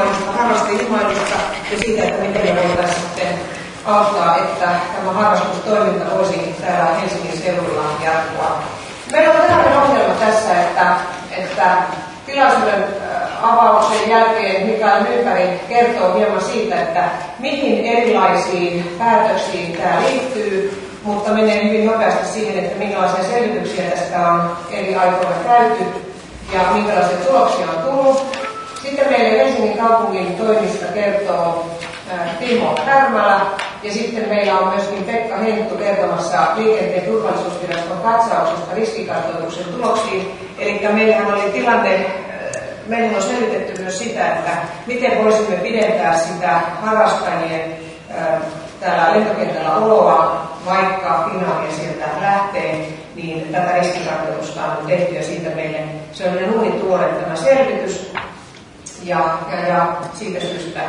ilmailusta, harrasteilmailusta ja siitä, että miten me voitaisiin sitten auttaa, että tämä harrastustoiminta voisi täällä Helsingin seudulla jatkua. Meillä on tällainen ohjelma tässä, että, että tilaisuuden avauksen jälkeen Mikael Nykäri kertoo hieman siitä, että mihin erilaisiin päätöksiin tämä liittyy, mutta menee hyvin nopeasti siihen, että minkälaisia selvityksiä tästä on eri aikoina käyty ja minkälaisia tuloksia on tullut. Sitten meille Helsingin kaupungin toimista kertoo Timo Härmälä ja sitten meillä on myöskin Pekka Henttu kertomassa liikenteen turvallisuusviraston katsauksesta riskikartoituksen tuloksiin. Eli meillähän oli tilanne meillä on selvitetty myös sitä, että miten voisimme pidentää sitä harrastajien täällä lentokentällä oloa, vaikka Finavia sieltä lähtee, niin tätä riskikartoitusta on tehty ja siitä meille se on uuni tuore tämä selvitys. Ja, ja, ja siitä syystä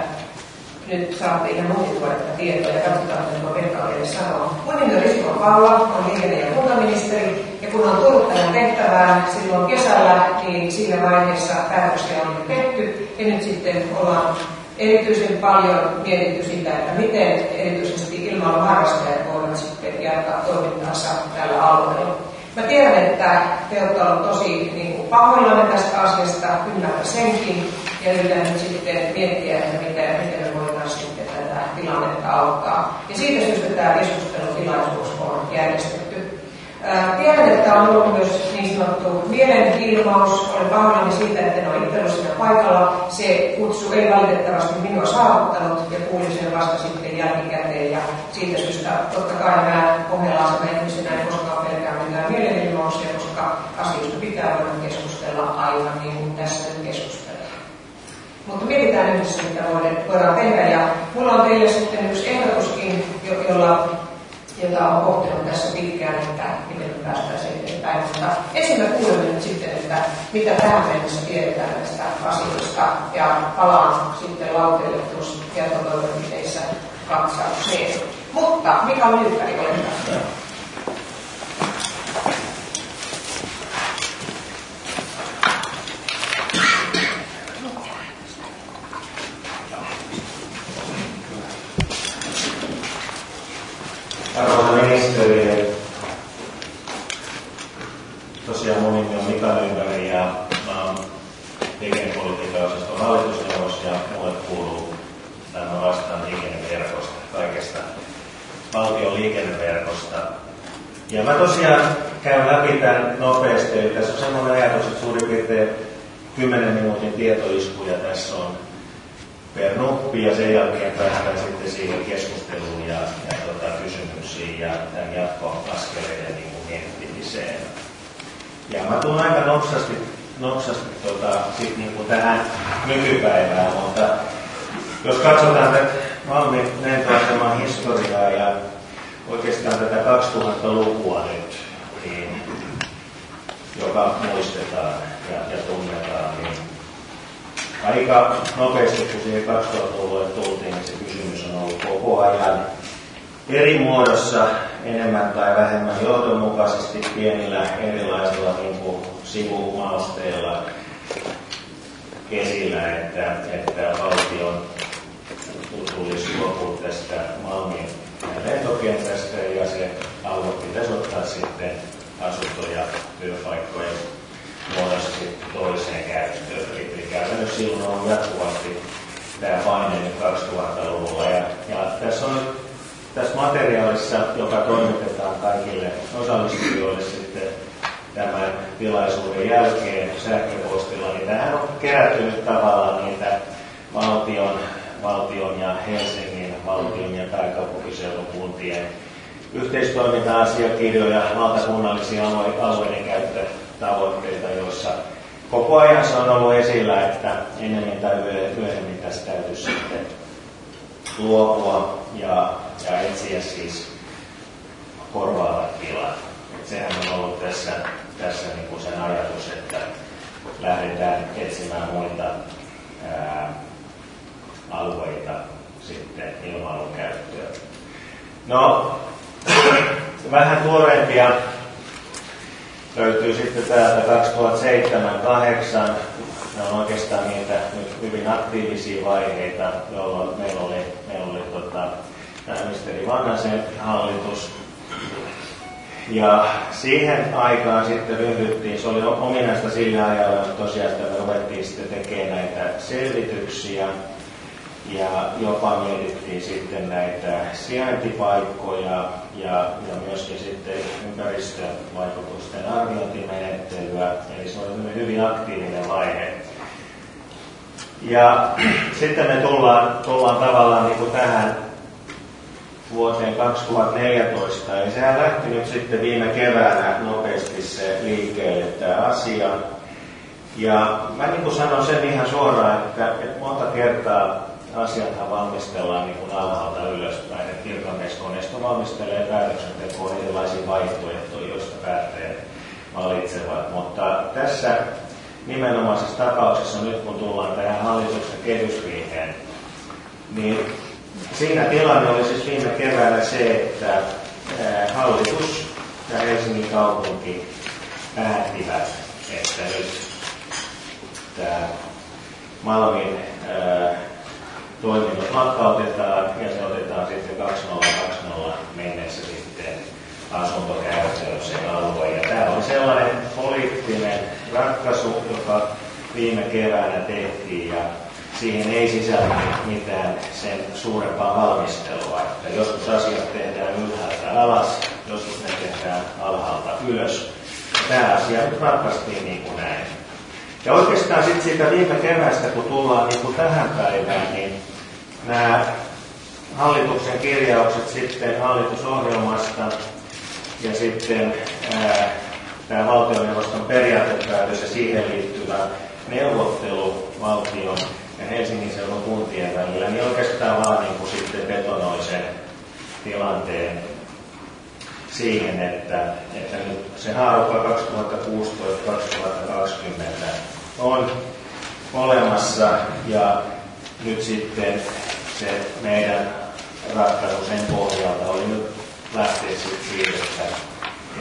nyt saatte ihan uutituoretta tietoa ja katsotaan, mitä tuo Pekka vielä sanoo. Muninen Risto Paula on liikenne- ja kuntaministeri, ja kun on tullut tähän tehtävään silloin kesällä, niin siinä vaiheessa päätöksiä on tehty, ja nyt sitten ollaan erityisen paljon mietitty sitä, että miten erityisesti ilmailuharrastajat voivat sitten jatkaa toimintaansa tällä alueella. Mä tiedän, että te olette olleet tosi niin kuin, pahoillanne tästä asiasta, ymmärrän senkin, ja yritän nyt sitten miettiä, että miten, miten me voitaisiin sitten tätä tilannetta auttaa. Ja siitä syystä tämä keskustelutilaisuus on järjestetty. Tiedän, että on ollut myös niin sanottu mielenilmaus. Olen pahoillani siitä, että en ole itse siinä paikalla. Se kutsu ei valitettavasti minua saavuttanut ja kuulin sen vasta sitten jälkikäteen. Ja siitä syystä totta kai mä ohjelma ihmisenä en koskaan mitään mielenilmauksia, koska asioista pitää voida keskustella aivan niin kuin tässä nyt keskustellaan. Mutta mietitään yhdessä, mitä voidaan tehdä. Ja mulla on teille sitten yksi ehdotuskin, jolla, jota on pohtinut tässä pitkään, että miten me päästäisiin eteenpäin. Mutta ensin me kuulemme nyt sitten, että mitä tähän mennessä tiedetään näistä asioista. Ja palaan sitten lauteille tuossa jatkotoimenpiteissä katsaukseen. Mutta mikä on Ylppäri, ole Arvoisa ministeri, tosiaan mun nimi on Mika Ympäri ja mä oon liikennepolitiikan osaston hallitusneuvos ja mulle kuuluu tämä vastaan liikenneverkosta, kaikesta valtion liikenneverkosta. Ja mä tosiaan käyn läpi tämän nopeasti, eli tässä on sellainen ajatus, että suurin piirtein 10 minuutin tietoiskuja tässä on per nuppi ja sen jälkeen päästään sitten siihen keskusteluun ja, ja tota, kysymyksiin ja tämän jatkoaskeleiden niin kuin miettimiseen. Ja mä tulen aika nopsasti, nopsasti tota, sit niin kuin tähän nykypäivään, mutta jos katsotaan tätä Malmin lentoaseman historiaa ja oikeastaan tätä 2000-lukua nyt, niin, joka muistetaan ja, ja tunnetaan, niin aika nopeasti, kun siihen 2000-luvulle tultiin, niin se kysymys on ollut koko ajan eri muodossa, enemmän tai vähemmän johdonmukaisesti, pienillä erilaisilla niin kuin sivumausteilla esillä, että, että valtion tulisi lopua tästä Malmin lentokentästä ja se alue pitäisi ottaa sitten asuntoja, työpaikkoja muodollisesti toiseen käyttöön. Eli käytännössä silloin on jatkuvasti tämä paine 2000-luvulla. Ja, ja tässä on tässä materiaalissa, joka toimitetaan kaikille osallistujille sitten tämän tilaisuuden jälkeen sähköpostilla, niin tähän on kerätty nyt tavallaan niitä valtion, valtion ja Helsingin, valtion ja pääkaupunkiseudun kuntien yhteistoiminta-asiakirjoja, valtakunnallisia alueiden käyttö tavoitteita, joissa koko ajan se on ollut esillä, että enemmän tai myöhemmin tästä täytyy sitten luopua ja, ja etsiä siis korvaavat tilat. Et sehän on ollut tässä, tässä niin kuin sen ajatus, että lähdetään etsimään muita ää, alueita sitten ilmailun käyttöön. No, vähän tuoreempia löytyy sitten täältä 2007-2008. Ne on oikeastaan niitä nyt hyvin aktiivisia vaiheita, jolloin meillä oli, meillä oli tota, ministeri Vanhasen hallitus. Ja siihen aikaan sitten ryhdyttiin, se oli ominaista sillä ajalla tosiaan, että me ruvettiin sitten tekemään näitä selvityksiä ja jopa mietittiin sitten näitä sijaintipaikkoja ja, ja myöskin sitten ympäristövaikutusten arviointimenettelyä. Eli se oli hyvin aktiivinen vaihe. Ja sitten me tullaan, tullaan tavallaan niin kuin tähän vuoteen 2014. Eli sehän lähti nyt sitten viime keväänä nopeasti se liikkeelle tämä asia. Ja mä niin kuin sanon sen ihan suoraan, että, että monta kertaa asiathan valmistellaan niin kuin alhaalta ylöspäin. Että virkamieskoneisto valmistelee päätöksentekoon erilaisia vaihtoehtoja, joista päättäjät valitsevat. Mutta tässä nimenomaisessa tapauksessa nyt kun tullaan tähän hallituksen kehysriiheen, niin siinä tilanne oli siis viime keväänä se, että hallitus ja Helsingin kaupunki päättivät, että nyt tämä Malmin toiminnot lakkautetaan ja se otetaan sitten 2020 mennessä sitten asuntokäyttöön se alue. Ja tämä oli sellainen poliittinen ratkaisu, joka viime keväänä tehtiin ja siihen ei sisälly mitään sen suurempaa valmistelua. Että joskus asiat tehdään ylhäältä alas, joskus ne tehdään alhaalta ylös. Tämä asia ratkaistiin niin kuin näin. Ja oikeastaan sitten siitä viime keväästä, kun tullaan niin kuin tähän päivään, niin nämä hallituksen kirjaukset sitten hallitusohjelmasta ja sitten ää, tämä valtioneuvoston periaatepäätös ja siihen liittyvä neuvottelu valtion ja Helsingin seudun kuntien välillä, niin oikeastaan vaan niin kuin sitten betonoi sen tilanteen siihen, että, että nyt se haarukka 2016-2020 on olemassa ja nyt sitten se meidän ratkaisu sen pohjalta oli nyt lähteä siitä, että,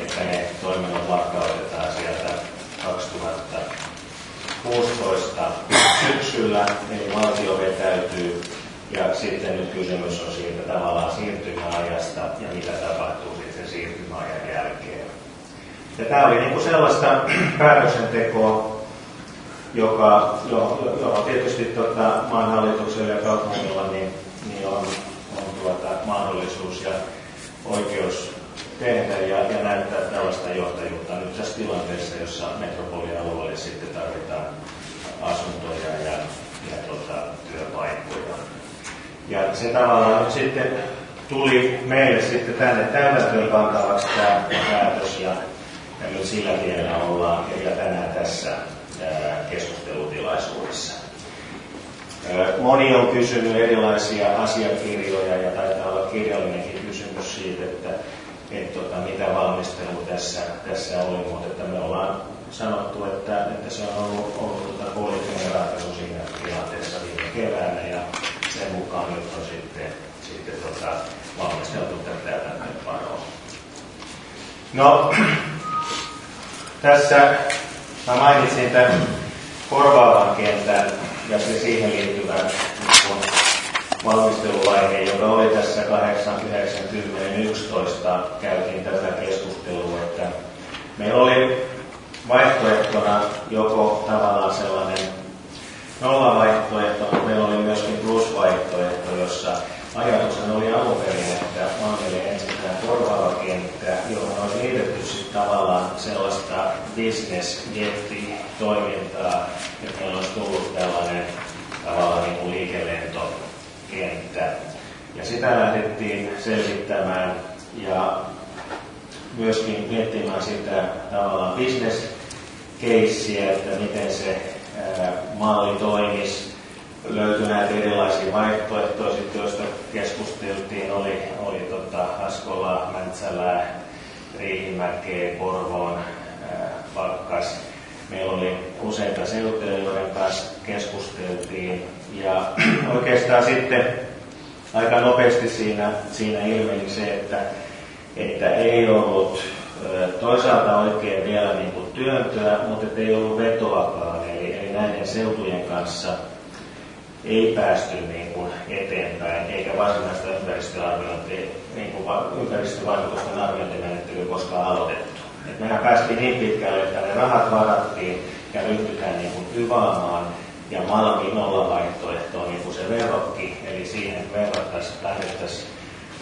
että ne toiminnot lakkautetaan sieltä 2016 syksyllä, eli valtio vetäytyy ja sitten nyt kysymys on siitä tavallaan siirtymäajasta ja mitä tapahtuu sitten siirtymäajan jälkeen. Ja tämä oli niin kuin sellaista päätöksentekoa, joka, jo, jo, tietysti tota, maanhallituksella ja kaupungilla niin, niin on, on tuota, mahdollisuus ja oikeus tehdä ja, ja näyttää tällaista johtajuutta nyt tässä tilanteessa, jossa metropolialueelle sitten tarvitaan asuntoja ja, ja tota, työpaikkoja. Ja se tavallaan nyt sitten tuli meille sitten tänne täytäntöön pantavaksi tämä päätös ja, ja sillä tiellä ollaan ja tänään tässä keskustelutilaisuudessa. Moni on kysynyt erilaisia asiakirjoja ja taitaa olla kirjallinenkin kysymys siitä, että, että tota, mitä valmistelu tässä, tässä oli, mutta että me ollaan sanottu, että, että se on ollut, ollut tota, poliittinen ratkaisu siinä tilanteessa viime keväänä ja sen mukaan nyt on sitten, sitten tota, valmisteltu tätä täytäntöönpanoa. No, tässä Mä mainitsin tämän korvaavan kentän ja se siihen liittyvän niin valmisteluvaiheen, joka oli tässä 8, 9, 10, 11, käytiin tätä keskustelua, että meillä oli vaihtoehtona joko tavallaan sellainen nollavaihtoehto, mutta meillä oli myöskin plusvaihtoehto, jossa ajatuksena oli alun perin, että Malmille etsitään korvaava kenttä, johon olisi liitetty tavallaan sellaista business-jetti-toimintaa, että meillä olisi tullut tällainen tavallaan niin liikelentokenttä. Ja sitä lähdettiin selvittämään ja myöskin miettimään sitä tavallaan business että miten se malli toimisi löytyi näitä erilaisia vaihtoehtoja, sit, joista keskusteltiin, oli, oli tota Haskola, Mäntsälää, Riihimäkeä, Porvoon, Pakkas. Meillä oli useita seutuja, joiden kanssa keskusteltiin. Ja oikeastaan sitten aika nopeasti siinä, siinä ilmeni se, että, että ei ollut toisaalta oikein vielä niin kuin työntöä, mutta ei ollut vetoakaan. Eli, eli näiden seutujen kanssa ei päästy niin kuin eteenpäin, eikä varsinaista niin ympäristövaikutusten arviointimenettelyä koskaan aloitettu. Et mehän päästiin niin pitkälle, että ne rahat varattiin ja ryhdytään niin kuin hyvaamaan ja Malmi nollavaihtoehto on niin kuin se verrokki, eli siihen verrattaisiin, lähdettäisiin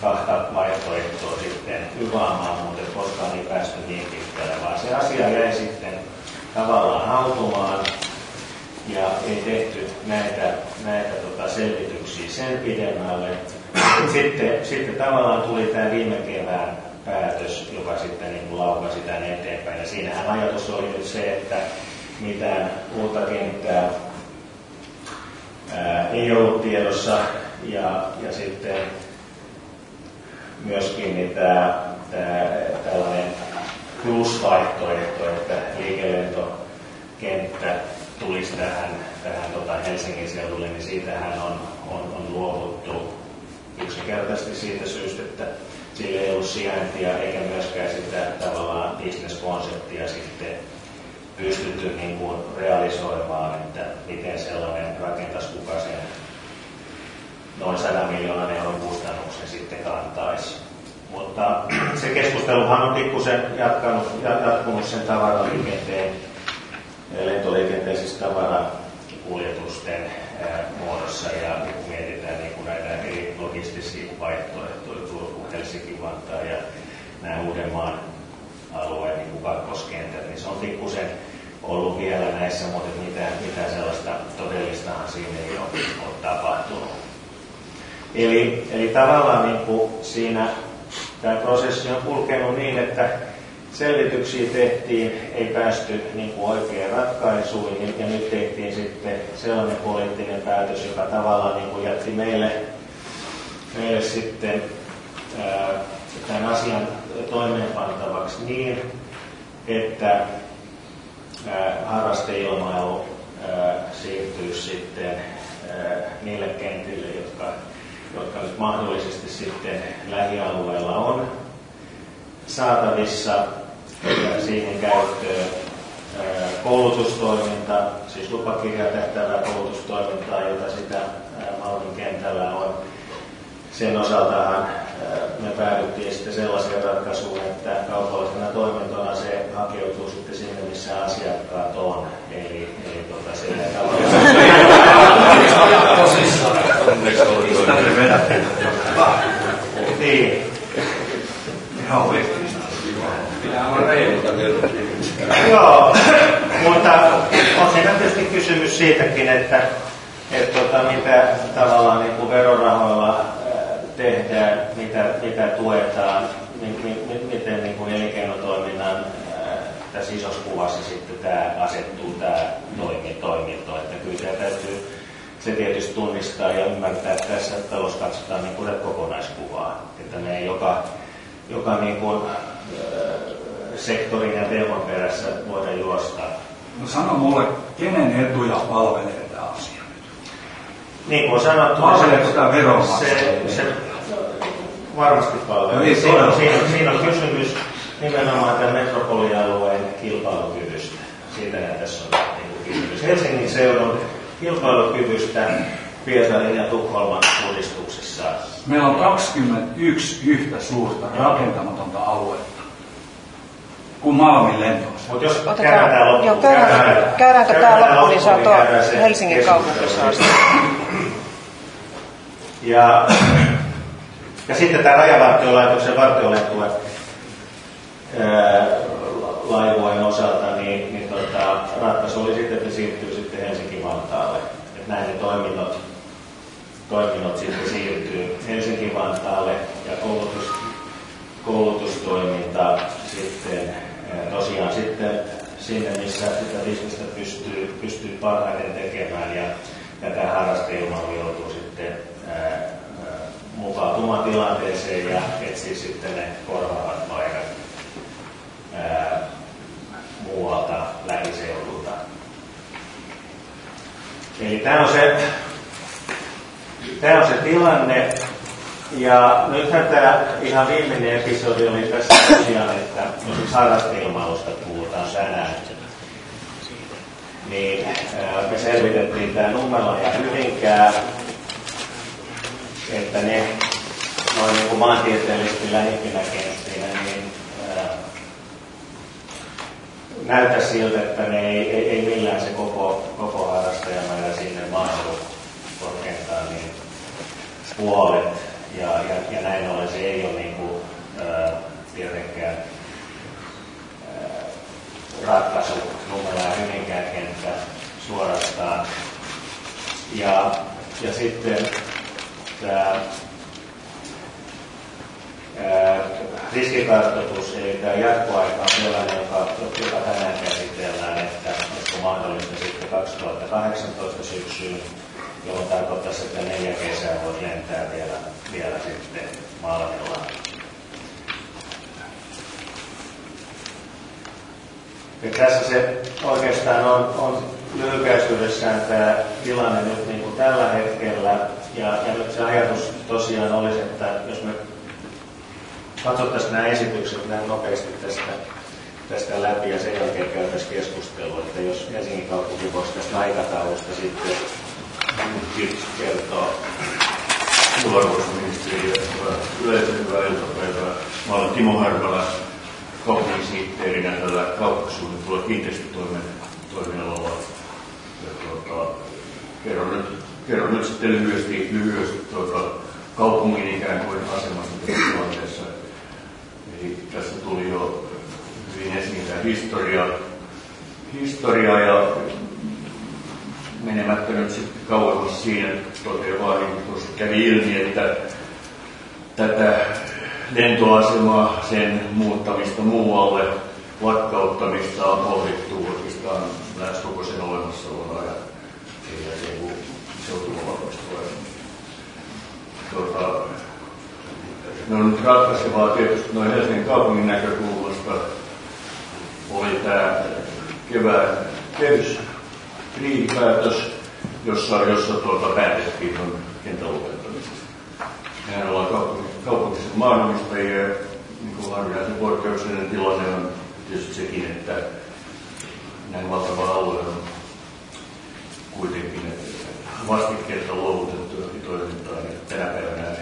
kahta vaihtoehtoa sitten hyvaamaan, mutta koskaan ei päästy niin pitkälle, vaan se asia jäi sitten tavallaan hautumaan ja ei tehty selvityksiä sen pidemmälle. Sitten, sitten tavallaan tuli tämä viime kevään päätös, joka sitten niin laukasi tämän eteenpäin. Ja siinähän ajatus oli nyt se, että mitään uutta kenttää ää, ei ollut tiedossa ja, ja sitten myöskin niin tämä, tämä, tällainen plusvaihtoehto, että liikelentokenttä tulisi tähän, tähän tota Helsingin seudulle, niin siitähän on, on, on luovuttu yksinkertaisesti siitä syystä, että sillä ei ollut sijaintia eikä myöskään sitä tavallaan bisneskonseptia sitten pystytty niin kuin realisoimaan, että miten sellainen rakentaisi kuka sen noin 100 miljoonan euron kustannuksen sitten kantaisi. Mutta se keskusteluhan on pikkusen jatkanut, jatkunut sen tavaraliikenteen, lentoliikenteen siis tavarakuljetusten muodossa ja kun mietitään niin kuin näitä eri logistisia vaihtoehtoja, Turku, Helsinki, Vantaa ja nämä Uudenmaan alueen niin kakkoskentät, niin se on pikkusen ollut vielä näissä, mutta mitään, mitään sellaista todellistahan siinä ei ole, ole tapahtunut. Eli, eli tavallaan niin kuin siinä tämä prosessi on kulkenut niin, että selvityksiä tehtiin, ei päästy niin kuin oikein ratkaisuihin ja nyt tehtiin sitten sellainen poliittinen päätös, joka tavallaan niin kuin jätti meille, meille sitten ää, tämän asian toimeenpantavaksi niin, että harrasteilmailu siirtyy sitten niille kentille, jotka, jotka nyt mahdollisesti sitten lähialueella on saatavissa ja siihen käyttöön koulutustoiminta, siis lupakirjatehtävää koulutustoimintaa, jota sitä Malmin kentällä on. Sen osaltahan me päädyttiin sitten sellaiseen ratkaisuun, että kaupallisena toimintona se hakeutuu sitten sinne, missä asiakkaat on. Eli, eli tota, sillä tavalla... Niin. Joo, mutta on siinä tietysti kysymys siitäkin, että, että tota, mitä tavallaan niin kuin verorahoilla tehdään, mitä, mitä tuetaan, miten niin kuin elinkeinotoiminnan tässä isossa kuvassa sitten tämä asettuu tämä toimi, toiminto. Että kyllä tämä täytyy se tietysti tunnistaa ja ymmärtää, että tässä talossa katsotaan niin kuin kokonaiskuvaa. Että ei joka, joka niin kuin, sektorin ja teeman perässä voida juosta. No sano mulle, kenen etuja palvelee tämä asia nyt? Niin kuin sanottu, Palveleeko tämä se, se, varmasti palvelee. No niin, siinä, on, siinä, siinä on kysymys nimenomaan tämän metropolialueen kilpailukyvystä. Siitä tässä on niin kysymys. Helsingin seudun kilpailukyvystä Pietarin ja Tukholman uudistuksessa. Meillä on 21 yhtä suurta rakentamatonta aluetta kuin Malmin lentoasema. Mutta jos käydään tämä loppuun, joo, käydään, käydäänkö tämä loppuun, niin saa tuo Helsingin kaupunkisaasta. Ja ja sitten tämä Rajavartiolaitoksen vartiolentojen laivojen osalta, niin, niin tota, ratkaisu oli sitten, että siirtyy sitten Helsinki-Vantaalle. Että näin ne toiminnot, toiminnot sitten siirtyy Helsinki-Vantaalle ja koulutus, koulutustoiminta sitten tosiaan sitten sinne, missä sitä bisnestä pystyy, pystyy parhaiten tekemään ja, ja tämä harrasteilmailu joutuu sitten mukautumaan tilanteeseen ja etsiä sitten ne korvaavat paikat ää, muualta lähiseudulta. Eli tämä on se, tämä on se tilanne. Ja nythän tämä ihan viimeinen episodi oli tässä tosiaan, että jos harrastilmailusta puhutaan tänään, niin me selvitettiin tämä Nummela ja Hyvinkää, että ne noin niin kuin maantieteellisesti lähimpinä kenttinä, niin ää, näytä siltä, että ne ei, ei, ei millään se koko, koko harrastajamäärä sinne mahdu korkeintaan niin puolet. Ja, ja, ja näin ollen se ei ole niin kuin, ää, tietenkään ää, ratkaisu Nummela ja Hyvinkään kenttä suorastaan. Ja, ja sitten tämä riskikartoitus, eli tämä jatkoaika on sellainen, joka, joka tänään käsitellään, että olisiko mahdollista sitten 2018 syksyyn, jolloin tarkoittaisi, että neljä kesää voisi lentää vielä, vielä sitten Malmilla. Ja tässä se oikeastaan on, on lyhykäisyydessään tämä tilanne nyt niin kuin tällä hetkellä. Ja, ja nyt se ajatus tosiaan olisi, että jos me katsottaisiin nämä esitykset näin nopeasti tästä, tästä läpi ja sen jälkeen käytäisiin keskustelua, että jos Helsingin kaupunki voisi tästä aikataulusta sitten Kiitos kertoa tulevaisuusministeriö yleisen hyvää iltapäivää. Mä olen Timo Harkala, kaupunkisihteerinä tällä kauppasuunnittelua kiinteistötoimen toimialalla. Ja tuota, kerron, nyt, kerron nyt sitten lyhyesti, lyhyesti tuota, kaupungin ikään kuin asemasta tässä tilanteessa. Eli tässä tuli jo hyvin esiin tämä historia, historia ja menemättä nyt sitten kauemmas siinä toteaa vaan, niin tuossa kävi ilmi, että tätä lentoasemaa, sen muuttamista muualle, lakkauttamista on pohdittu oikeastaan lähes koko sen olemassaolon ajan. Ei se joku seutuvapaudesta tuota, ne on nyt ratkaisevaa tietysti noin Helsingin kaupungin näkökulmasta. Oli tämä kevään kehys kriisipäätös, jossa, jossa tuota, päätettiin tuon kentän lopettamisesta. Mehän ollaan kaupungissa maanomistajia, niin kuin harvinaisen poikkeuksellinen tilanne on tietysti sekin, että näin valtava alue on kuitenkin vastikkeetta luovutettu johonkin toimintaan, että tänä päivänä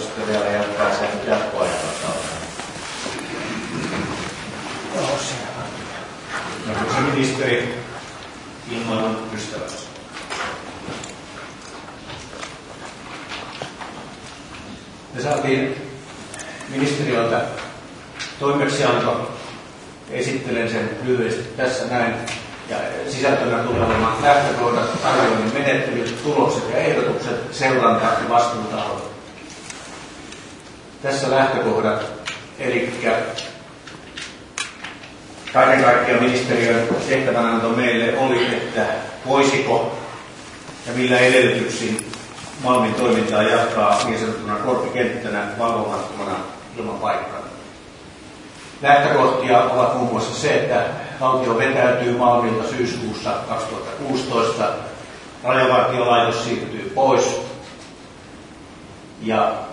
Sitten vielä jatkaa sen jatkoajan kautta. Joo, se ministeri ilmailun ystäväksi. Me saatiin ministeriöltä toimeksianto, esittelen sen lyhyesti tässä näin, ja sisältönä tulee olemaan lähtökohdat, arvioinnin menettelyt, tulokset ja ehdotukset, seuranta ja vastuutaho. Tässä lähtökohdat, eli kaiken kaikkiaan ministeriön tehtävänanto meille oli, että voisiko ja millä edellytyksin Malmin toimintaa jatkaa niin sanottuna korppikenttänä valvomattomana ilmapaikkana. Lähtökohtia ovat muun muassa se, että valtio vetäytyy Malmilta syyskuussa 2016, rajavartiolaitos siirtyy pois. Ja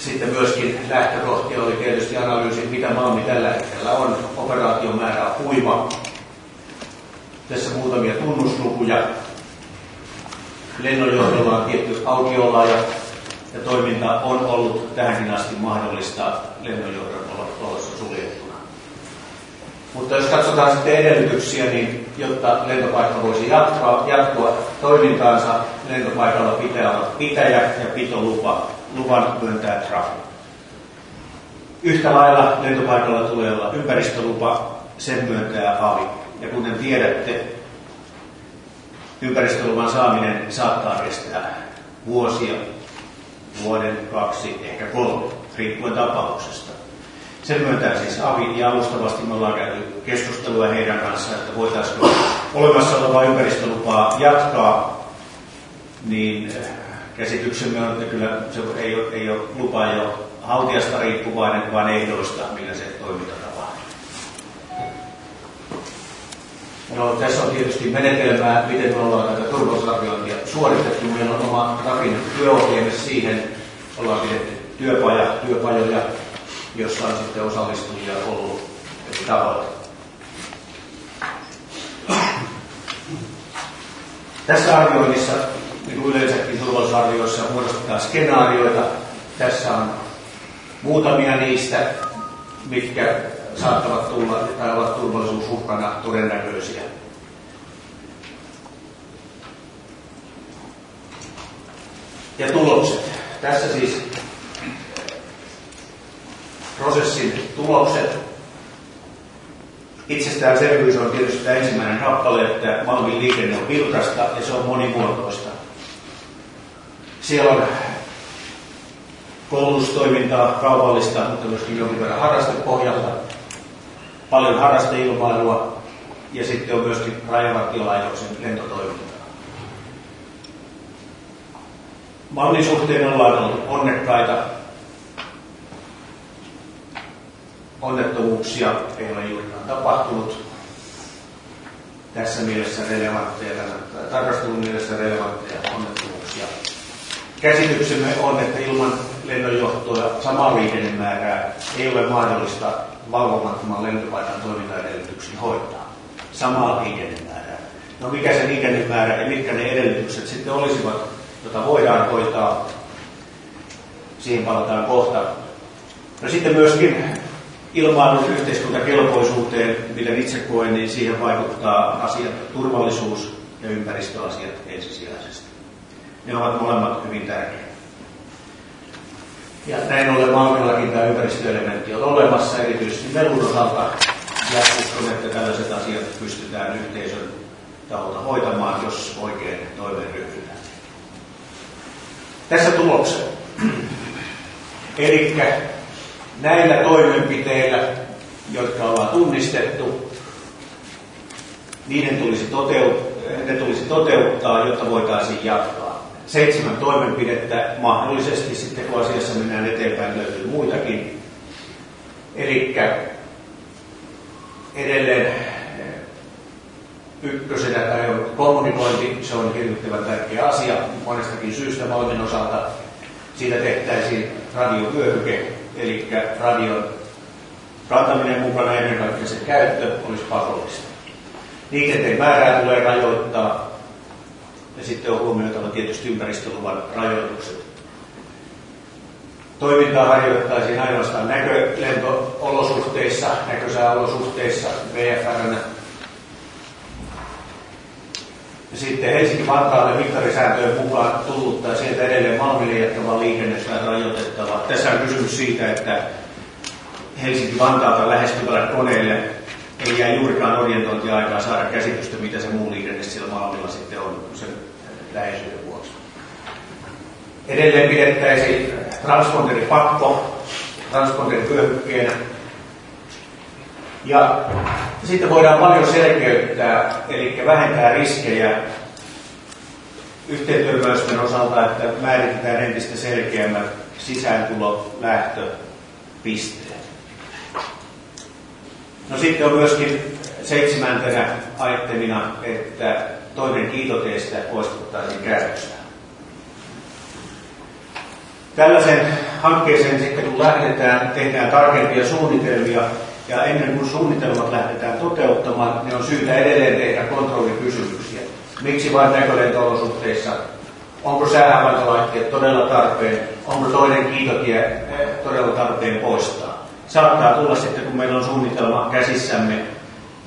sitten myöskin lähtökohtia oli tietysti analyysi, mitä Malmi tällä hetkellä on. Operaation määrä on huima. Tässä muutamia tunnuslukuja lennonjohdolla on tietty aukioloa ja, ja toiminta on ollut tähänkin asti mahdollista lennonjohdon ollessa suljettuna. Mutta jos katsotaan sitten edellytyksiä, niin jotta lentopaikka voisi jatkaa, jatkua toimintaansa, lentopaikalla pitää olla pitäjä ja pitolupa, luvan myöntää trafi. Yhtä lailla lentopaikalla tulee olla ympäristölupa, sen myöntää avi. Ja kuten tiedätte, ympäristöluvan saaminen saattaa kestää vuosia, vuoden, kaksi, ehkä kolme, riippuen tapauksesta. Sen myöntää siis AVI ja alustavasti me ollaan käyty keskustelua heidän kanssaan, että voitaisiinko olemassa olevaa ympäristölupaa jatkaa, niin eh, käsityksemme on, että kyllä se ei ole, ei ole lupa jo haltiasta riippuvainen, vaan ehdoista, millä se toiminta No, tässä on tietysti menetelmää, miten me ollaan tätä turvallisuusarviointia suoritettu. Meillä on oma rakennettu työohjelma siihen. Ollaan pidetty työpaja, työpajoja, jossa on sitten osallistujia ollut eri tavalla. Tässä arvioinnissa, niin kuin yleensäkin turvallisuusarvioissa, muodostetaan skenaarioita. Tässä on muutamia niistä, mitkä saattavat tulla tai ovat turvallisuusuhkana todennäköisiä. Ja tulokset. Tässä siis prosessin tulokset. Itsestäänselvyys on tietysti tämä ensimmäinen kappale, että Malmin liikenne on vilkasta ja se on monimuotoista. Siellä on koulutustoimintaa, kaupallista, mutta myöskin jonkin verran harrastepohjalta paljon harrasteilmailua ja sitten on myöskin Rajavartiolaitoksen lentotoimintaa. Mallin suhteen ollaan ollut onnekkaita. Onnettomuuksia ei ole juurikaan tapahtunut. Tässä mielessä relevantteja, tarkastelun mielessä relevantteja onnettomuuksia. Käsityksemme on, että ilman lennonjohtoa samaa liikennemäärää ei ole mahdollista valvomattoman lentopaikan toimintaedellytyksin hoitaa. Samaa liikennemäärää. No mikä se liikennemäärä ja mitkä ne edellytykset sitten olisivat, jota voidaan hoitaa. Siihen palataan kohta. No sitten myöskin ilmailun yhteiskuntakelpoisuuteen, miten itse koen, niin siihen vaikuttaa asiat, turvallisuus ja ympäristöasiat ensisijaisesti. Ne ovat molemmat hyvin tärkeitä. Ja näin ollen Malmillakin tämä ympäristöelementti on olemassa, erityisesti melun osalta. Ja uskon, että tällaiset asiat pystytään yhteisön taholta hoitamaan, jos oikein toimeen ryhdytään. Tässä tulokset. Eli näillä toimenpiteillä, jotka ollaan tunnistettu, niiden tulisi, toteut- ne tulisi toteuttaa, jotta voitaisiin jatkaa. Seitsemän toimenpidettä, mahdollisesti sitten kun asiassa mennään eteenpäin, löytyy muitakin. Eli edelleen ykkösenä tai kommunikointi, se on hirvittävän tärkeä asia monestakin syystä Malmin osalta. Siitä tehtäisiin radiovyöhyke, eli radion kantaminen mukana ennen kaikkea sen käyttö olisi pakollista. Liikenteen määrää tulee rajoittaa ja sitten on huomioitava tietysti ympäristöluvan rajoitukset. Toimintaa harjoittaisiin ainoastaan näkölentoolosuhteissa, näkösääolosuhteissa, VFRn ja sitten Helsinki-Vantaalle mittarisääntöjen mukaan tullut tai sieltä edelleen Malmille jättävä liikennettä rajoitettava. Tässä on kysymys siitä, että Helsinki-Vantaalta lähestyvälle koneelle ei jää juurikaan orientointiaikaa saada käsitystä, mitä se muu liikenne siellä Malmilla sitten on sen läheisyyden vuoksi. Edelleen pidettäisiin transponderipakko transponderivyöhykkeenä ja sitten voidaan paljon selkeyttää, eli vähentää riskejä yhteentörmäysten osalta, että määritetään entistä selkeämmät sisääntulo, lähtö, pisteet. No sitten on myöskin seitsemäntenä aittemina, että toinen kiitoteesta poistettaisiin käytöstä. Tällaisen hankkeeseen sitten kun lähdetään, tehdään tarkempia suunnitelmia ja ennen kuin suunnitelmat lähdetään toteuttamaan, niin on syytä edelleen tehdä kontrollikysymyksiä. Miksi vain näkölentoolosuhteissa? Onko säähavaintolaitteet todella tarpeen? Onko toinen kiitotie eh, todella tarpeen poistaa? Saattaa tulla sitten, kun meillä on suunnitelma käsissämme,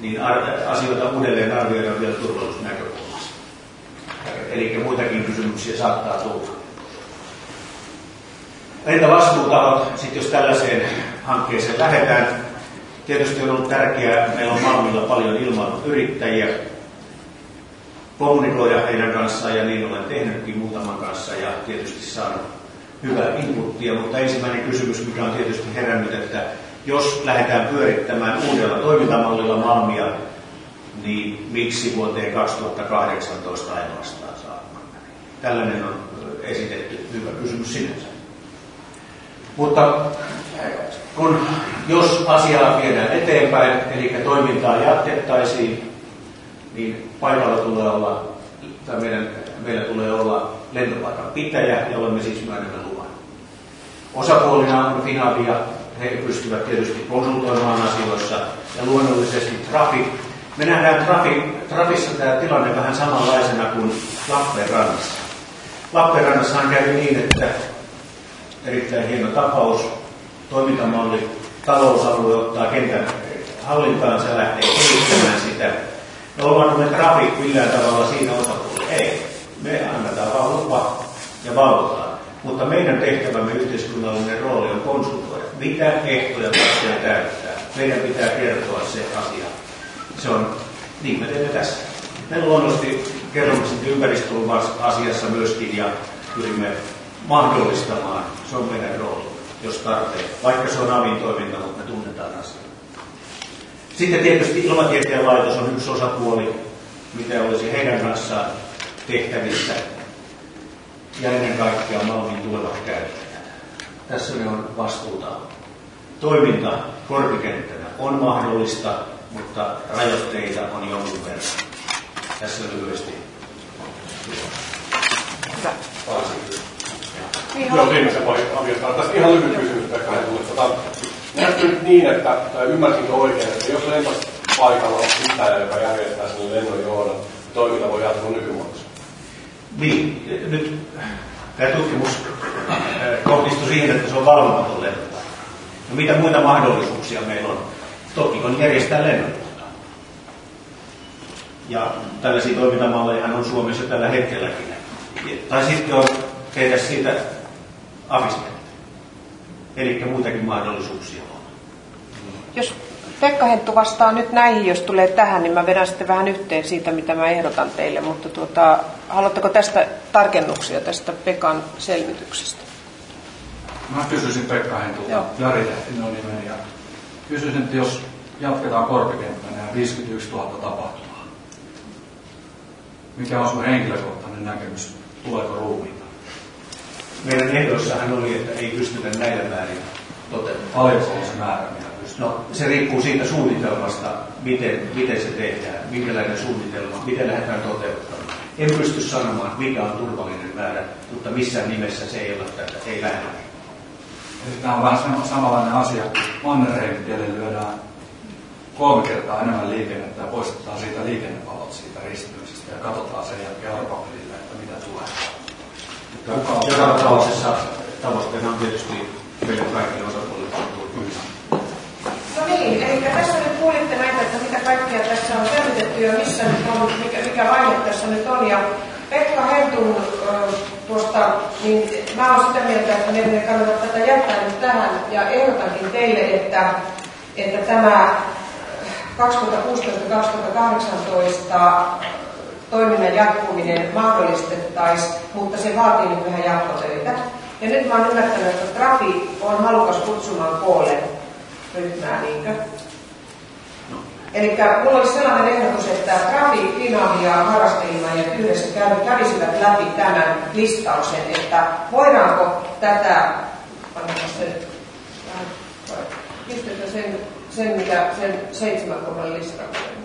niin asioita uudelleen arvioidaan vielä turvallisuusnäkökulmasta. Eli muitakin kysymyksiä saattaa tulla. Entä vastuutahot, sitten jos tällaiseen hankkeeseen lähdetään, Tietysti on ollut tärkeää, meillä on Malmilla paljon ilmailuyrittäjiä, kommunikoida heidän kanssaan ja niin olen tehnytkin muutaman kanssa ja tietysti saanut hyvää inputtia, mutta ensimmäinen kysymys, mikä on tietysti herännyt, että jos lähdetään pyörittämään uudella toimintamallilla Malmia, niin miksi vuoteen 2018 ainoastaan? Tällainen on esitetty hyvä kysymys sinänsä. Mutta kun jos asiaa viedään eteenpäin, eli toimintaa jatkettaisiin, niin paikalla tulee olla, tai meidän, meillä tulee olla lentopaikan pitäjä, jolle me siis myönnämme luvan. Osapuolina on Finavia, he pystyvät tietysti konsultoimaan asioissa, ja luonnollisesti Trafi. Me nähdään Trafi, Trafissa tämä tilanne vähän samanlaisena kuin Lappeenrannassa. Lappeenrannassahan kävi niin, että erittäin hieno tapaus, toimintamalli, talousalue ottaa kentän hallintaan, se lähtee kehittämään sitä. No ollaanko me trafi millään tavalla siinä osapuolella? Ei. Me annetaan vaan lupa ja valvotaan. Mutta meidän tehtävämme yhteiskunnallinen rooli on konsultoida. Mitä ehtoja takia täyttää? Meidän pitää kertoa se asia. Se on, niin me teemme tässä. Me luonnollisesti kerromme sitten ympäristöasiassa myöskin ja pyrimme mahdollistamaan. Se on meidän rooli jos tarpeen, vaikka se on avin toiminta, mutta me tunnetaan asia. Sitten tietysti ilmatieteen laitos on yksi osapuoli, mitä olisi heidän kanssaan tehtävissä. Ja ennen kaikkea Malmin tulevat käyttäjät. Tässä ne on vastuuta. Toiminta korpikenttänä on mahdollista, mutta rajoitteita on jonkun verran. Tässä lyhyesti. Hyvä. Niin, Joo, viimeisen voi aviottaa. Tästä ihan lyhyt kysymys Pekka Tota, Näyttäisi nyt niin, että ymmärsinkö oikein, että jos lentopaikalla on pitäjä, joka järjestää sen lennonjohdon, toiminta voi jatkua nykymuodossa? Niin, nyt tämä tutkimus kohdistui siihen, että se on valvomaton lento. No mitä muita mahdollisuuksia meillä on? Toki on järjestää lennonjohtoa. Ja tällaisia toimintamalleja on Suomessa tällä hetkelläkin. Tai sitten on tehdä siitä avisteita. Eli muitakin mahdollisuuksia on. Jos Pekka Henttu vastaa nyt näihin, jos tulee tähän, niin mä vedän sitten vähän yhteen siitä, mitä mä ehdotan teille. Mutta tuota, haluatteko tästä tarkennuksia tästä Pekan selvityksestä? Mä kysyisin Pekka Hentulta, Jari Lehtinen on nimeni, ja kysyisin, että jos jatketaan korpikenttänä ja 51 000 tapahtumaa, mikä on sun henkilökohtainen näkemys? Tuleeko ruumiita? Meidän ehdossahan oli, että ei pystytä näillä määrin toteuttamaan. Paljonko on se määrä, mitä pystyy? No, se riippuu siitä suunnitelmasta, miten, miten se tehdään, minkälainen suunnitelma, miten lähdetään toteuttamaan. En pysty sanomaan, mikä on turvallinen määrä, mutta missään nimessä se ei ole tätä, ei lähde. Tämä on vähän samanlainen asia, kun Mannerheimitielle lyödään kolme kertaa enemmän liikennettä ja poistetaan siitä liikennevalot siitä risteyksistä ja katsotaan sen jälkeen arpapelillä, että mitä tulee. Mutta joka tapauksessa tavoitteena on tietysti meille kaikille osapuolille No niin, eli tässä nyt kuulitte näitä, että mitä kaikkea tässä on selvitetty ja missä nyt on, mikä, mikä vaihe tässä nyt on. Ja Pekka Hentun tuosta, niin mä olen sitä mieltä, että meidän ei kannata tätä jättää nyt tähän ja ehdotankin teille, että, että tämä 2016-2018 toiminnan jatkuminen mahdollistettaisiin, mutta se vaatii nyt vähän jatkotöitä. Ja nyt mä oon ymmärtänyt, että Trafi on halukas kutsumaan koolle ryhmää, niinkö? No. Eli mulla olisi sellainen ehdotus, että Trafi, Finavi ja harrasteilmaajat yhdessä kävisivät läpi tämän listauksen, että voidaanko tätä, sen, sen, sen, mikä, sen seitsemän kohdan listauksen.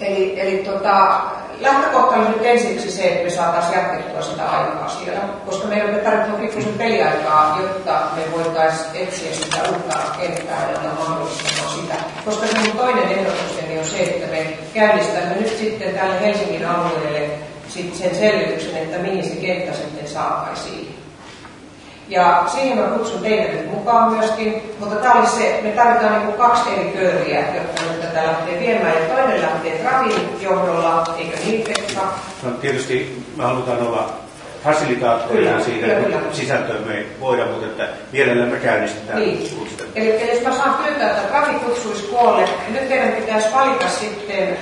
Eli, eli tota, lähtökohta on nyt ensiksi se, että me saataisiin jatkettua sitä aikaa siellä, koska meidän tarvitaan pikkusen peliaikaa, jotta me voitaisiin etsiä sitä uutta kenttää, jota mahdollistamaan sitä. Koska mun toinen ehdotukseni on se, että me käynnistämme nyt sitten tälle Helsingin alueelle sit sen selvityksen, että mihin se kenttä sitten saataisiin. Ja siihen mä kutsun teitä nyt mukaan myöskin, mutta tämä oli se, me tarvitaan niin kuin kaksi eri kööriä, jotta me tätä lähtee viemään. Ja toinen lähtee Trafin johdolla, eikö niin Pekka? No tietysti me halutaan olla fasilitaattoreita siitä, että sisältöä me ei voida, mutta että mielellään me käynnistetään. Niin. Eli jos mä saan pyytää, että Trafi kutsuisi koolle, niin nyt teidän pitäisi valita sitten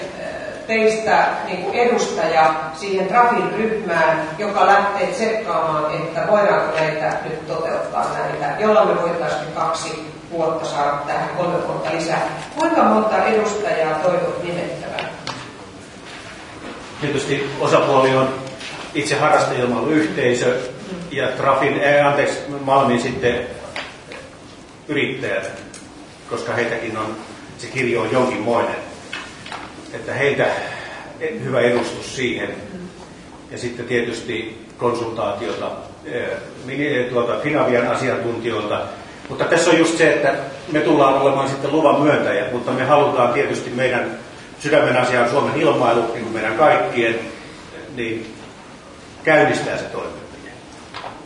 teistä niin kuin edustaja siihen Trafin ryhmään, joka lähtee tsekkaamaan, että voidaanko näitä nyt toteuttaa näitä, jolla me voitaisiin kaksi vuotta saada tähän kolme vuotta lisää. Kuinka monta edustajaa toivot nimettävän? Tietysti osapuoli on itse harrastajelmailuyhteisö ja Trafin, äh, anteeksi, Malmin sitten yrittäjät, koska heitäkin on, se kirjo on jonkinmoinen että heiltä hyvä edustus siihen. Ja sitten tietysti konsultaatiota eh, tuota, Finavian asiantuntijoilta. Mutta tässä on just se, että me tullaan olemaan sitten luvan myöntäjät, mutta me halutaan tietysti meidän sydämen asiaan Suomen ilmailu, niin kuin meidän kaikkien, niin käynnistää se toimenpide.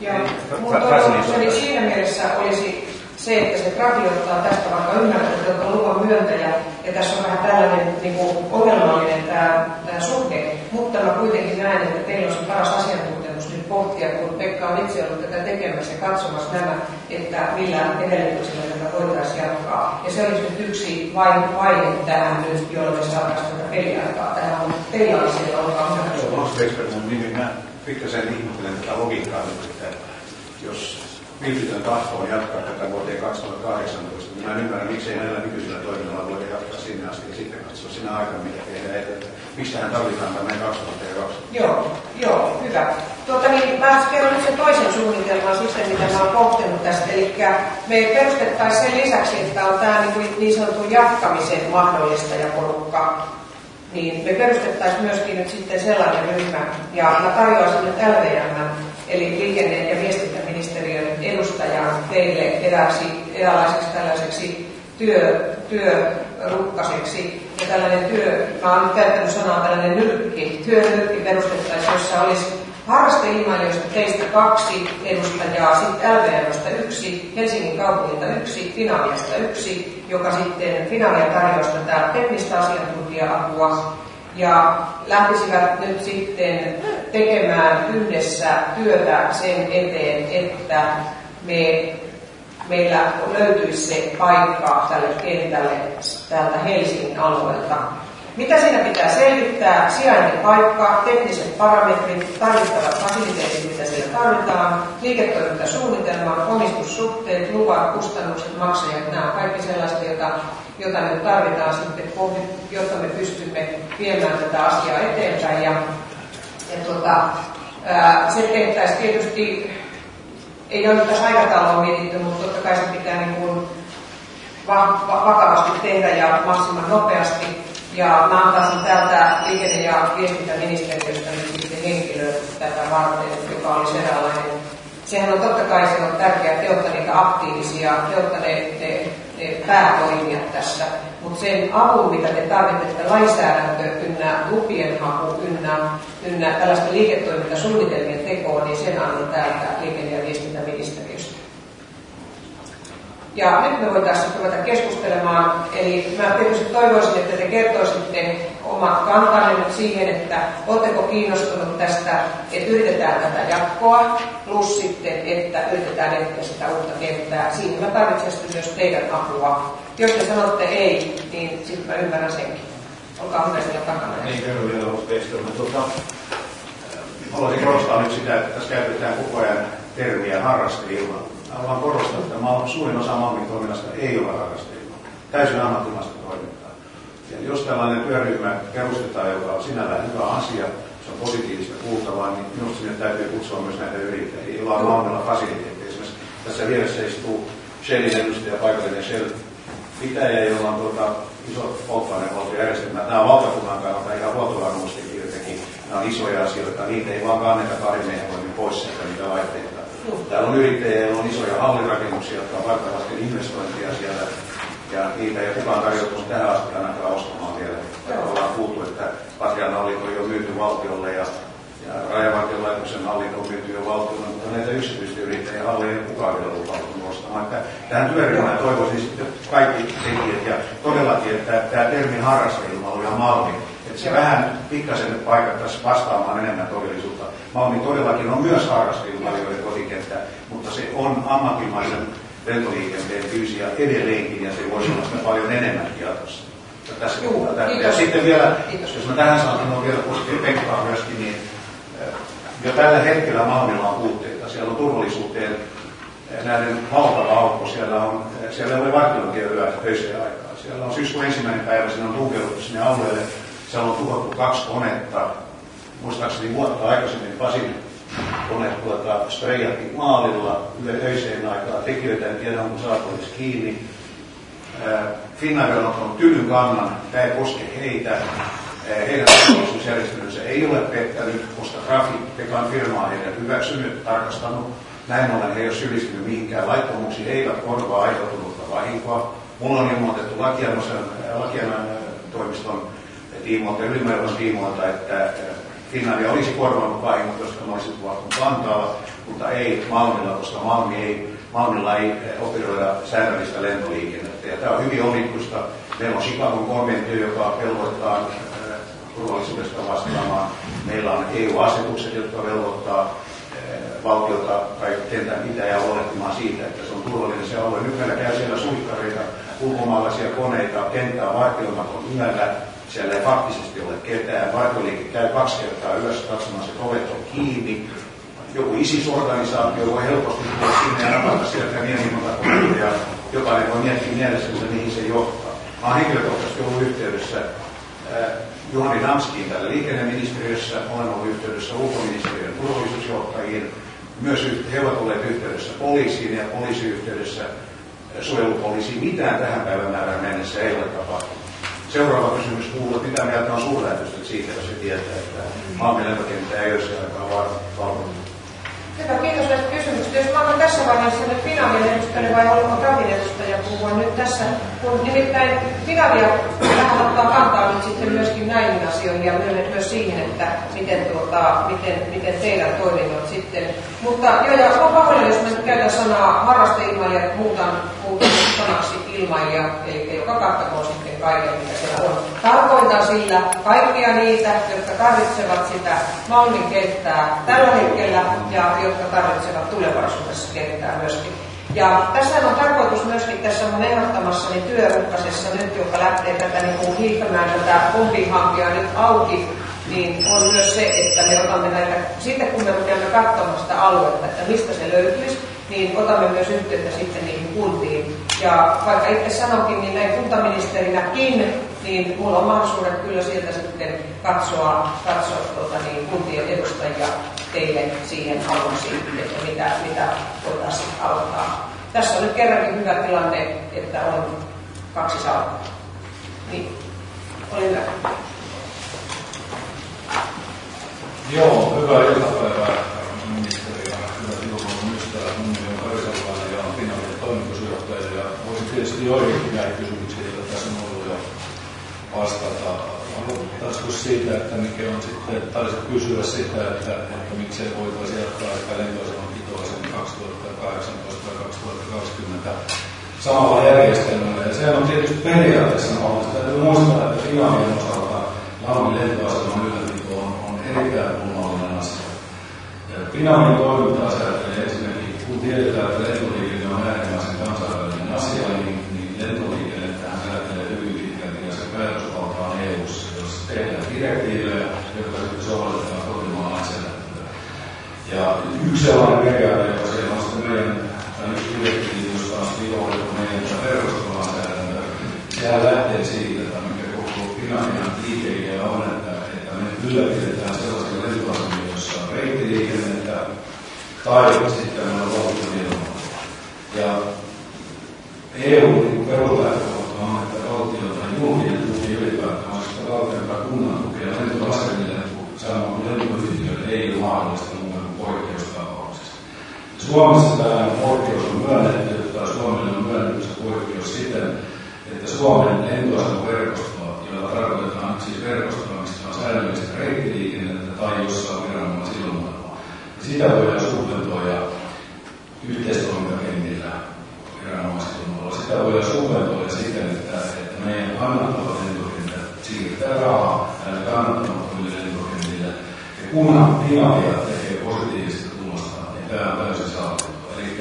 Ja mun toivomukseni siinä mielessä olisi se, että se trafi ottaa tästä vaikka ymmärtää, että luvan myöntäjä, ja tässä on vähän tällainen niin kuin ongelmallinen tämä, tämä suhde, mutta mä kuitenkin näen, että teillä on se paras asiantuntemus nyt pohtia, kun Pekka on itse ollut tätä tekemässä ja katsomassa nämä, että millä edellytyksillä tätä voitaisiin jatkaa. Ja se olisi nyt yksi vaihe, tähän nyt, jolloin me saataisiin tätä peliaikaa tähän, mutta teillä on olkaa hyvä. Max Wexberg, niin mä pikkasen ihmettelen tätä logiikkaa että jos vilpitön tahto on jatkaa tätä vuoteen 2018. Minä en ymmärrä, miksei näillä nykyisillä toiminnalla voida jatkaa sinne asti ja sitten katsoa sinä aikana, mitä tehdään. Että mistähän tarvitaan tämä 2020? Joo, joo, hyvä. Tuota, niin, mä kerron nyt sen toisen suunnitelman sitten, mitä mä oon pohtinut tästä. Eli me perustettaisiin sen lisäksi, että on tämä niin, niin sanotun jatkamisen mahdollistajaporukka, niin me perustettaisiin myöskin nyt sitten sellainen ryhmä, ja mä tarjoaisin nyt LVM, eli liikenne- ja edustajan teille erääksi, eräänlaiseksi tällaiseksi työ, työrukkaseksi, ja tällainen työ, mä oon nyt käyttänyt sanaa tällainen nyrkki, työnyrkki perustettaisiin, jossa olisi harrasteilmailijoista teistä kaksi edustajaa, sitten LVMstä yksi, Helsingin kaupungilta yksi, Finaaliasta yksi, joka sitten Finaalia tarjoaisi tätä teknistä asiantuntija-apua. Ja lähtisivät nyt sitten tekemään yhdessä työtä sen eteen, että me, meillä löytyisi se paikka tälle kentälle täältä Helsingin alueelta. Mitä siinä pitää selvittää? Sijainnin paikka, tekniset parametrit, tarvittavat fasiliteetit, mitä siellä tarvitaan, liiketoimintasuunnitelma, omistussuhteet, luvat, kustannukset, maksajat, nämä on kaikki sellaista, jota, jota nyt tarvitaan sitten, jotta me pystymme viemään tätä asiaa eteenpäin. Ja, ja tuota, se tehtäisiin tietysti, ei ole tässä aikataulua mietitty, mutta totta kai se pitää niin kuin vakavasti tehdä ja mahdollisimman nopeasti. Ja mä antaisin täältä liikenne- ja viestintäministeriöstä nyt sitten henkilö tätä varten, joka olisi eräänlainen. Sehän on totta kai se on tärkeää, te olette niitä aktiivisia, te olette ne, ne, ne päätoimijat tässä. Mutta sen avun, mitä te tarvitsette, lainsäädäntö ynnä lupien haku ynnä, ynnä tällaista liiketoimintasuunnitelmien tekoa, niin sen annan täältä liikenne- ja viestintäministeriöstä. Ja nyt me voitaisiin ruveta keskustelemaan. Eli mä tietysti toivoisin, että te kertoisitte omat kantanne nyt siihen, että oletteko kiinnostunut tästä, että yritetään tätä jatkoa, plus sitten, että yritetään etsiä sitä uutta kenttää. Siinä mä tarvitsen myös teidän apua. Jos te sanotte ei, niin sitten mä ymmärrän senkin. Olkaa hyvä siellä takana. Niin, kyllä vielä tuota, Haluaisin korostaa nyt sitä, että tässä käytetään koko ajan termiä harrasteilma haluan korostaa, että suurin osa Malmin toiminnasta ei ole harrasteilma. Täysin ammattimaista toimintaa. Ja jos tällainen työryhmä perustetaan, joka on sinällään hyvä asia, se on positiivista kuultavaa, niin minusta sinne täytyy kutsua myös näitä yrittäjiä, on Malmilla fasiliteetti. Esimerkiksi tässä vieressä istuu Shellin edustaja, paikallinen Shell pitäjä, jolla on tuota, iso polttoainehuoltojärjestelmä. Nämä on valtakunnan kannalta ihan huoltovarmuustekijöitäkin. Nämä on isoja asioita, niitä ei vaan kanneta kahden miehen pois sieltä niitä laitteita Täällä on yrittäjiä, joilla on isoja hallirakennuksia, jotka ovat valtavasti investointia siellä. Ja niitä ei kukaan tarjoutunut tähän asti ainakaan ostamaan vielä. Ollaan kuultu, että Patrian hallinto on jo myyty valtiolle ja, ja Rajavartiolaitoksen hallinto on myyty jo valtiolle, mutta näitä yksityistä yrittäjiä halleja ei kukaan vielä lupautunut ostamaan. Että tähän työryhmään toivoisin sitten kaikki tekijät ja todellakin, että tämä termi harrasteilmailu ja malmi, että se vähän pikkasen paikattaisi vastaamaan enemmän todellisuutta. Malmi todellakin on myös harrasteilmailijoiden kotikenttä, mutta se on ammattimaisen lentoliikenteen fyysiä edelleenkin ja se voisi olla sitä paljon enemmänkin jatkossa. Ja, tässä Juu, ja sitten vielä, kiitos. jos mä tähän saan sanoa vielä koskee Pekkaa myöskin, niin eh, jo tällä hetkellä Malmilla on puutteita. Siellä on turvallisuuteen eh, näiden valtava aukko. Siellä, on, eh, siellä ei ole vartiointia yöä töiseen aikaan. Siellä on syyskuun ensimmäinen päivä, siinä on tunkeuduttu sinne alueelle. Siellä on tuhottu kaksi konetta, muistaakseni vuotta aikaisemmin Pasin kone tuota, spreijattiin maalilla öiseen aikaan. Tekijöitä en tiedä, onko saatu edes kiinni. Finnair on tylyn kannan, tämä ei koske heitä. Heidän turvallisuusjärjestelynsä ei ole pettänyt, koska Trafi, joka on firmaa heidän hyväksynyt, tarkastanut. Näin ollen he ei ole syyllistynyt mihinkään laittomuuksiin, eivät korvaa aiheutunutta vahinkoa. Mulla on ilmoitettu lakianan toimiston tiimoilta, ylimääräisen tiimoilta, että Finlandia olisi korvannut vahingot, koska ne olisi tuottu Vantaalla, mutta ei Malmilla, koska Malmi ei, Malmilla ei eh, operoida säännöllistä lentoliikennettä. Ja tämä on hyvin omituista. Meillä on Chicagon konventio, joka velvoittaa eh, turvallisuudesta vastaamaan. Meillä on EU-asetukset, jotka velvoittaa eh, valtiota tai kentän pitäjää huolehtimaan siitä, että se on turvallinen se alue. Nyt meillä käy siellä suihkareita, ulkomaalaisia koneita, kenttää vartioimaton yöllä siellä ei faktisesti ole ketään. Vartoliike käy kaksi kertaa ylös katsomaan, että ovet on kiinni. Joku ISIS-organisaatio voi helposti tulla sinne ja napata sieltä monta ja jokainen voi miettiä mielessä, että mihin se johtaa. Mä olen henkilökohtaisesti ollut yhteydessä äh, Juhani Damskiin täällä liikenneministeriössä, olen ollut yhteydessä ulkoministeriön turvallisuusjohtajiin, myös he ovat olleet yhteydessä poliisiin ja poliisiyhteydessä suojelupoliisiin. Mitään tähän päivän määrään mennessä ei ole tapahtunut. Seuraava kysymys kuuluu, mitä mieltä on suurlähetystö siitä, jos se tietää, että maamme lentokenttä ei siellä aikaa valvonut. Hyvä, kiitos näistä kysymyksistä. Jos mä annan tässä vaiheessa nyt Finavian edustaja vai haluaako Trafin edustaja puhua nyt tässä, kun nimittäin Finavia vähän ottaa kantaa nyt sitten myöskin näihin asioihin ja myös siihen, että miten, tuota, miten, miten teidän toiminnot sitten. Mutta joo, ja on pahoillani, jos mä käytän sanaa harrasteilmailija, että muutan, muutan sanaksi ilmailija, eli joka kattakoon sitten kaiken, mitä siellä on. Tarkoitan sillä kaikkia niitä, jotka tarvitsevat sitä Malmin kenttää tällä hetkellä ja jotka tarvitsevat tulevaisuudessa kenttää myöskin. Ja tässä on tarkoitus myöskin tässä mun ehdottamassani työrukkasessa nyt, joka lähtee tätä niin kuin hiihtämään tätä kompihankia nyt auki, niin on myös se, että me otamme näitä, sitten kun me rupeamme katsomaan sitä aluetta, että mistä se löytyisi, niin otamme myös yhteyttä sitten niihin kuntiin. Ja vaikka itse sanokin, niin näin kuntaministerinäkin, niin mulla on mahdollisuudet kyllä sieltä sitten katsoa, katsoa tuota, niin, kuntien edustajia teille siihen aluksi, että mitä, mitä voitaisiin aloittaa. Tässä on nyt kerrankin hyvä tilanne, että on kaksi salkkaa. Niin, oli hyvä. Joo, hyvää iltapäivää ministeri ja hyvät ilmailun ystävät. Mun nimi on Kari Salvainen ja olen Finavian toimitusjohtaja ja voisin tietysti joihinkin näihin kysymyksiin, joita tässä on ollut jo vastata. Aloittaisiko siitä, että mikä on sitten, taisi kysyä sitä, että, että miksei voitaisiin jatkaa ehkä lentoaseman pitoa sen 2018 tai 2020 samalla järjestelmällä. Ja sehän on tietysti periaatteessa mahdollista. Täytyy muistaa, että Finavian osalta Launin lentoaseman ylläpito on, on erittäin pulmallinen asia. Finavian toimintaa säätelee esimerkiksi, kun tiedetään, että lentoliikenne on äärimmäisen kansainvälinen asia, niin, niin lentoliikennettähän säätelee hyvin pitkälti ja se päätösvalta on EU-ssa, jossa tehdään direktiivejä, jotka sitten sovelletaan kotimaan lainsäädäntöön. Ja yksi sellainen periaate, joka siellä on sitten meidän, tai yksi direktiivi, josta on vihollinen meidän verkostolainsäädäntö, sehän lähtee siitä, että mikä koko Finavian liikeidea on, että, että me ylläpidetään sellaisia lentoasemia, joissa on reittiliikennettä, tai sitten meillä on valtion Ja EU peruslähtökohta on, että valtio tai julkinen tuki ylipäätään on sitä valtion tai kunnan tukea lentoasemille, samoin kuin lentoyhtiöille ei ole mahdollista muuta kuin poikkeustapauksissa. Suomessa tämä poikkeus on myönnetty, tai Suomelle on myönnetty se poikkeus siten, että Suomen lentoasemaverkostoa, jolla tarkoitetaan siis verkostoa, mistä on säännöllistä reittiliikennettä tai jossa on viranomaisilmoilua. Sitä voidaan subventoida yhteistoimintakentillä viranomaisilmoilla. Sitä voidaan subventoida siten, että, että meidän kannattavat lentokentät siirtää rahaa näille kannattamattomille lentokentille. Ja kunnan Finavia tekee positiivista tulosta, niin tämä on täysin sallittua. Eli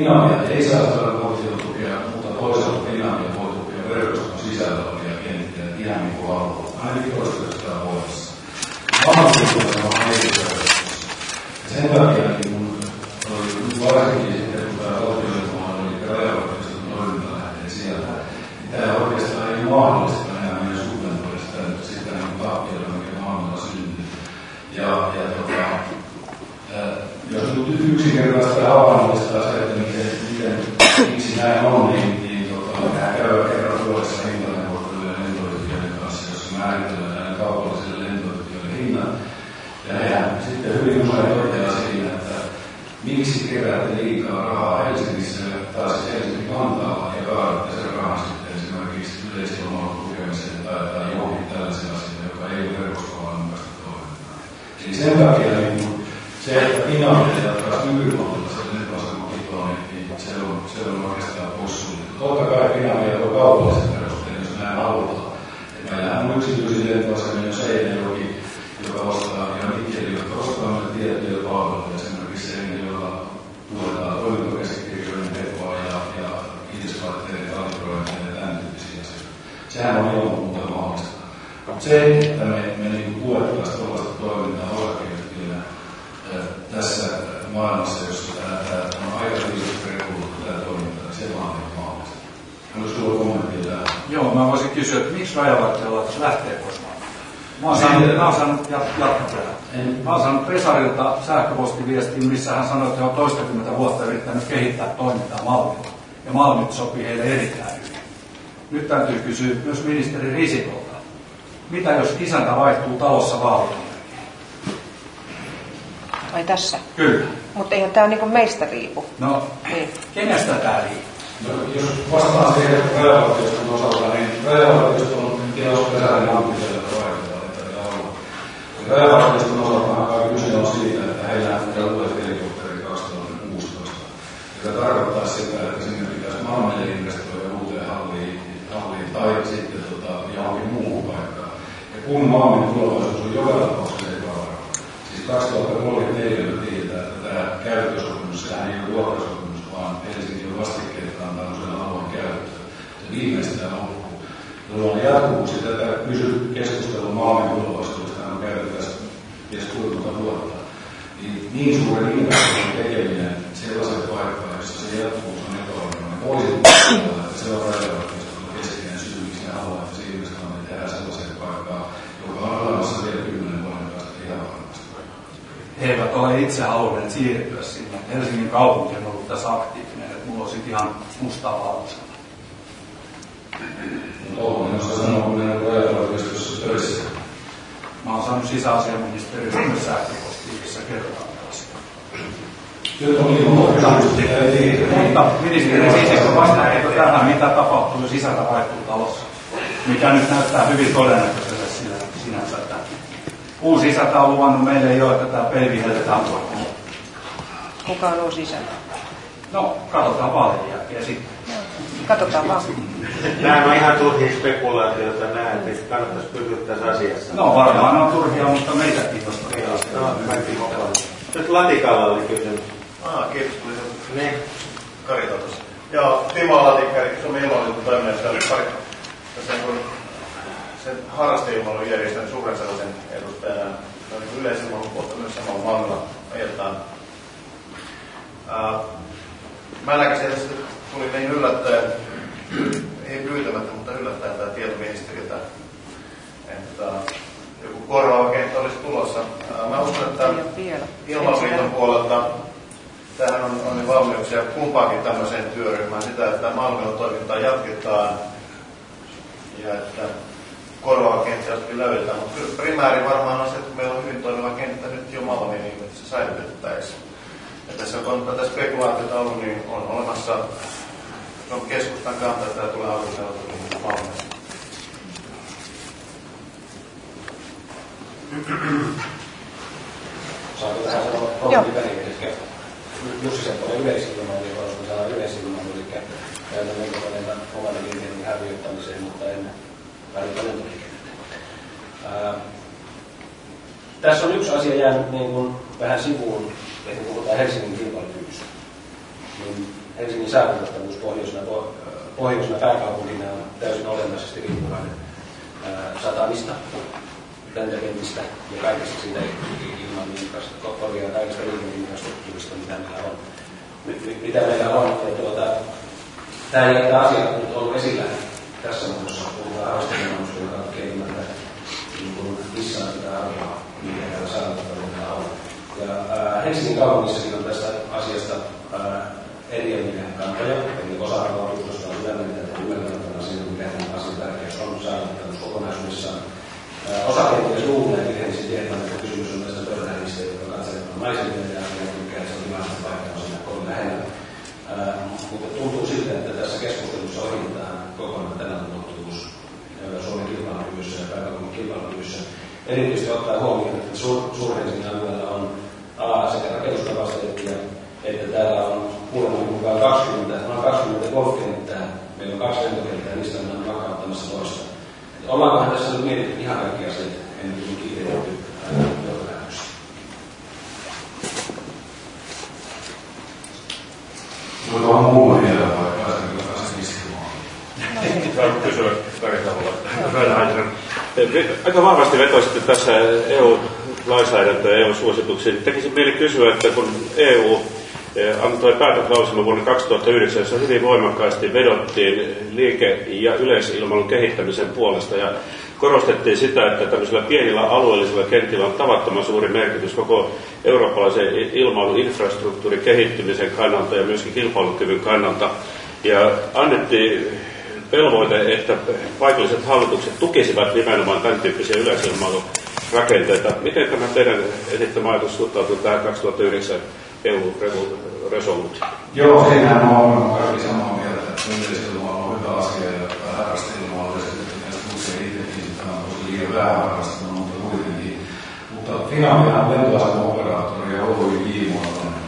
Finavia ei saa saada valtion tukea, mutta toisaalta Finavia voi tukea verkoston sisällä olevia kenttiä ihan niin kuin haluaa. Ainakin toistaiseksi on voimassa. Mahdollisuudella on ei sen takia niin mun oli varsinkin sitten, kun tämä valtioilmaa oli rajavartioston toiminta lähtee sieltä, niin tämä oikeastaan ei mahdollista enää meidän subventoida sitä, sitä niin tappioita, mikä maailmalla syntyy. Ja, ja tota, jos nyt yksinkertaista havainnollistaa se, että miten, miten, miksi näin on, niin, niin tota, mehän käydään kerran vuodessa hintaneuvottelujen lentoyhtiöiden kanssa, jossa määritellään näille kaupallisille lentoyhtiöille hinnat. Ja nehän sitten hyvin usein toteaa siinä, että miksi keräätte liikaa rahaa Helsingissä tai siis Helsingin Vantaalla ja kaadatte sen rahan sitten esimerkiksi yleisilmailun tukemiseen tai, tai johonkin tällaisen asian, joka ei ole verkostolla mukaista toimintaa. Eli sen takia niin se, että Finavia jatkaa nykymallilla sen lentoasemapitoon, niin, niin se on, se on oikeastaan poissuljettu. Totta kai Finavia on kaupallisen perusteen, jos näin halutaan. Et meillähän on yksityisiä lentoasemia, jos Seinäjoki, joka ostaa, ja Mikkeli, jotka ostaa meille tiettyjä palveluja, esimerkiksi se, jolla tuotetaan toimintakäsikirjojen tekoa ja, ja kiitoslaitteiden kalibrointia ja tämän tyyppisiä asioita. Sehän on ilman muuta mahdollista. Mutta se, että me, me niin tuettaisiin tuollaista toimintaa osakeyhtiönä tässä maailmassa, jossa tämä, tämä on aika tiivisti reguloitu tämä toiminta, niin se vaan ei ole mahdollista. Haluaisi tulla kommenttia tähän? Joo, mä voisin kysyä, että miksi rajavartiolaitos lähtee kosmaan? Mä oon saanut, mä oon saanut Mä oon saanut Pesarilta sähköpostiviestin, missä hän sanoi, että he on toistakymmentä vuotta yrittänyt kehittää toimintaa Malmilla. Ja Malmit sopii heille erittäin hyvin. Nyt täytyy kysyä myös ministeri Risikolta. Mitä jos isäntä vaihtuu talossa vaalien Ai tässä? Kyllä. Mutta eihän tämä niinku meistä riipu. No, Niin. kenestä tämä riippuu? No, jos vastaan siihen rajavartioston osalta, niin rajavartioston on tilausperäinen ammattilainen vaikuttaa, että ei halua. Rajavartioston osalta kai kyse on siitä, että heillä on uudet helikopterit 2016. Joka tarkoittaa sitä, että sinne pitäisi maailmalle investoida uuteen halliin, halliin tai sitten tota, johonkin muuhun paikkaan. Ja kun maailman tulevaisuus on joka tapauksessa epävarma, siis 2034 me tiedetään, että tämä käyttösopimus, sehän ei ole vuokrasopimus, vaan Helsinki on vastikkeet antanut sen alueen käyttöön. Se viimeistään loppuu. Jolloin jatkuvuksi tätä kysy- keskustelua maailman tulevaisuudesta on käyty tässä ties kuinka monta vuotta. Niin, niin suuren investoinnin tekeminen sellaisen paikkaan, jossa se jatkuvuus on epävarma, niin voisi kuvitella, että se on rajavartistolla keskeinen syy, miksi ne haluaa, että se investointi tehdään sellaiseen paikkaan, joka on olemassa vielä kymmenen vuoden päästä ihan varmasti. He eivät ole itse halunneet siirtyä sinne. Helsingin kaupunki on ollut tässä aktiivinen, että mulla on sitten ihan mustaa valmiina. Toivon, jos se sanoo, kun ne on rajavartiostossa töissä. Mä oon saanut sisäasiaministeriöstä sähköpostia, missä kerrotaan tällaista. Nyt on niin monta kysymystä, ei tiedä. Mutta ministeri Sisikko vastaa, että tähän mitä tapahtuu, jos isäntä vaihtuu talossa. Mikä nyt näyttää hyvin todennäköiselle sillä sinänsä, että uusi isäntä on luvannut meille jo, että tämä peli heitetään pois. Kuka on uusi isäntä? No, katsotaan vaalien jälkeen sitten. Katsotaan vaan. Nämä on ihan turhia spekulaatioita nämä, että kannattaisi pysyä tässä asiassa. No varmaan on turhia, mutta meitä kiinnostaa. No, kaikki mukaan. Nyt Latikalla oli kysymys. Ah, kiitos. Niin. Kari totos. Joo, Timo Latikka, Suomen ilmailuliiton toiminnasta oli pari. Tässä kun sen harrasteilmailun järjestänyt suuren sellaisen edustajana. Se on niin yleisilmailun puolta myös samalla mallilla ajetaan. Mä näkisin, että tuli niin yllättäen, ei pyytämättä, mutta yllättäen tämä tieto ministeriltä, että joku korvaava kenttä olisi tulossa. Mä uskon, että Vielä. Ilmailuliiton puolelta tähän on, on valmiuksia kumpaankin tämmöiseen työryhmään sitä, että Malmön toimintaa jatketaan ja että korvaava kenttä joskin löydetään. Mutta kyllä primääri varmaan on se, että meillä on hyvin toimiva kenttä nyt jo Malmiin, niin että se säilytettäisiin. Ja tässä on tätä spekulaatiota ollut, niin on olemassa on keskustan kanta, että tämä tulee alkuneuvotteluun Malmeen. Saanko tähän sanoa Joo. Jussi Sepponen yleisilmailu, joka on sana yleisilmailu, eli käytän lentokoneita oman liikenteen harjoittamiseen, mutta en lentoliikennettä. Ää, Tässä on yksi asia jäänyt niin kuin vähän sivuun, että kun puhutaan Helsingin kilpailukyvystä. Niin Helsingin saavutettavuus pohjoisena, po- pohjoisena pääkaupunkina on täysin olennaisesti riippuvainen ää, satamista, lentokentistä ja kaikesta siitä ilman korjaa kaikesta liikenneinfrastruktuurista, mitä meillä on. Mi- mi- Mitä meillä on. Ja tuota, tämä ei ole asia nyt ollut esillä tässä muodossa. Puhutaan harrastelemaisuudesta, joka kaikkea ymmärtää, niin kuin missään sitä arvoa, mikä täällä saavutettavuudella on. Ja ää, Helsingin kaupungissakin on tästä asiasta ää, eriäviä kantoja, eli osa arvoitusta on sitä mieltä, että ymmärtämättä asian, mikä tämän asian tärkeys on saavutettavuus kokonaisuudessaan. Ää, Osa kenties luulee virheellisesti tietämään, että kysymys on tästä pöytähänistä, joka katselemaan naisille ja tykkää, että se on tilanteen paikka on siinä kovin lähellä. Ää, Mutta tuntuu siltä, että tässä keskustelussa ohitetaan kokonaan tänään ulottuvuus ää, Suomen kilpailukyvyssä ja pääkaupungin kilpailukyvyssä. Erityisesti ottaa huomioon, että Suur- Suur-Helsingin alueella on A, sekä rakennuskapasiteettia, että täällä on kuulemma mukaan 20, noin 20 golfkenttää. Meillä on kaksi lentokenttää, niistä on vakauttamassa toista. Ollaankohan tässä nyt mietitty ihan kaikki asiat ennen kuin kiitetty johtopäätöksiä? Voit olla mulla vielä vai pääsenkö takaisin istumaan? Saanko kysyä Kari Savola? Aika vahvasti vetositte tässä EU-lainsäädäntöä ja EU-suosituksiin. Tekisin mieli kysyä, että kun EU antoi päätöslauselman vuonna 2009, jossa hyvin voimakkaasti vedottiin liike- ja yleisilmailun kehittämisen puolesta ja korostettiin sitä, että tämmöisillä pienillä alueellisilla kentillä on tavattoman suuri merkitys koko eurooppalaisen ilmailuinfrastruktuurin kehittymisen kannalta ja myöskin kilpailukyvyn kannalta. Ja annettiin velvoite, että paikalliset hallitukset tukisivat nimenomaan tämän tyyppisiä yleisilmailuhankkeita rakenteita. Miten tämä teidän esittämä ajatus suhtautuu tähän 2009 EU-resoluutioon? Joo, siinähän on kaikki samaa mieltä, että yleisilmailu on hyvä asia ja harrasteilmailu ja sitten usein itsekin sitä on tosi liian vähän harrastanut, mutta kuitenkin. Mutta Finamihan on lentoasema-operaattori ja OIJ-muotoinen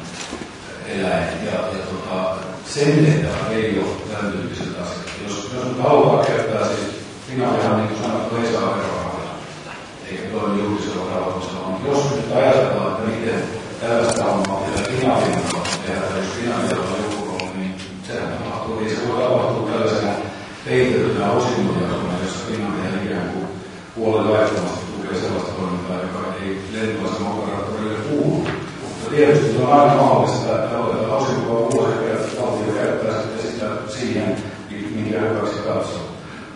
eläin ja, ja tota, sen tehtävä ei ole tämän tyyppiset asiat. Jos, jos nyt haluaa käyttää siis Finamihan niin kuin sanottu ei saa verorahoja, eikä toimi julkisella rahoituksella, mutta jos nyt ajatellaan, että miten tällaista hommaa pitää Finavin kautta tehdä, jos on joku rooli, niin sehän tapahtuu, ei se voi tapahtua tällaisena peiteltynä osingonjakona, jossa Finavia ikään kuin puolen laittomasti tukee sellaista toimintaa, joka ei lentoasema operaattorille kuulu. Mutta tietysti on aina mahdollista, että otetaan osinkoa vuosi ja valtio käyttää sitten sitä siihen, minkä hyväksi katsoo.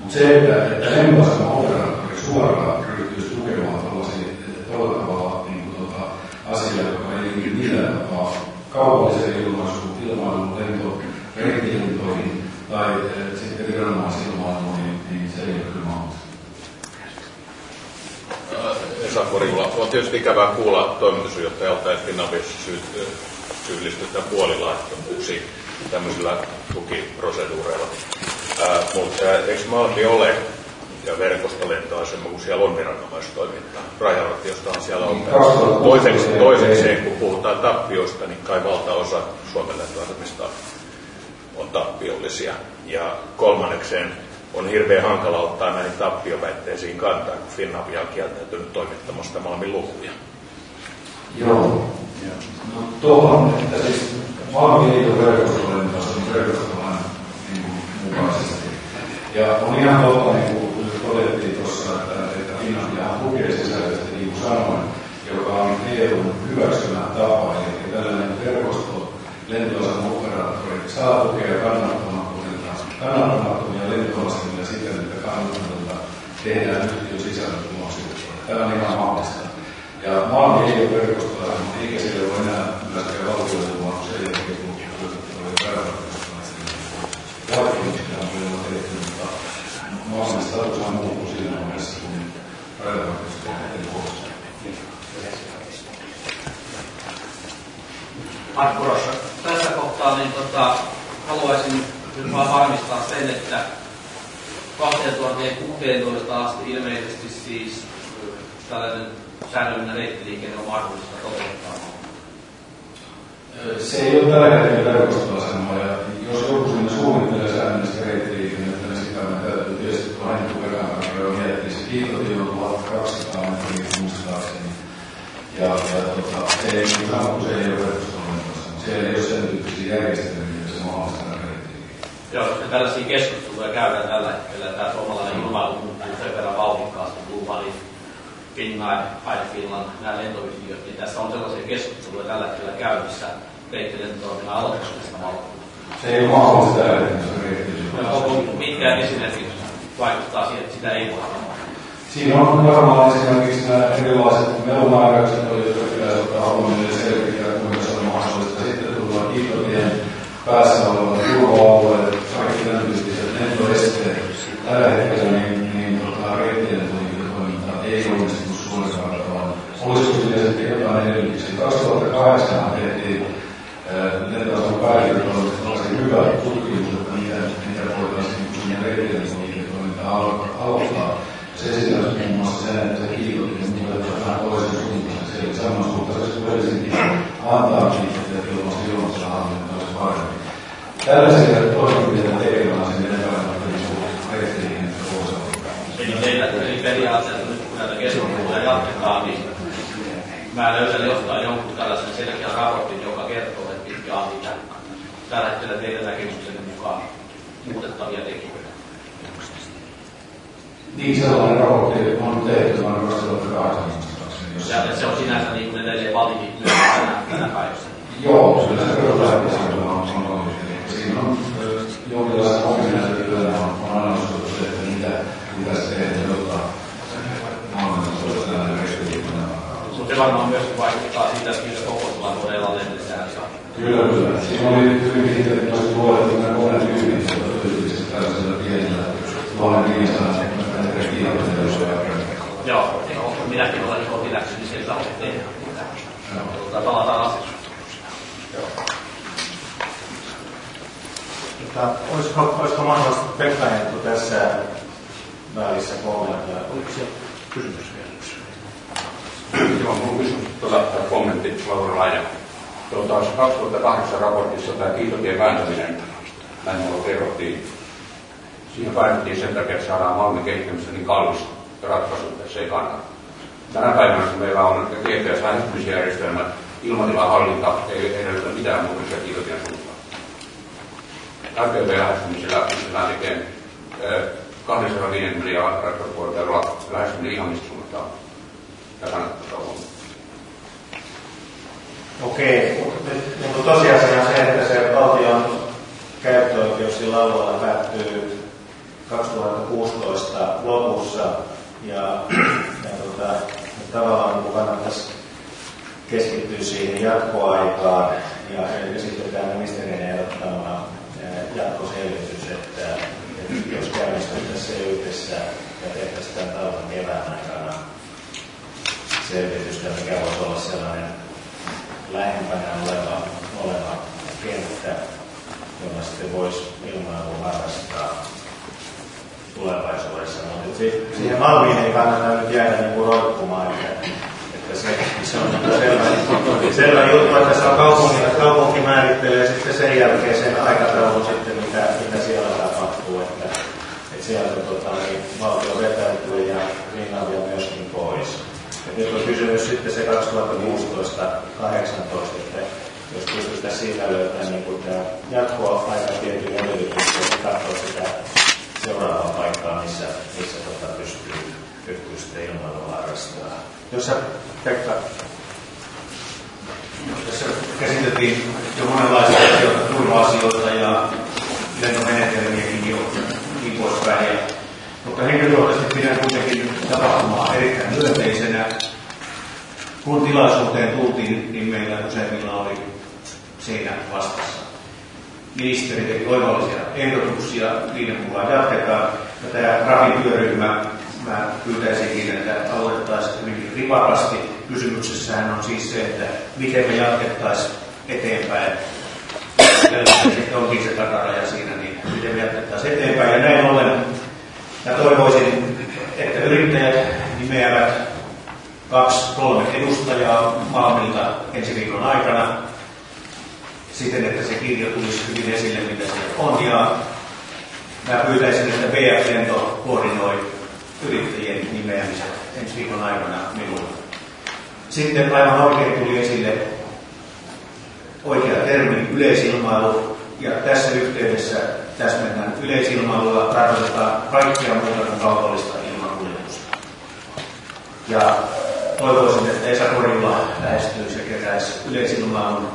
Mutta se, että, että lentoasema operaattori suoraan ryhtyisi tukemaan tällaisia tuolla tavalla niin kuin, tota, asiaa, joka ei liity millään tapaa kaupalliseen ilmaisuun, ilmailuun, lento, reittilentoihin tai e, sitten viranomaisilmailuun, niin, niin se ei ole kyllä mahdollista. Esa Korjula, on tietysti ikävää kuulla toimitusjohtajalta, että Finaviassa syy, syyllistytään puolilaittomuuksiin tämmöisillä tukiproseduureilla. mutta eikö Malmi ole ja verkostolentoasema, kun siellä on viranomaistoimintaa. Rajavartiostahan siellä on. Toiseksi, toisekseen, kun puhutaan tappioista, niin kai valtaosa Suomen lentoasemista on tappiollisia. Ja kolmannekseen on hirveän hankala ottaa näihin tappioväitteisiin kantaa, kun Finavia on kieltäytynyt toimittamasta Malmin lukuja. Joo. No tuohon, että siis Malmi ei ole niin verkostolain niin mukaisesti. Ja on ihan totta, niin kuin todettiin tuossa, että, että Finlandiahan tukee sisäisesti, niin kuin sanoin, joka on EUn hyväksymä tapa, eli tällainen verkosto lentoasema-operaattori saa tukea kannattamattomilta, kannattamattomia lentoasemia siten, että kannattamattomilta tehdään yhtiön sisällä tuloksia. Tämä on ihan mahdollista. Ja maan ei ole verkostoa, eikä sillä ole enää myöskään valtioiden kun oli verorahoitusta. Valtioita on on kun. Markku Rossa. Tässä kohtaa niin tota, haluaisin vaan varmistaa sen, että 2016 asti ilmeisesti siis tällainen säännöllinen reittiliikenne on mahdollista toteuttaa. Se ei ole tällä hetkellä verkostoasema, ja jos joku sinne suunnittelee säännöllistä reittiliikennettä, niin sitä me täytyy tietysti Henkku jo miettiä. Se kiitotin on 1200 metriä muistaakseni. Ja, ja tota, se ei, se ei ole verkostoasema. Siellä ei ole sen tyyppisiä järjestelmiä, joissa mahdollistaa reittiliikennettä. Joo, koska tällaisia keskusteluja käydään tällä hetkellä, tämä suomalainen ilmailu muuttuu sen verran vauhdikkaasti, Valley, Finnair, Air Finland, nämä lentoyhtiöt, niin tässä on sellaisia keskusteluja tällä hetkellä käynnissä reittilentotoiminnan aloittamisesta valtuutta. Se ei ole mahdollista mitkä esimerkiksi vaikuttaa siihen, että sitä ei voi Siinä on varmaan esimerkiksi nämä erilaiset melumääräykset, jotka pitäisi ottaa huomioon ja selvittää, kuinka se on mahdollista. Sitten tullaan kiitotien päässä jo monenlaisia asioita, turva-asioita ja lentomenetelmiäkin jo niin poispäin. Ja, mutta henkilökohtaisesti pidän kuitenkin tapahtumaa erittäin myönteisenä. Kun tilaisuuteen tultiin, niin meillä useimmilla oli seinä vastassa ministeri teki oivallisia ehdotuksia, niiden mukaan jatketaan. Ja tämä RAFin työryhmä, mä pyytäisinkin, että aloitettaisiin hyvinkin rivakasti. Kysymyksessähän on siis se, että miten me jatkettaisiin eteenpäin. Sitten onkin se takaraja siinä, niin miten me jatkettaisiin eteenpäin. Ja näin ollen mä toivoisin, että yrittäjät nimeävät kaksi, kolme edustajaa Malmilta ensi viikon aikana siten, että se kirjo tulisi hyvin esille, mitä se on. Ja mä pyytäisin, että BF-lento koordinoi yrittäjien nimeämisen ensi viikon aikana minulle. Sitten aivan oikein tuli esille oikea termi yleisilmailu, ja tässä yhteydessä täsmennän yleisilmailulla tarkoitetaan kaikkia muuta kuin kaupallista ilmakuljetusta. Ja toivoisin, että Esa Korilla lähestyisi ja keräisi yleisilmailun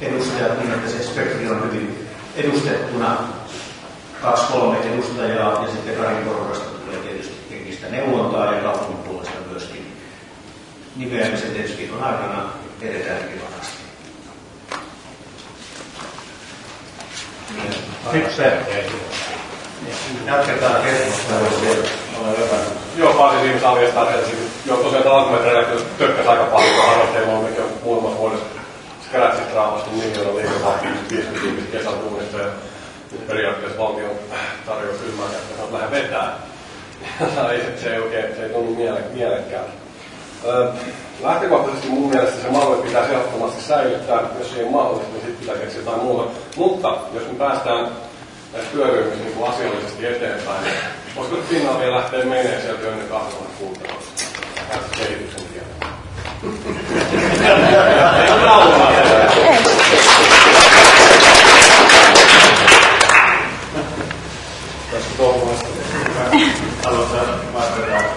edustajat niin, että se spektri on hyvin edustettuna. Kaksi, kolme edustajaa ja sitten Karin porukasta tulee tietysti henkistä neuvontaa ja kaupungin puolesta myöskin nimeämiset ensi viikon aikana edetään rivakasti. Sitten jatketaan keskustelua. Joo, pääsin viimeisessä aliasta Joo, tosiaan alkumetreillä tökkäsi aika paljon mikä on muutamassa vuodessa keräsit raamasta miljoona liikevaihtoa 50 ihmistä kesätunnista ja nyt periaatteessa valtio tarjoaa kylmää että sä lähde vetää. se ei oikein, se ei tunnu miele, mielekkäältä. Lähtökohtaisesti mun mielestä se malli pitää ehdottomasti säilyttää, jos ei ole mahdollista, niin sitten pitää keksiä jotain muuta. Mutta jos me päästään näissä työryhmissä niin asiallisesti eteenpäin, niin voisiko Finlandia lähteä menee sieltä jo ennen 2016 kehityksen tiellä? Tästä toivomasta aloittaa vastata.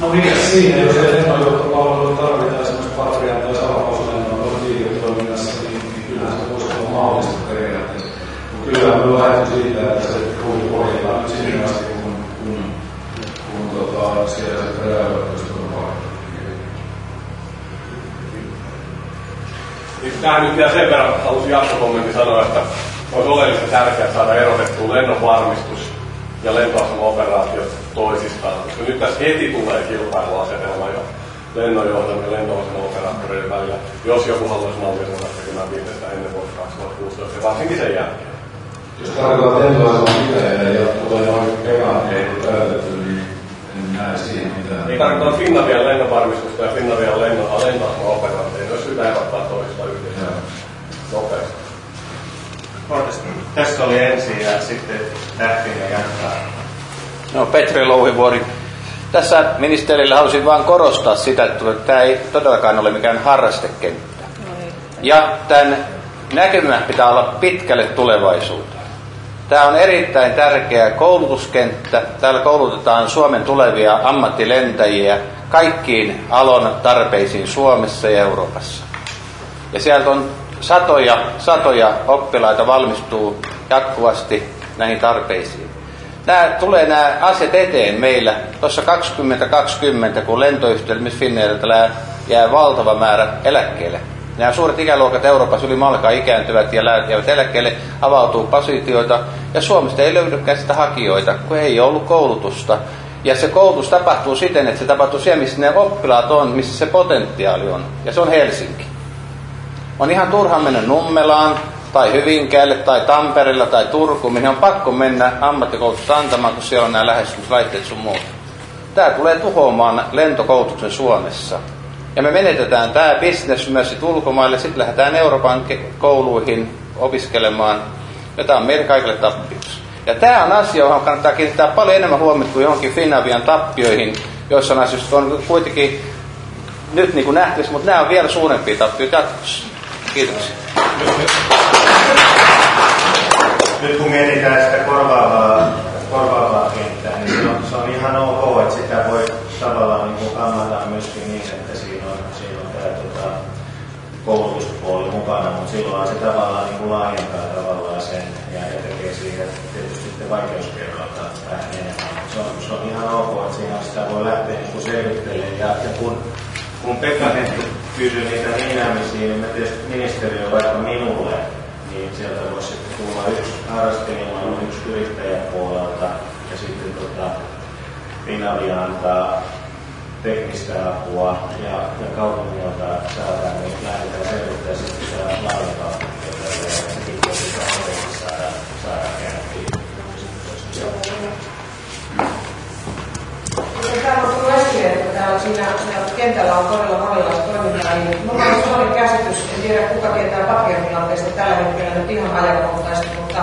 No mikä siinä, jos ei lentojohtopalveluita tarvitaan esimerkiksi Patrian tai Salapauslennon liiketoiminnassa, niin, niin kyllähän se voisi olla mahdollista periaatteessa. Kyllä on lähdetty siitä, että se ruuhi pohjataan nyt sinne asti, kun, kun, kun tota, siellä se rajaverkosto on paljon. Niin tähän nyt vielä sen verran halusin jatkokommentti sanoa, että olisi oleellisen tärkeää saada erotettua lennon varmistus ja lentoasemaoperaatiot toisistaan, koska nyt tässä heti tulee kilpailuasetelma jo lennonjohdon ja lentoaseman operaattoreiden välillä, jos joku haluaisi mallia sellaista tekemään viimeistä ennen vuotta 2016 ja varsinkin sen jälkeen. Jos tarkoitat lentoaseman pitäjää ja tulee noin kevan ei käytetty, niin en näe siihen mitään. Ei tarkoita Finavian lennonvarmistusta ja Finavian lennon, lentoaseman operaattoreita, jos syytä erottaa toista yhdessä nopeasti. Tässä oli ensin ja sitten Tähtinen jatkaa. No Petri Louhivuori. Tässä ministerille halusin vain korostaa sitä, että tämä ei todellakaan ole mikään harrastekenttä. Ja tämän näkymä pitää olla pitkälle tulevaisuuteen. Tämä on erittäin tärkeä koulutuskenttä. Täällä koulutetaan Suomen tulevia ammattilentäjiä kaikkiin alon tarpeisiin Suomessa ja Euroopassa. Ja sieltä on satoja, satoja oppilaita valmistuu jatkuvasti näihin tarpeisiin. Nämä, tulee nämä asiat eteen meillä. Tuossa 2020, kun lentoyhtiöllä Finnairilta jää valtava määrä eläkkeelle. Nämä suuret ikäluokat Euroopassa yli malkaa ikääntyvät ja jäävät eläkkeelle, avautuu positioita. Ja Suomesta ei löydykään sitä hakijoita, kun ei ollut koulutusta. Ja se koulutus tapahtuu siten, että se tapahtuu siellä, missä ne oppilaat on, missä se potentiaali on. Ja se on Helsinki. On ihan turha mennä Nummelaan tai Hyvinkäälle tai Tampereella tai Turkuun, mihin on pakko mennä ammattikoulutusta antamaan, kun siellä on nämä lähestymislaitteet sun muuta. Tämä tulee tuhoamaan lentokoulutuksen Suomessa. Ja me menetetään tämä bisnes myös ulkomaille, sitten lähdetään Euroopan kouluihin opiskelemaan, ja tämä on meidän kaikille tappioksi. Ja tämä on asia, johon kannattaa kiinnittää paljon enemmän huomiota kuin johonkin Finavian tappioihin, joissa on asioista on kuitenkin nyt niin kuin nähtävissä, mutta nämä on vielä suurempia tappioita jatkossa. Kiitoksia. Nyt kun mietitään sitä korvaavaa, korvaavaa kenttää, niin se on, se on ihan ok, että sitä voi tavallaan niin kuin kammata myöskin niin, että siinä on, siinä on tämä tota, koulutuspuoli mukana, mutta silloin se tavallaan niin kuin laajentaa tavallaan sen ja, tekee siitä tietysti sitten vaikeuskerroilta vähän enemmän. Se on, se on ihan ok, että siinä sitä voi lähteä niin selvittelemään ja, ja kun kun Pekka Henttu kysyi niitä nimeämisiä, niin mä tietysti ministeriö vaikka minulle, niin sieltä voisi sitten tulla yksi harrasteilmailu, yksi yrittäjäpuolelta ja sitten tota, Finavia antaa teknistä apua ja, ja kaupungilta saadaan, niin lähdetään selvittämään sitten sitä laajempaa ja sekin voisi saada, saada käyntiin. Täällä on tullut esille, että täällä siinä, siinä kentällä on todella monenlaista toimintaa, niin minulla on sellainen käsitys, en tiedä kuka tietää Papian tilanteesta tällä hetkellä nyt ihan ajankohtaisesti, mutta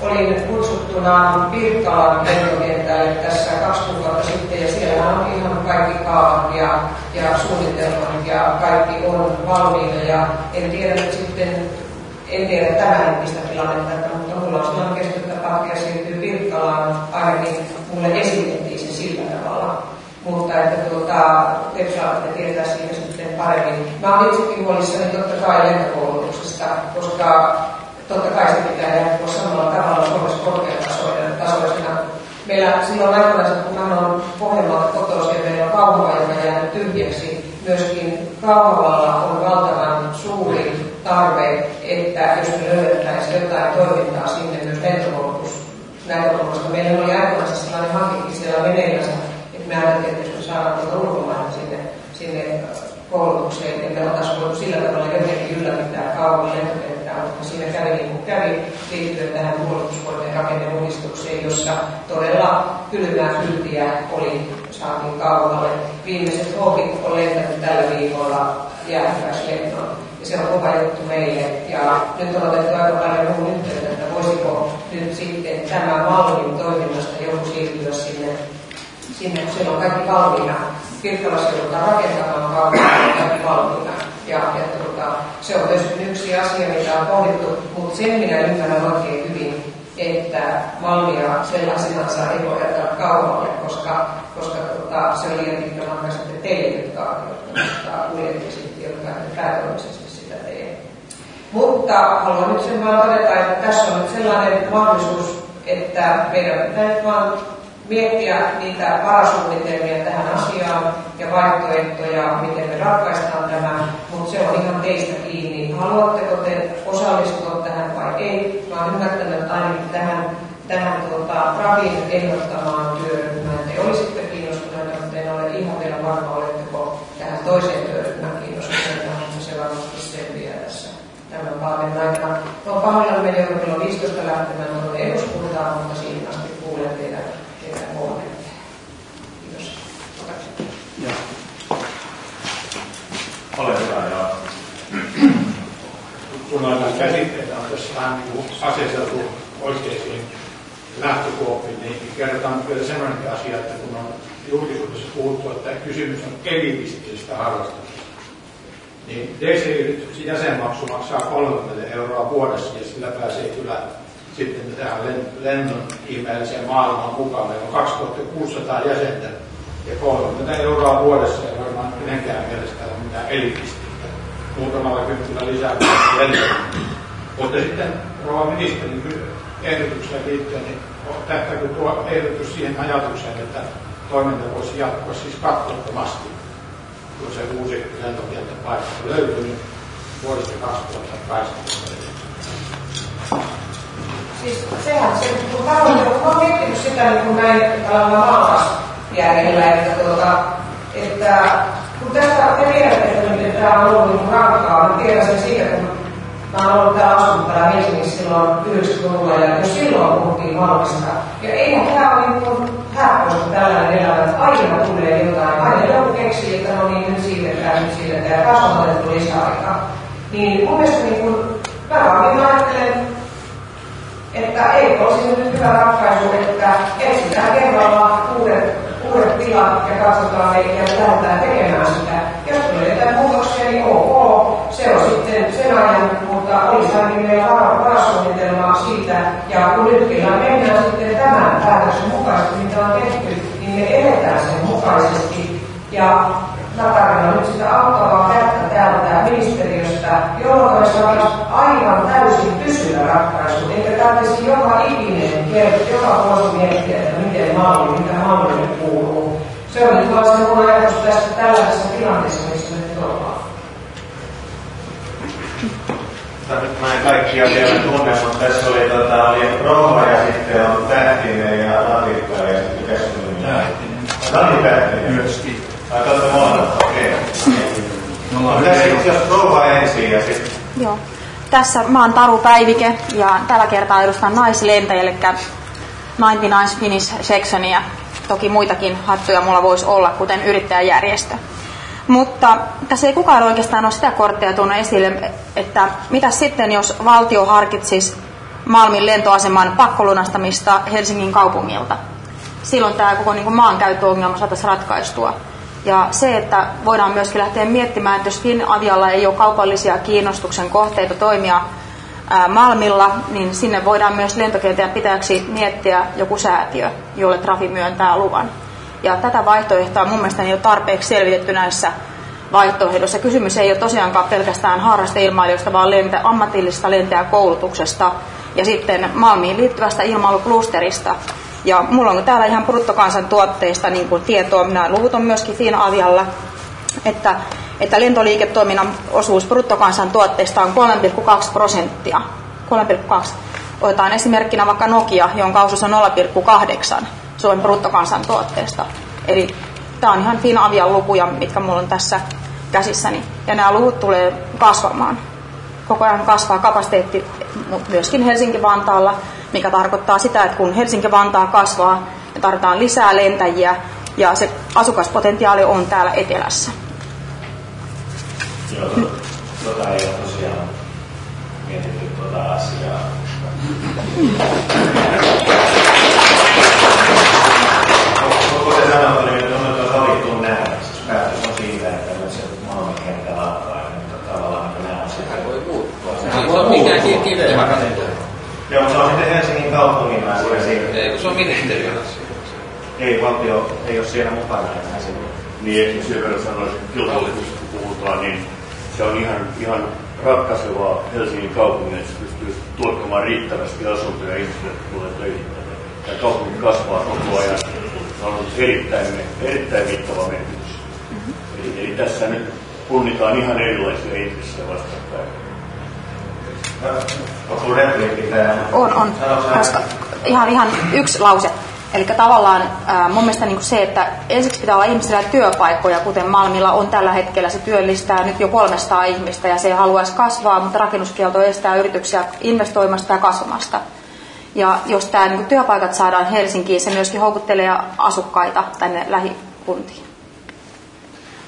olin kutsuttuna Pirkkalan lentokentälle tässä kaksi kuukautta sitten ja siellä on ihan kaikki kaavat ja, ja suunnitelmat ja kaikki on valmiina. Ja en tiedä nyt sitten, en tiedä tämän hetkistä tilannetta, mutta mulla sellainen käsitys, että Papia siirtyy Pirkkalaan ainakin mulle esitettiin se sillä tavalla. Mutta että tuota, te saatte tietää siitä sitten paremmin. Mä olen itsekin huolissani totta kai lentokoulutuksesta, koska totta kai se pitää jatkoa samalla tavalla Suomessa korkeatasoisena. Meillä silloin aikana, kun mä olen Pohjanmaalta kotoisin meillä on Kauhava, joka jäänyt tyhjäksi, myöskin Kauhavalla on valtavan suuri tarve, että jos me löydettäisiin jotain toimintaa sinne myös lentokoulutus näkökulmasta. Meillä oli aikoinaan sellainen hankekin siellä meneillänsä, että me ajattelin, että jos me saadaan tuota ulkomailta sinne, sinne koulutukseen, niin me oltaisiin voitu sillä tavalla jotenkin ylläpitää kauan lentokenttää, mutta siinä kävi niin kuin kävi liittyen tähän puolustusvoimien rakenneuudistukseen, jossa todella kylmää kyltiä oli saatiin kaualle. Viimeiset hokit on lentänyt tällä viikolla jäähyväislentoon. Se on kova juttu meille. Ja nyt on otettu aika paljon muun yhteyttä, että voisiko nyt sitten tämä Malmin toiminnasta joku siirtyä sinne, sinne kun siellä on kaikki valmiina. Pirkkalassa joudutaan rakentamaan kaupungin kaikki valmiina. Ja, ja tuota, se on myös yksi asia, mitä on pohdittu, mutta sen minä ymmärrän oikein hyvin, että Malmia sellaisenansa ei voi jättää kaualle, koska, koska tuota, se on liian pitkä matka sitten teille, jotka, sitten, jotka päätoimisesti. Mutta haluan nyt sen vaan todeta, että tässä on nyt sellainen mahdollisuus, että meidän pitää nyt vaan miettiä niitä varasuunnitelmia tähän asiaan ja vaihtoehtoja, miten me ratkaistaan tämä, mutta se on ihan teistä kiinni. Haluatteko te osallistua tähän vai ei? Mä olen ymmärtänyt, ainakin tähän, tähän tuota, Ravin ehdottamaan työryhmään te olisitte kiinnostuneita, mutta en ole ihan vielä varma, oletteko tähän vaalien aikana. Olen pahoillani, me joudun kello 15 lähtemään tuonne eduskuntaan, mutta siihen asti kuulen teidän, teidän kommentteja. Kiitos. Ja. Ole hyvä ja kun noita käsitteitä on tässä vähän niin kuin aseteltu oikeisiin lähtökuopiin, niin kerrotaan vielä sellainen asia, että kun on julkisuudessa puhuttu, että kysymys on elitistisestä harrastuksesta, niin DC-yrityksen jäsenmaksu maksaa 30 euroa vuodessa ja sillä pääsee kyllä sitten tähän lennon ihmeelliseen maailmaan mukaan. Meillä on 2600 jäsentä ja 30 euroa vuodessa ei varmaan kenenkään mielestä ole mitään elitististä. Muutamalla kymmenellä lisää lentoja. Mutta sitten rouva ministerin ehdotukseen liittyen, niin tähtääkö tuo ehdotus siihen ajatukseen, että toiminta voisi jatkua siis kattottomasti, kun se uusi lentokenttäpaikka löytyy niin vuodesta 2018. Siis sehän se, kun mä olen, mä olen miettinyt sitä niin kuin näin tällä maalaisjärjellä, että, tuota, että kun tästä te tiedätte, että tämä on ollut niin rankkaa, mä tiedän sen siitä, kun mä olen ollut täällä asunut täällä Helsingissä silloin 90-luvulla ja jo silloin puhuttiin Malmista. Ja eihän tämä ole niin kuin häppöistä tällainen elämä, että aina tulee jotain. Aina joku keksii, että no niin, nyt siirretään, nyt siirretään ja taas on otettu lisäaikaa. Niin mun mielestä niin kuin, mä vaan ajattelen, että ei olisi nyt hyvä ratkaisu, että etsitään kerralla uudet, uudet tilat ja katsotaan ja lähdetään tekemään sitä. Jos tulee jotain muutoksia, niin ok, se on sitten sen ajan, mutta olisihan meillä varasuunnitelmaa siitä, ja kun nyt kyllä mennään sitten tämän päätöksen mukaisesti, mitä on tehty, niin me eletään sen mukaisesti. Ja tarvitaan nyt sitä auttavaa kättä täältä ministeriöstä, jolloin me saataisiin aivan täysin pysyvä ratkaisu, eikä tarvitsisi joka ikinen kerta, joka vuosi miettiä, että miten malli, mitä mallille kuuluu. Se on nyt vaan se mun ajatus tästä tällaisessa tilanteessa, missä nyt ollaan. Nyt mä en kaikkia vielä tunne, mutta tässä oli, tota, oli Rova ja sitten on Tähtinen ja Latikka ja sitten Keskunen. Tähtinen. Tähtinen. Myöskin. Ai tuossa molemmat, okei. Okay. Tässä jos Rova ensin ja sitten... Joo. Tässä mä oon Taru Päivike ja tällä kertaa edustan naislentäjä, eli 99 Finnish Sectionia. Toki muitakin hattuja mulla voisi olla, kuten yrittäjäjärjestö. Mutta tässä ei kukaan oikeastaan ole sitä korttia tuonut esille, että mitä sitten, jos valtio harkitsisi Malmin lentoaseman pakkolunastamista Helsingin kaupungilta. Silloin tämä koko niin maankäyttöongelma saataisiin ratkaistua. Ja se, että voidaan myöskin lähteä miettimään, että jos Finavialla ei ole kaupallisia kiinnostuksen kohteita toimia Malmilla, niin sinne voidaan myös lentokentän pitäjäksi miettiä joku säätiö, jolle Trafi myöntää luvan. Ja tätä vaihtoehtoa mun mielestä ei ole tarpeeksi selvitetty näissä vaihtoehdoissa. Kysymys ei ole tosiaankaan pelkästään harrasteilmailijoista, vaan lentä, ammatillisesta lentäjäkoulutuksesta ja sitten Malmiin liittyvästä ilmailuklusterista. Ja mulla on täällä ihan bruttokansantuotteista niin kuin tietoa, minä luvut on myöskin Finavialla, että, että lentoliiketoiminnan osuus bruttokansantuotteista on 3,2 prosenttia. 3,2. Otetaan esimerkkinä vaikka Nokia, jonka osuus on 0,8 Suomen bruttokansantuotteesta. Eli tämä on ihan Finavian lukuja, mitkä mulla on tässä käsissäni. Ja nämä luvut tulee kasvamaan. Koko ajan kasvaa kapasiteetti myöskin Helsinki-Vantaalla, mikä tarkoittaa sitä, että kun Helsinki-Vantaa kasvaa, me tarvitaan lisää lentäjiä ja se asukaspotentiaali on täällä etelässä. Joo, tota ei ole tosiaan mietitty tuota asiaa. Sanottu, niin on nyt sovittu nähdä, siis päätös on siitä, että nyt se maailmankenttä lakkaa, mutta tavallaan niin nämä asiat voi muuttua. Se on mikään kiveä rakentaa. Joo, se on sitten Helsingin kaupungin asia siitä. Ei, kun se on ministeriön asia. Ei, valtio ei ole siinä mukana enää silloin. Niin, ehkä sen verran sanoisin, että kilpailutuksesta kun puhutaan, niin se on ihan, ihan ratkaisevaa Helsingin kaupungin, että se pystyy tuottamaan riittävästi asuntoja ihmisille, jotka tulee töihin. Tämä kaupunki kasvaa koko ajan. Se on ollut erittäin, erittäin mittava merkitys. Eli, eli tässä nyt punnitaan ihan erilaisia intressejä vastakkain. On, on. Koska ihan, ihan yksi lause. Eli tavallaan ää, mun mielestä niin se, että ensiksi pitää olla ihmisillä työpaikkoja, kuten Malmilla on tällä hetkellä. Se työllistää nyt jo 300 ihmistä ja se haluaisi kasvaa, mutta rakennuskielto estää yrityksiä investoimasta ja kasvamasta. Ja jos tämä niin työpaikat saadaan Helsinkiin, se myöskin houkuttelee asukkaita tänne lähikuntiin.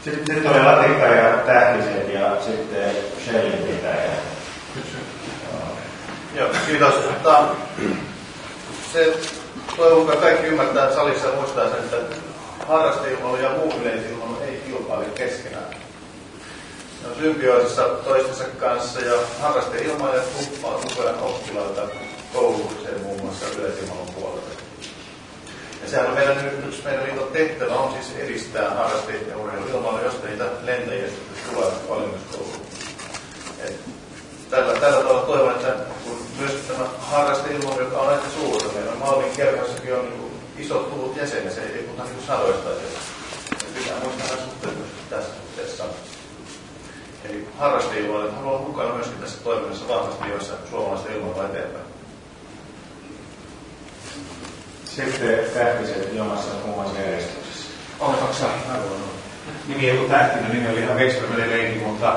Sitten, sitten oli Latikka ja Tähtiset ja sitten Shellin pitäjä. Joo, kiitos. Tämä, se, toivon mukaan kaikki ymmärtää että salissa muistaa sen, että harrasteilmailu ja muu yleisilmailu ei kilpaile keskenään. Ne on symbioosissa toistensa kanssa ja harrasteilmailijat tuppaa koko ajan oppilaita koulutukseen muun muassa yleisilmailun puolella. Ja sehän on meidän, yksi meidän liiton tehtävä on siis edistää harrasteiden ja urheiluilmailua, josta niitä lentäjiä tulee paljon myös kouluun. Tällä, tällä tavalla toivon, että kun myös tämä harrasteilmailu, joka on aika suurta, meillä on Malmin kerrassakin on niin isot luvut jäseniä, se ei puhuta niin sadoista. Pitää muistaa nämä suhteet myös tässä suhteessa. Eli harrasteilmailijat haluaa mukana myöskin tässä toiminnassa vahvasti, joissa suomalaista ilmoittaa eteenpäin. Sitten Tähtiset jomassa kummassa järjestyksessä. Oletaanko sä? Nimi ei ollut Tähtinen, nimi oli ihan Vekström mutta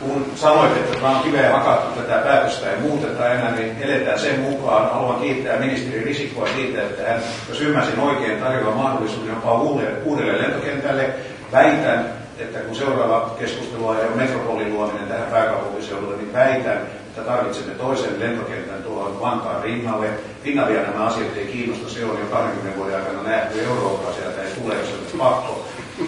kun sanoit, että tämä on kiveen hakattu tätä päätöstä ei muuteta enää, niin eletään sen mukaan. Haluan kiittää ministeri Risikkoa siitä, että hän, jos ymmärsin oikein, tarjoaa mahdollisuuden jopa uudelle, uudelle lentokentälle. Väitän, että kun seuraava keskustelu on metropolin luominen tähän pääkaupunkiseudulle, niin väitän, että tarvitsemme toisen lentokentän tuohon Vantaan rinnalle. Finnavia nämä asiat ei kiinnosta, se on jo 20 vuoden aikana nähty Eurooppaa, sieltä ei tule, jos on pakko.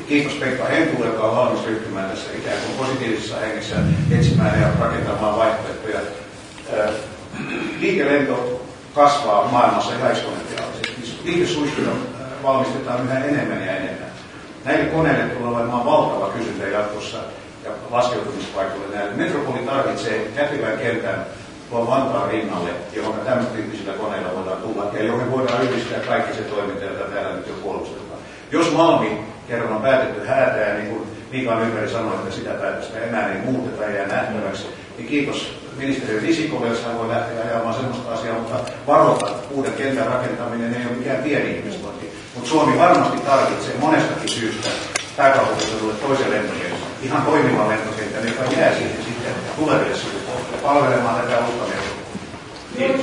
Kiitos Pekka Hentulle, joka on valmis ryhtymään tässä ikään kuin positiivisessa hengessä etsimään ja rakentamaan vaihtoehtoja. Liikelento kasvaa maailmassa ihan eksponentiaalisesti. Liikesuihkuja valmistetaan yhä enemmän ja enemmän. Näille koneille tulee olemaan valtava kysyntä jatkossa ja laskeutumispaikoille näille. Metropoli tarvitsee kätivän kentän tuon Vantaan rinnalle, johon tämän tyyppisillä koneilla voidaan tulla ja johon voidaan yhdistää kaikki se toiminta, jota täällä nyt jo puolustetaan. Jos Malmi kerran on päätetty häätää, niin kuin Mika Nykäri sanoi, että sitä päätöstä enää ei muuteta ja nähtäväksi, niin kiitos ministeri Risikolle, jos hän voi lähteä ajamaan sellaista asiaa, mutta varoita, uuden kentän rakentaminen ei ole mikään pieni investointi. Mutta Suomi varmasti tarvitsee monestakin syystä pääkaupunkiseudulle toisen lentokentän, ihan toimivan lentokentän, joka jää siihen sitten tuleville sukupolville palvelemaan tätä uutta Kiitos.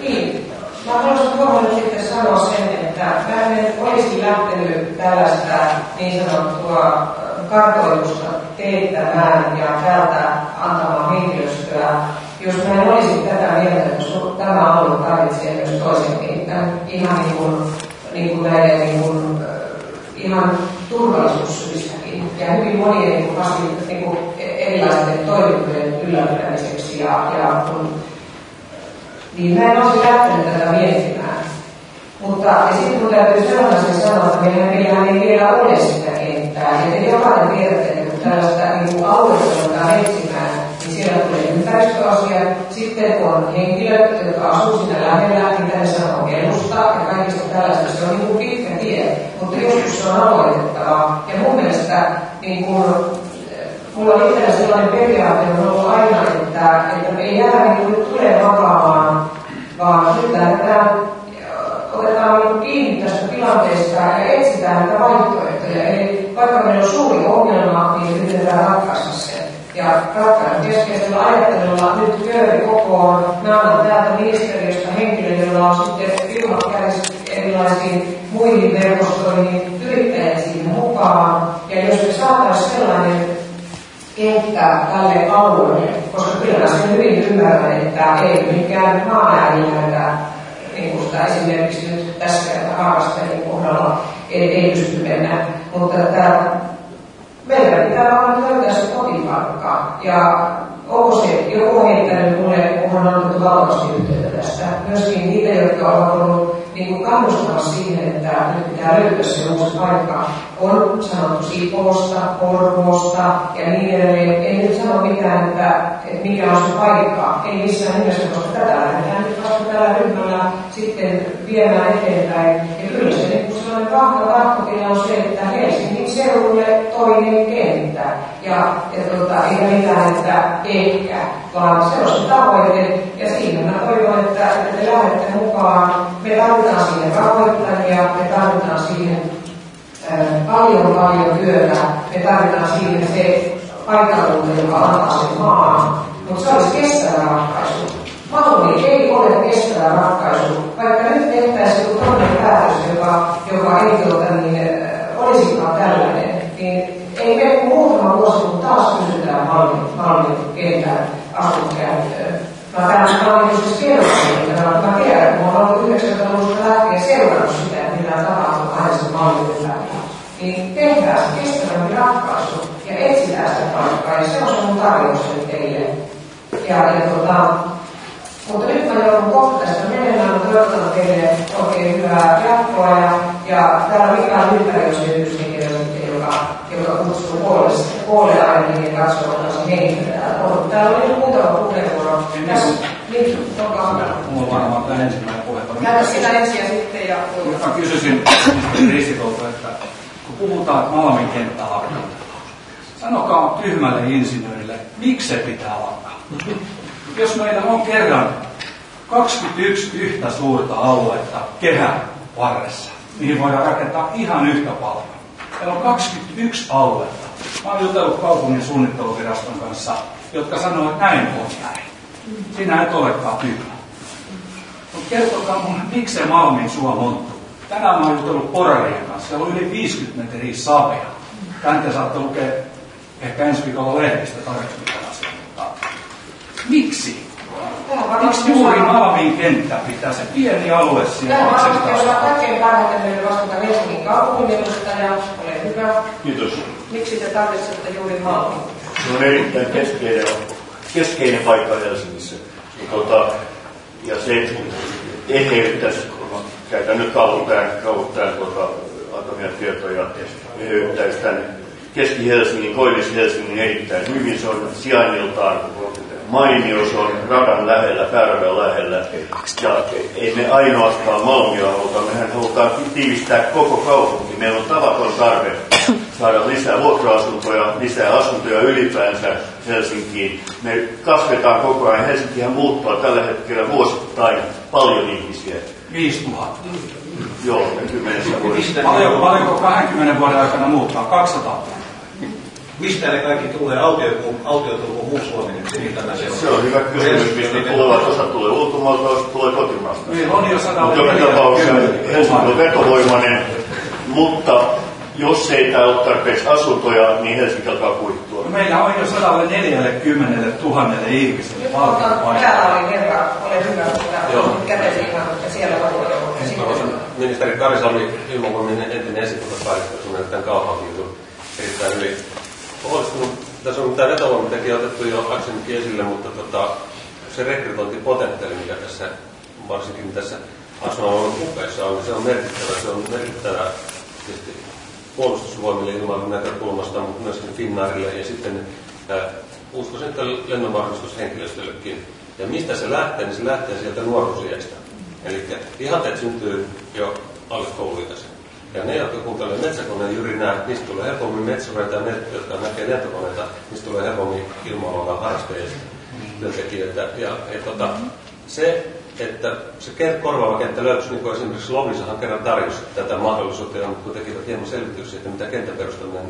Niin, Mä haluaisin tuohon sitten sanoa sen, että mä en olisi lähtenyt tällaista niin sanottua kartoitusta teettämään ja täältä antamaan henkilöstöä, jos mä en olisi tätä mieltä, että tämä alue tarvitsee myös toisen kentän, ihan niin kuin, niin kuin näiden niin kuin, ihan turvallisuussyistäkin ja hyvin monien niin kuin, niin erilaisten toimintojen ylläpitämiseksi ja, ja kun niin mä en olisi lähtenyt tätä miettimään. Mutta sitten kun täytyy sellaisen sanoa, että meillähän ei vielä ole sitä kenttää. Ja te jokainen tiedätte, että tällaista niin alueita ruvetaan etsimään, siellä tulee ympäristöasiat. Sitten on henkilöt, jotka asuu siinä lähellä, niin tänne sanoo kelusta ja kaikista tällaista. Se on niin pitkä tie, mutta joskus se on aloitettava. Ja mun mielestä niin kuin, mulla on itsellä sellainen periaate on ollut aina, että, että ei jää niin kuin tulee makaamaan, vaan nyt lähdetään, otetaan niin kiinni tästä tilanteesta ja etsitään näitä vaihtoehtoja. Eli vaikka meillä on suuri ongelma, niin yritetään ratkaista se. Ja ratkaisun keskeisellä ajattelulla nyt köyri kokoon. Mä annan täältä ministeriöstä henkilöitä, joilla on sitten firmat erilaisiin muihin verkostoihin, yrittäjät siihen mukaan. Ja jos me saataisiin sellainen kenttä tälle alueelle, koska kyllä se hyvin ymmärrän, että ei mikään maaäänilläitä, niin kuin sitä esimerkiksi nyt tässä harrastajien kohdalla ei, ei pysty mennä, mutta tämä, meidän pitää vaan löytää se kotipaikka ja onko se joku heittänyt mulle, kun on annettu valtavasti yhteyttä tästä, myöskin niitä, jotka ovat olleet niin kannustaa siihen, että nyt pitää löytää se uusi paikka. On sanottu Sipoosta, Porvoosta ja niin edelleen. Ei nyt sano mitään, että, että mikä on se paikka. Ei missään nimessä, koska tätä lähdetään nyt vasta tällä ryhmällä sitten viemään eteenpäin. Ja kyllä se niin sellainen vahva tahtotila on se, että Helsingin seudulle toinen kenttä. Ja, ja tota, ei mitään, että ehkä, vaan se on se tavoite. Ja siinä mä toivon, että, että te lähdette mukaan. Me tarvitaan siihen rahoittajia, me tarvitaan siihen paljon paljon työtä, me tarvitaan siihen se paikkakunta, joka antaa sen maan, mutta se olisi kestävä ratkaisu. Malmi ei ole kestävä ratkaisu, vaikka nyt tehtäisiin joku toinen päätös, joka, joka ei tuota, niin, äh, olisikaan tällainen, niin ei me muutama vuosi, kun taas kysytään Malmin, Malmin kentän asuntokäyttöön. Mä tämän siis kerroin, että mä, tiedän, kun mä olen ollut 90-luvusta lähtien seurannut sitä, että mitä tapahtuu kahdessa Malmin. Niin tehdään se kestävämpi ratkaisu ja etsitään sitä paikkaa, ja se on se mun tarjous teille. Ja, ja tota, mutta nyt mä joudun kohta tästä menemään, mutta toivotan teille oikein hyvää jatkoa ja, ja täällä on Mikael Ympäri, jos yhdyshenkilö sitten, joka, joka kutsuu puolelle, puolelle aina niin katsomaan se henkilö täällä on. Täällä oli muutama puheenvuoro. Tässä, niin, olkaa hyvä. Mulla on varmaan tämä ensimmäinen puheenvuoro. Käytä sitä ensin ja sitten ja... Mä kysyisin Ristikolta, että kun puhutaan, että Malmin kenttä lakkaa, sanokaa tyhmälle insinöörille, miksi se pitää lakkaa? Jos meillä on kerran 21 yhtä suurta aluetta kehän varressa, mihin voidaan rakentaa ihan yhtä paljon. Meillä on 21 aluetta. Mä olen jutellut kaupungin suunnitteluviraston kanssa, jotka sanoo, että näin on näin. Sinä et olekaan tyhmä. Mutta kertokaa mulle, miksi se Malmin suo monttu? Tänään mä oon jutellut porarien kanssa. Siellä on yli 50 metriä savea. Tän te saatte lukea ehkä ensi viikolla lehdistä tarkemmin miksi? Miksi juuri Malmin kenttä pitää se pieni alue siellä Tämä varmasti 200 on kaikkein parhaiten meille vastata Helsingin kaupungin edustaja. Ole hyvä. Kiitos. Miksi te tarvitsette juuri Malmin? Se on erittäin keskeinen, keskeinen paikka Helsingissä. Ja, tota, ja se eheyttäisi, käytän nyt kauhuttajan, kauhuttajan tuota, antamia tietoja, eheyttäisi tämän Keski-Helsingin, Koillis-Helsingin erittäin hyvin. Se on sijainniltaan mainio, se on radan lähellä, pääradan lähellä. Ja ei me ainoastaan Malmia haluta, mehän halutaan tiivistää koko kaupunki. Meillä on tavaton tarve saada lisää vuokra-asuntoja, lisää asuntoja ylipäänsä Helsinkiin. Me kasvetaan koko ajan. Helsinkihän muuttaa tällä hetkellä vuosittain paljon ihmisiä. 5000. Joo, kymmenessä vuodessa. Paljon, paljonko 20 vuoden aikana muuttaa? 200 Mistä ne kaikki tulee? Autioituu, autioituu muu Suomi nyt? Mitä mä Se on hyvä kysymys, mistä tulevat. Osa tulee ulkomaalta, osa tulee kotimaasta. Meillä on jo sadalla Mutta joka tapauksessa Helsinki on vetovoimainen, mutta jos ei täällä ole tarpeeksi asuntoja, niin Helsinki alkaa kuihtua. No meillä on jo 140 000 ihmiselle Nyt valtion otan, paikka. täällä oli herra, ole hyvä, mutta kätesi ihan, ja siellä on jo. Sitten ministeri Karisalmi, ilmavuominen entinen esitutospäällikkö, sun tämän kaupunki jutun erittäin hyvin. Huolestunut, tässä on tämä vetovoimatekijä otettu jo aikaisemminkin esille, mutta tota, se rekrytointipotentiaali, mikä tässä, varsinkin tässä asuinalueen kupeissa on, se on merkittävä. Se on merkittävä tietysti puolustusvoimille ilmailun näkökulmasta, mutta myöskin Finnairille ja sitten uskoisin, että lennonvarmistushenkilöstöllekin. Ja mistä se lähtee, niin se lähtee sieltä nuoruusiästä. Eli ihanteet syntyy jo alle kouluikäisen. Ja ne, jotka kuuntelevat metsäkoneen jyrinää, niistä tulee helpommin metsureita ja ne, jotka näkee lentokoneita, niistä tulee helpommin ilmailualan harrastajia työntekijöitä. Ja, ja tota, se, että se korvaava kenttä löytyisi, niin kuin esimerkiksi Lovisahan kerran tarjosi tätä mahdollisuutta, ja kun tekivät hieman selvityksiä, että mitä kenttäperustaminen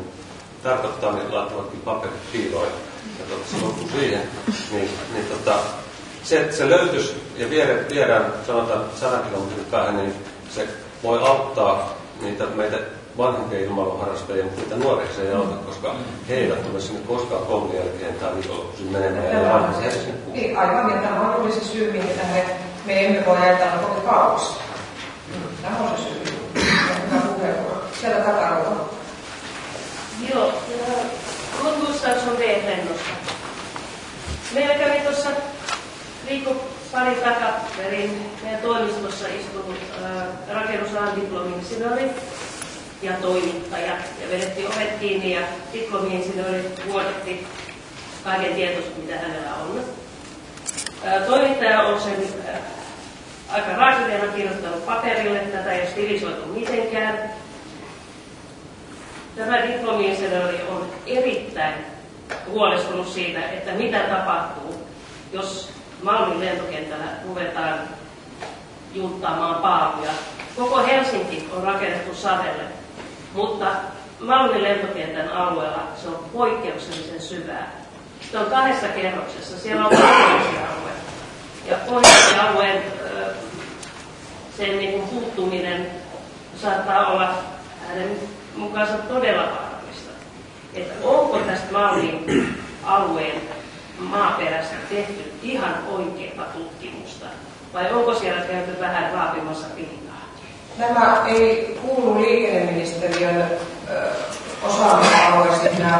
tarkoittaa, niin laittavatkin paperit piiloon. Ja tota, se siihen. Niin, niin tota, se, että se löytyisi ja viedään sanotaan 100 kilometrin päähän, niin se voi auttaa niitä meitä vanhempia ilmailuharrastajia, mutta niitä nuoria se ei auta, koska he eivät tule sinne koskaan koulun jälkeen tai viikonloppuisin menemään. Ja se, sinne niin, aivan, ja tämä on se syy, minkä tähän me emme voi ajatella koko kausi. Tämä on se syy. Hyvä puheenvuoro. Sieltä takarulla. Joo, Kurt Gustafsson V-lennosta. Meillä kävi tuossa viikko pari takaperin meidän toimistossa istunut rakennusalan diplomi-insinööri ja toimittaja. Ja vedettiin ovet kiinni ja diplomi-insinööri vuodatti kaiken tietoisen, mitä hänellä on. Toimittaja on sen aika raakireena kirjoittanut paperille, tätä ei ole stilisoitu mitenkään. Tämä diplomi-insinööri on erittäin huolestunut siitä, että mitä tapahtuu, jos Malmin lentokentällä ruvetaan junttaamaan paaluja. Koko Helsinki on rakennettu savelle, mutta Malmin lentokentän alueella se on poikkeuksellisen syvää. Se on kahdessa kerroksessa. Siellä on alueita. Ja pohjois-alueen sen niin kuin puuttuminen saattaa olla hänen mukaansa todella vaarallista. Että onko tästä Malmin alueen maaperästä tehty ihan oikeaa tutkimusta vai onko siellä käyty vähän raapimassa pintaa? Nämä ei kuulu liikenneministeriön osaamisalueeseen nämä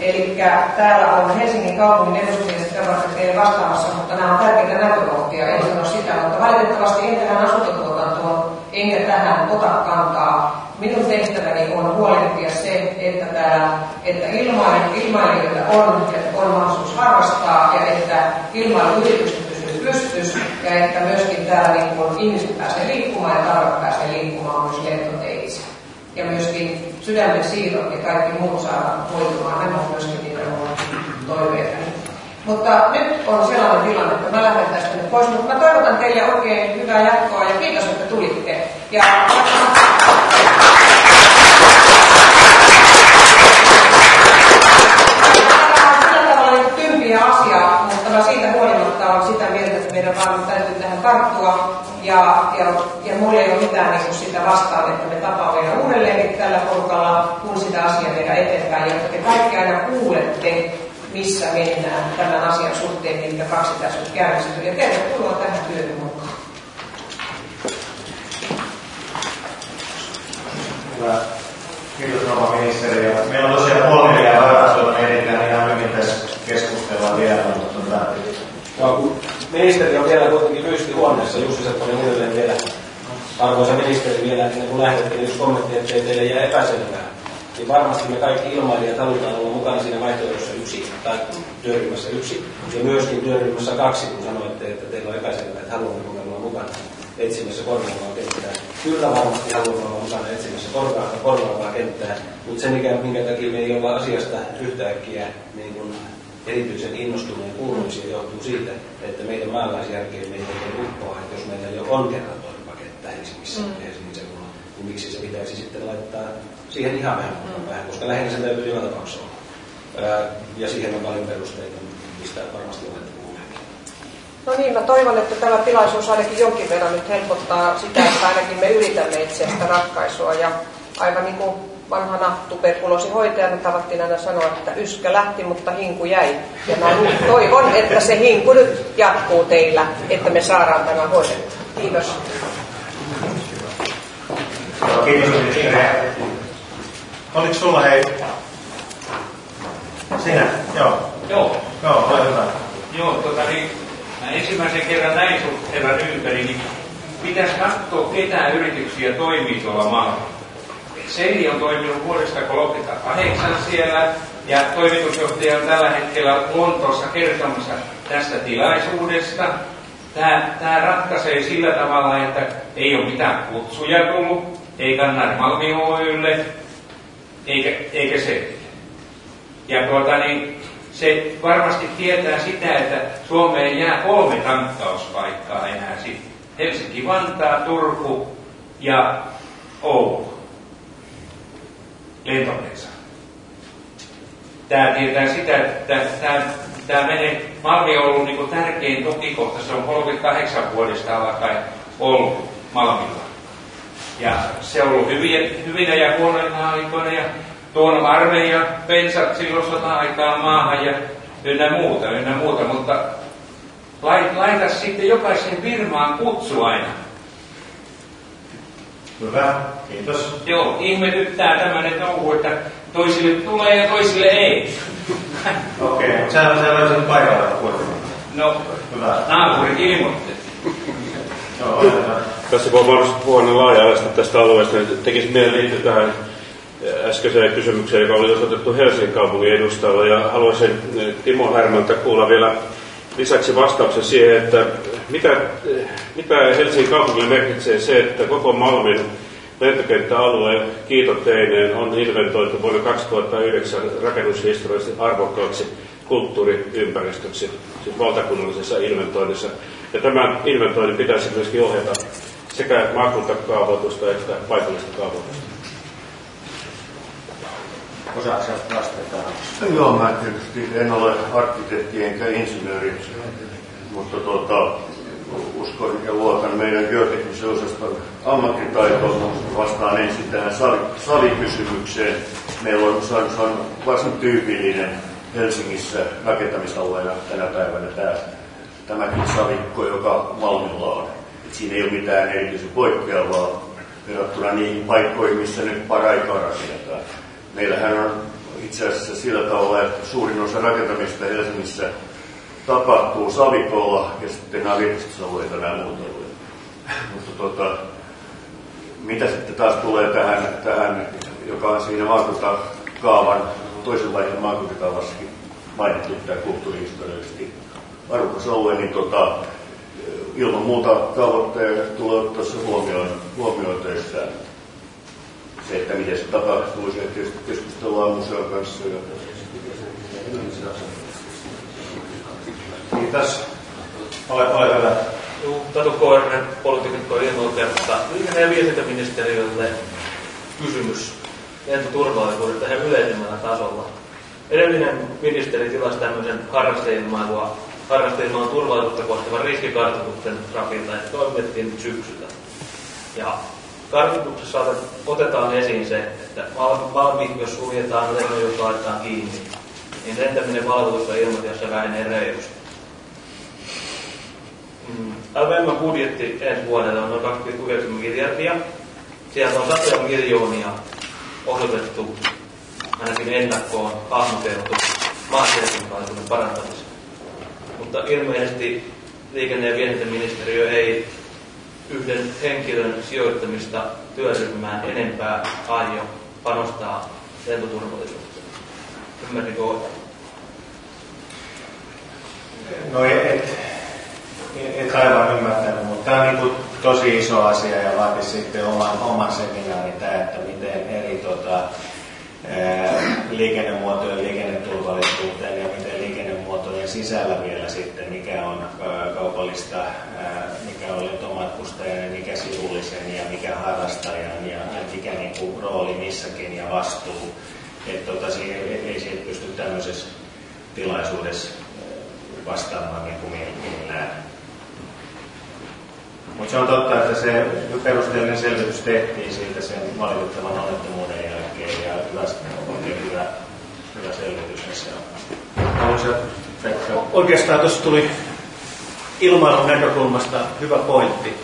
Eli täällä on Helsingin kaupungin edustajia sitä varten teille vastaamassa, mutta nämä on tärkeitä näkökohtia, en sano sitä, mutta valitettavasti en tähän asuntotuotantoon enkä tähän ota kantaa. Minun tehtäväni on huolehtia se, että, täällä, että ilmailijoita on, että on mahdollisuus harrastaa ja että ilmailuyritykset pysyy pystyssä ja että myöskin täällä niin kun ihmiset pääsee liikkumaan ja tarve pääsee liikkumaan myös lentoteitse. Ja myöskin sydämen siirrot ja kaikki muut saadaan hoitumaan. Nämä on myöskin niitä toiveita. Mutta nyt on sellainen tilanne, että mä lähden tästä nyt pois, mutta mä toivotan teille oikein hyvää jatkoa ja kiitos, että tulitte. Ja asia, mutta mä siitä huolimatta olen sitä mieltä, että meidän vaan täytyy tähän tarttua. Ja, ja, ja mulla ei ole mitään niin kuin sitä vastaan, että me tapaamme vielä uudelleen tällä porukalla, kun sitä asiaa tehdään eteenpäin. Ja te kaikki aina kuulette, missä mennään tämän asian suhteen, minkä kaksi tässä on käynnistynyt. Ja tervetuloa tähän työhön mukaan. Hyvä. Kiitos rouva ministeri. Ja meillä on tosiaan puoli neljä varastelua, niin ihan hyvin tässä keskustellaan vielä, mutta tota... Kun ministeri on vielä kuitenkin fyysisesti huoneessa, Jussi Sepponen uudelleen vielä, arvoisa ministeri vielä ennen kuin lähdette, jos kommentti, ettei teille jää epäselvää, niin varmasti me kaikki ilmailijat halutaan olla mukana siinä vaihtoehdossa yksi, tai työryhmässä yksi, ja myöskin työryhmässä kaksi, kun sanoitte, että teillä on epäselvää, että haluamme olla mukana etsimässä korvaavaa kenttää. Kyllä varmasti haluamme olla mukana etsimässä korvaavaa kenttää, mutta se, mikä, minkä takia me ei olla asiasta yhtäkkiä niin kun erityisen innostuneen kuulumisia johtuu siitä, että meidän maalaisjärkeen meitä ei uppoa, että jos meillä jo on kerran toimiva kenttä Helsingissä, mm. Helsingin seudulla, niin miksi se pitäisi sitten laittaa siihen ihan vähän, mm. vähän koska lähinnä se täytyy joka tapauksessa olla. ja siihen on paljon perusteita, mistä varmasti olette No niin, mä toivon, että tämä tilaisuus ainakin jonkin verran nyt helpottaa sitä, että ainakin me yritämme etsiä sitä ratkaisua. Ja aivan niin kuin vanhana tuberkuloosihoitajana tavattiin aina sanoa, että yskä lähti, mutta hinku jäi. Ja mä toivon, että se hinku nyt jatkuu teillä, että me saadaan tämä hoidettua. Kiitos. Kiitos ministeri. Oliko sulla hei? Sinä? Joo. Joo. Joo, ole hyvä. Joo, tota niin, mä ensimmäisen kerran näin sun herran ympäri, niin pitäisi katsoa, ketä yrityksiä toimii tuolla maalla. Seli on toiminut vuodesta 38 siellä ja toimitusjohtaja on tällä hetkellä Lontoossa kertomassa tästä tilaisuudesta. Tämä, tämä ratkaisee sillä tavalla, että ei ole mitään kutsuja tullut, ei kanna Malmi Oylle, eikä, eikä se. Ja tuota, niin, se varmasti tietää sitä, että Suomeen jää kolme tankkauspaikkaa enää sitten. Helsinki, Vantaa, Turku ja Oulu lentokenttä. Tämä tietää sitä, että tämä, tämä menee, Malmi on ollut niin tärkein tukikohta, se on 38 vuodesta alkaen ollut Malmilla. Ja se on ollut hyviä, hyvinä ja huonoina aikoina ja tuon armeija, pensat silloin sota-aikaan maahan ja ynnä muuta, ynnä muuta, mutta laita sitten jokaisen firmaan kutsu aina. Hyvä, kiitos. Joo, ihmetyttää tämmöinen touhu, että toisille tulee ja toisille ei. Okei, okay, mutta sehän on sellaisen paikalla kuitenkin. No, Hyvä. naapurit ilmoitti. Joo, Tässä kun on mahdollista puhua laaja tästä alueesta, niin tekisi mieli liittyä tähän äskeiseen kysymykseen, joka oli osoitettu Helsingin kaupungin edustajalle, ja haluaisin eh, Timo Härmältä kuulla vielä lisäksi vastauksen siihen, että mitä, mitä Helsingin kaupungille merkitsee se, että koko Malmin lentokenttäalue kiitoteineen on inventoitu vuonna 2009 rakennushistoriallisesti arvokkaaksi kulttuuriympäristöksi, siis valtakunnallisessa inventoinnissa. Ja tämän inventoinnin pitäisi myöskin ohjata sekä maakuntakaavoitusta että paikallista kaavoitusta. Osaatko vastata? Joo, mä tietysti en ole arkkitehti enkä insinööri, mutta tuota, uskon ja luotan meidän geoteknisen osaston ammattitaitoon. Vastaan ensin tähän salikysymykseen. Meillä on, se on varsin tyypillinen Helsingissä rakentamisalueena tänä päivänä tämä, tämäkin salikko, joka Malmilla on. Et siinä ei ole mitään erityisen poikkeavaa verrattuna niihin paikkoihin, missä nyt paraikaa rakennetaan. Meillähän on itse asiassa sillä tavalla, että suurin osa rakentamista Helsingissä tapahtuu savikolla ja sitten nämä virkistysalueita nämä muut alueet. Mutta tota, mitä sitten taas tulee tähän, tähän joka on siinä maakuntakaavan toisen vaiheen maakuntakaavassakin mainittu tämä kulttuurihistoriallisesti arvokas alue, niin tota, ilman muuta kaavoittaja tulee ottaa se huomioon, huomioitaessaan se, että miten se tapahtuu, se keskustellaan museon kanssa. Ja... Kiitos. Ole, ole Tatu Koirinen, poliitikko ilmoittajasta. Liikenne- ja viestintäministeriölle kysymys lentoturvallisuudesta ihan yleisemmällä tasolla. Edellinen ministeri tilasi tämmöisen harrasteilmailua, harrasteilmailun turvallisuutta koskevan riskikartoituksen rapilta, että toimitettiin syksyllä. Ja kartoituksessa otetaan esiin se, että valmi, jos suljetaan lennon, jos laitetaan kiinni, niin lentäminen valvotussa ilmatiassa vähenee reilusti. Mm. LVM budjetti ensi vuodelle on noin 2,9 miljardia. Sieltä on satoja miljoonia osoitettu ainakin ennakkoon hahmoteltu maantieteellisyyden parantamiseen. Mutta ilmeisesti liikenne- ja viestintäministeriö ei yhden henkilön sijoittamista työryhmään enempää aio panostaa lentoturvallisuuteen. Ymmärrinkö oikein? No et, et aivan ymmärtänyt, mutta tämä on niin tosi iso asia ja vaatii sitten oman, oman seminaarin tämä, että miten eri tota, liikennemuotojen liikenneturvallisuuteen ja miten sisällä vielä sitten, mikä on kaupallista, mikä on lentomatkustajan ja mikä sivullisen ja mikä harrastajan ja, mikä niin kuin rooli missäkin ja vastuu. Että tota, ei, siitä pysty tämmöisessä tilaisuudessa vastaamaan niin kuin millään. Mutta se on totta, että se perusteellinen selvitys tehtiin siitä sen valitettavan onnettomuuden jälkeen ja hyvä, oikein hyvä, hyvä selvitys se on. Oikeastaan tuossa tuli ilmailun näkökulmasta hyvä pointti.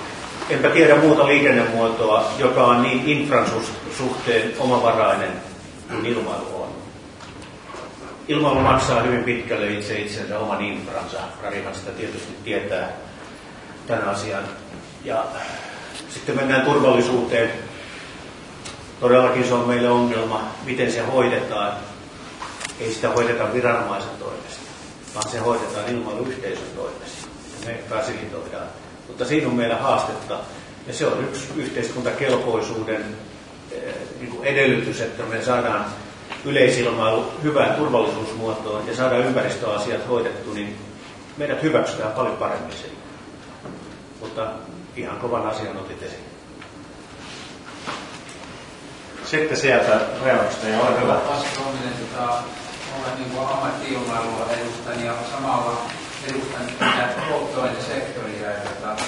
Enpä tiedä muuta liikennemuotoa, joka on niin infran suhteen omavarainen kuin ilmailu on. Ilmailu maksaa hyvin pitkälle itse itsensä oman infransa. Rarihan sitä tietysti tietää tämän asian ja sitten mennään turvallisuuteen. Todellakin se on meille ongelma, miten se hoidetaan. Ei sitä hoideta viranomaisen toimesta, vaan se hoidetaan ilmailuyhteisön toimesta. Me fasilitoidaan. Mutta siinä on meillä haastetta. Ja se on yksi yhteiskuntakelpoisuuden eh, niin kuin edellytys, että me saadaan yleisilmailu hyvään turvallisuusmuotoon ja saadaan ympäristöasiat hoidettu, niin meidät hyväksytään paljon paremmin siinä. Mutta ihan kovan asian otit esiin. Sitten sieltä reunusta, ja ole hyvä. Astronominen, tota, olen niin ammattiilmailua edustan ja samalla edustan tätä polttoainesektoria, jota,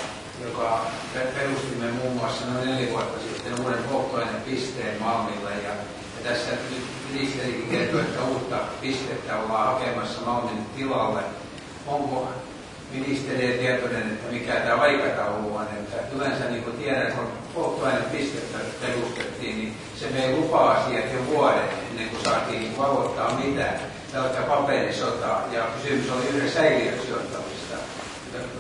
joka perustimme muun muassa noin neljä vuotta sitten uuden polttoainepisteen Malmille. Ja, ja tässä nyt ministerikin kertoi, että uutta pistettä ollaan hakemassa Malmin tilalle. Onko ministeriö tietoinen, että mikä tämä aikataulu on. Että yleensä niin kuin tiedän, kun polttoainepistettä perustettiin, niin se vei lupa-asiat jo vuoden ennen kuin saatiin valottaa mitään. Pelkkä paperisota ja kysymys oli yhden säiliön sijoittamista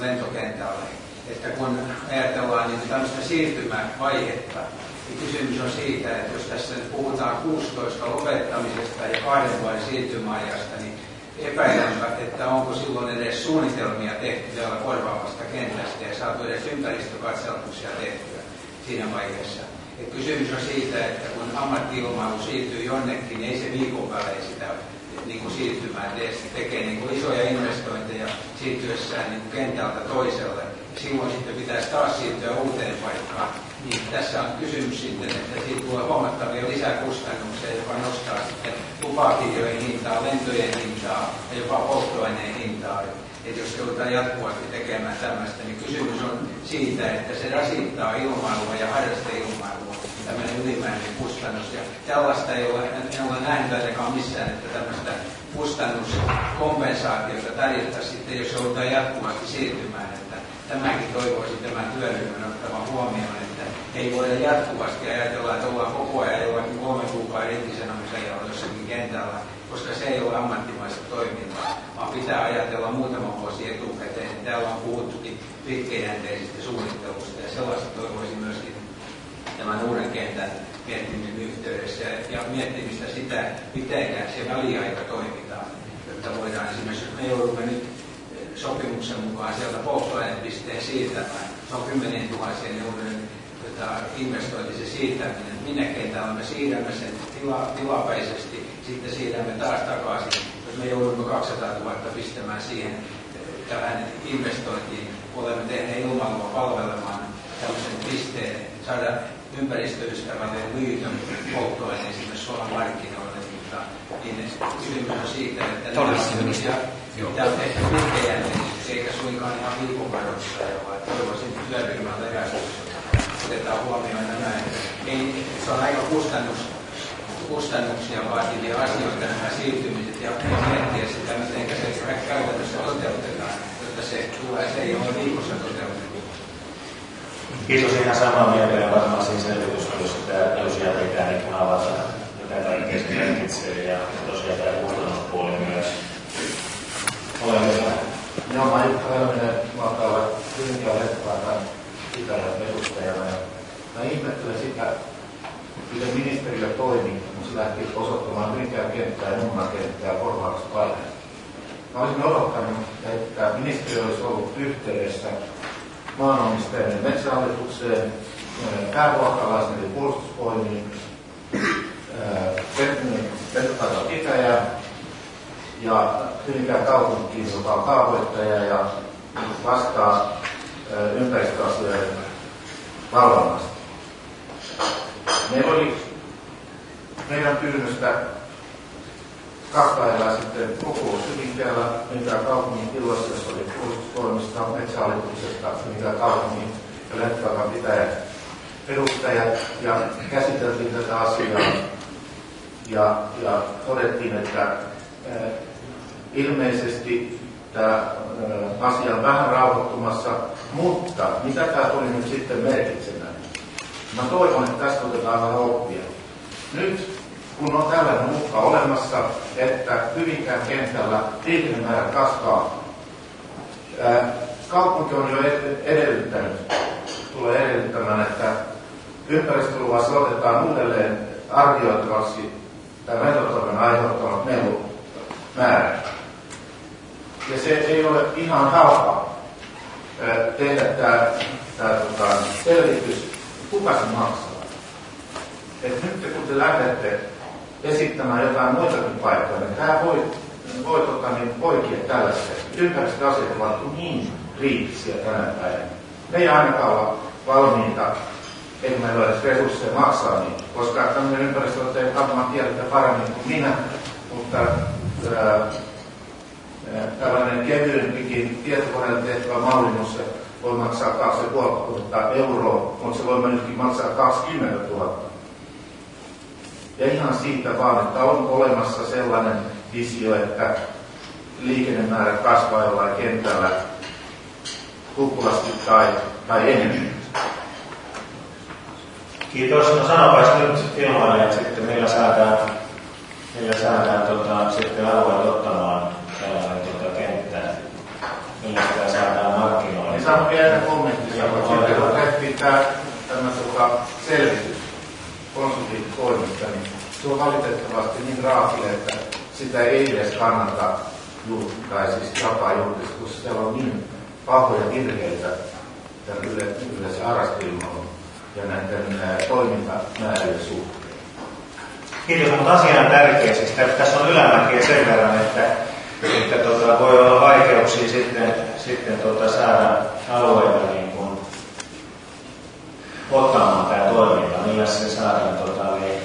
lentokentälle. Että kun ajatellaan niin tämmöistä siirtymävaihetta, niin kysymys on siitä, että jos tässä nyt puhutaan 16 lopettamisesta ja kahden vuoden siirtymäajasta, niin epäilemmä, että onko silloin edes suunnitelmia tehty vielä korvaavasta kentästä ja saatu edes ympäristökatselmuksia tehtyä siinä vaiheessa. Et kysymys on siitä, että kun ammattiilmailu siirtyy jonnekin, niin ei se viikon välein sitä niin kuin siirtymään. Se tekee niin kuin isoja investointeja siirtyessään niin kuin kentältä toiselle. Silloin sitten pitäisi taas siirtyä uuteen paikkaan. Niin tässä on kysymys sitten, että siitä tulee huomattavia lisäkustannuksia, joka nostaa sitten lupakirjojen hintaa, lentojen hintaa ja jopa polttoaineen hintaa. Et jos joudutaan jatkuvasti tekemään tämmöistä, niin kysymys on siitä, että se rasittaa ilmailua ja harrasteilmailua, tämmöinen ylimääräinen kustannus. Ja tällaista ei ole, en ole nähnyt ainakaan missään, että tämmöistä kustannuskompensaatiota tarjottaisiin sitten, jos joudutaan jatkuvasti siirtymään. Että tämäkin toivoisin tämän työryhmän ottavan huomioon, että ei voida jatkuvasti ajatella, että ollaan koko ajan jollakin kolmen kuukauden irtisanomisajalla jossakin kentällä, koska se ei ole ammattimaista toimintaa, vaan pitää ajatella muutama vuosi etukäteen. Täällä on puhuttukin pitkäjänteisestä suunnittelusta ja sellaista toivoisin myöskin tämän uuden kentän miettimisen yhteydessä ja miettimistä sitä, miten se väliaika toimitaan, jotta voidaan esimerkiksi, me joudumme nyt sopimuksen mukaan sieltä polttoainepisteen siirtämään, se on kymmenien tuhansien eurojen tota, investointi se siirtäminen, minne kentällä me siirrämme sen tila, tilapäisesti, sitten siirrämme taas takaisin. Jos me joudumme 200 000 pistämään siihen tähän investointiin, olemme tehneet ilmailua palvelemaan tämmöisen pisteen, saada ympäristöystävällinen lyhytön polttoaine esimerkiksi Suomen markkinoille, mutta niin kysymys on siitä, että mitä on tehty pitkäjänteisesti, eikä suinkaan ihan viikonvaroissa, vaan toivoisin työryhmän leväisyys, otetaan huomioon nämä. Ei, se on aika kustannus, kustannuksia vaativia asioita nämä siirtymiset ja miettiä sitä, miten se käytännössä toteutetaan, jotta se tulee, se ei ole viikossa toteutettu. Kiitos ihan samaa mieltä ja varmaan siinä selvitystyössä tämä tosiaan pitää niin avata, mitä kaikkea se merkitsee ja tosiaan tämä kustannuspuoli myös. Hyvä. Joo, mä Jukka Helminen, mä oon täällä Hyvinkään Lehtipaikan Itäjän edustajana ja mä ihmettelen sitä, miten ministeriö toimi, kun se lähti osoittamaan Hyvinkään kenttää ja Numman kenttää korvaaksi paineesta. Mä olisin odottanut, että ministeriö olisi ollut yhteydessä maanomistajien metsähallitukseen, pääluokkalaisen eli puolustusvoimiin, Petropaikan pitäjään ja Hyvinkään kaupunkiin, joka on kaavoittaja ja vastaa ympäristöasioiden valvonnasta. Meillä oli meidän pyynnöstä kaksi sitten kokous Hyvinkäällä, mitä kaupungin tilassa, jossa oli puolustustoimista, metsähallituksesta, mitä kaupungin ja Lehtipaikan pitäjät edustajat, ja käsiteltiin tätä asiaa, ja, ja todettiin, että ilmeisesti tämä asia on vähän rauhoittumassa, mutta mitä tämä tuli nyt sitten merkitsemään? Mä toivon, että tästä otetaan vähän oppia. Nyt kun on tällainen uhka olemassa, että Hyvinkään kentällä liikennemäärä kasvaa. Kaupunki on jo edellyttänyt, tulee edellyttämään, että ympäristöluvassa otetaan uudelleen arvioitavaksi tämä lentotoimen aiheuttamat melumäärät. Ja se ei ole ihan halpa tehdä tämä, tämä tota, selvitys, kuka se maksaa. Et nyt kun te lähdette esittämään jotain muitakin paikkoja, niin tämä voi, voi tota, niin, poikia tällaista. Ympäristöasiat ovat niin kriittisiä tänä päivänä. Me ei ainakaan olla valmiita, eikä meillä edes resursseja maksaa niin, koska tämmöinen ympäristöote ei varmaan tiedätte paremmin kuin minä, mutta ää, tällainen kevyempikin tietokoneella tehtävä mallinnus voi maksaa 2,5 euroa, mutta se voi nytkin maksaa 20 000 ja ihan siitä vaan, että on olemassa sellainen visio, että liikennemäärä kasvaa jollain kentällä tuplasti tai, tai enemmän. Kiitos. No sanopas nyt filmaajat sitten, millä saadaan, millä saadaan tota, sitten alueet ottamaan tällainen tota, kenttää. Millä sitä saadaan markkinoille. Niin sanon vielä kommentti, kun tehtiin tämä, tämä tota, selvitys konsultiitoimista, niin se on valitettavasti niin raakille, että sitä ei edes kannata tai siis jakaa julkisesti, koska siellä on niin pahoja virheitä tämän yle, yleensä harrastelman ja näiden toimintamäärien suhteen. Kiitos, mutta asia on tärkeä. Siis tässä on ylämäkiä sen verran, että, että tota, voi olla vaikeuksia sitten, sitten tota, saada alueita niin ottamaan tämä toiminta, millä se saadaan tota, niin,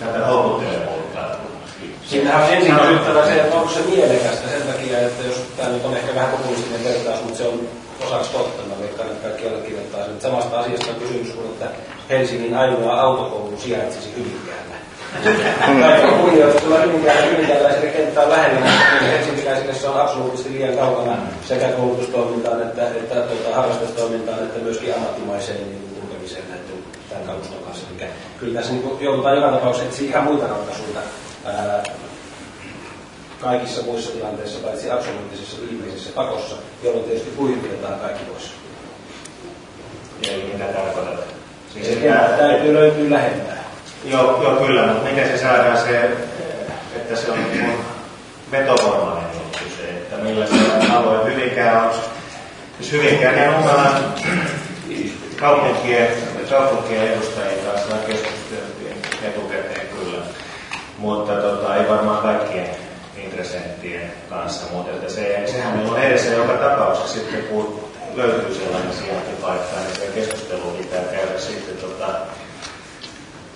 tätä houkuttelevuutta. Siinähän on ensin kysyttävä se, että onko se mielekästä sen takia, että jos tämä nyt on ehkä vähän populistinen vertaus, mutta se on osaksi totta. Mä veikkaan, että kaikki allekirjoittaa sen. Samasta asiasta on kysymys kuin, että Helsingin ainoa autokoulu sijaitsisi Hyvinkäällä. Kaikki kunnioitus tulla Hyvinkäällä Hyvinkääläisille kenttään lähellä, niin helsinkiläisille se on absoluuttisesti liian kaukana sekä koulutustoimintaan että, että tuota, harrastustoimintaan että myöskin ammattimaiseen niin, kulkemiseen näiden tämän kaluston kanssa. Eli kyllä tässä niin joudutaan joka tapauksessa etsiä ihan muita ratkaisuja ää, kaikissa muissa tilanteissa, paitsi absoluuttisessa viimeisessä pakossa, jolloin tietysti huipiotaan kaikki pois. Eli mitä tarkoitat? Siis täytyy löytyä lähempää. Joo, joo kyllä, mutta miten se saadaan se, että se on niin vetovoimainen juttu se, että millä se alue Hyvinkään on, siis Hyvinkään ja mukana kaupunkien, kaupunkien edustajien kanssa keskusteltiin etukäteen kyllä, mutta tota, ei varmaan kaikkien intressenttien kanssa, mutta että se, sehän on edessä joka tapauksessa sitten, kun löytyy sellainen sijaintipaikka, niin se keskustelu pitää käydä sitten tota,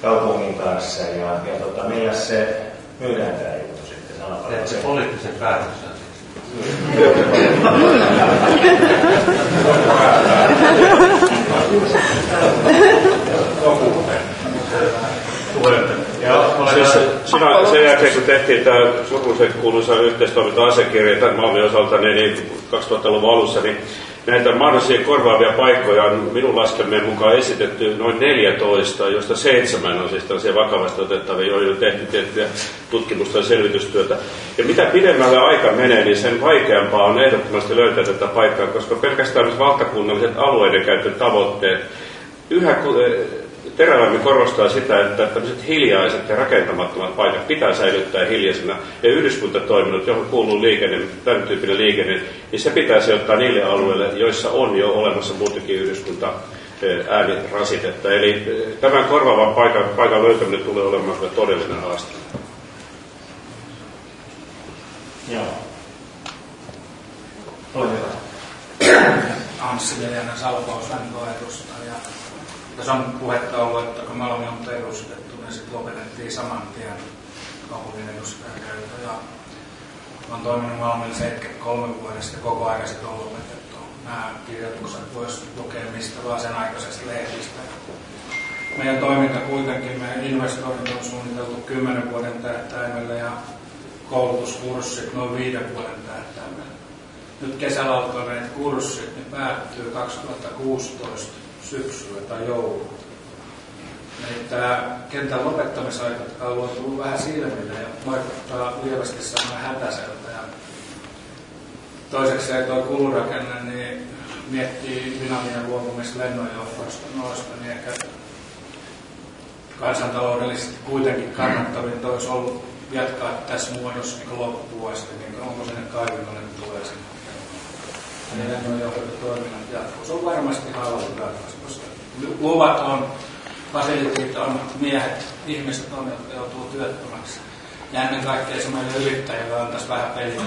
kaupungin kanssa ja, ja tota, millä se myydään tämä juttu sitten? Teet se poliittisen päätöksen. Siis siinä, sen jälkeen, kun tehtiin tämä surullisen kuuluisa yhteistoiminta-asiakirja tämän Malmin osalta niin, niin 2000-luvun alussa, niin näitä mahdollisia korvaavia paikkoja on minun laskelmien mukaan esitetty noin 14, joista seitsemän on siis tällaisia vakavasti otettavia, joihin on tehty tiettyjä tutkimusta ja selvitystyötä. Ja mitä pidemmälle aika menee, niin sen vaikeampaa on ehdottomasti löytää tätä paikkaa, koska pelkästään valtakunnalliset alueiden käyttötavoitteet yhä terävämmin korostaa sitä, että tämmöiset hiljaiset ja rakentamattomat paikat pitää säilyttää hiljaisena. Ja yhdyskuntatoiminnot, johon kuuluu liikenne, tämän tyyppinen liikenne, niin se pitäisi ottaa niille alueille, joissa on jo olemassa muutenkin yhdyskunta äänirasitetta. Eli tämän korvaavan paikan, paikan löytäminen tulee olemaan kyllä todellinen haaste. Joo. Hyvä. Anssi Viljanen Salpaus edustaja. Tässä on puhetta ollut, että kun Malmi on perustettu, niin sitten lopetettiin saman tien kaupungin edustajakäyttö. Ja olen toiminut Malmilla 73 vuodesta koko ajan sitten on lopetettu. Nämä kirjoitukset voisi lukea mistä vaan sen aikaisesta lehdistä. Meidän toiminta kuitenkin, meidän investoinnit on suunniteltu 10 vuoden tähtäimellä ja koulutuskurssit noin 5 vuoden tähtäimellä. Nyt kesällä alkaneet kurssit niin päättyy 2016 syksyllä tai joulua. Niin tämä kentän lopettamisaika on tullut vähän silmille ja vaikuttaa lievästi sanoen hätäiseltä. Ja toiseksi se tuo kulurakenne, niin miettii dynaminen luopumista lennonjohdosta noista, niin ehkä kansantaloudellisesti kuitenkin kannattavin olisi ollut jatkaa tässä muodossa niin loppuun asti, niin onko tulee sinne ja lennonjohdettu toiminnat jatkuu. Se on varmasti halvin ratkaisu, koska luvat on, fasilitit on, miehet, ihmiset on, jotka joutuu työttömäksi. Ja ennen kaikkea se meille yrittäjille on tässä vähän peliä.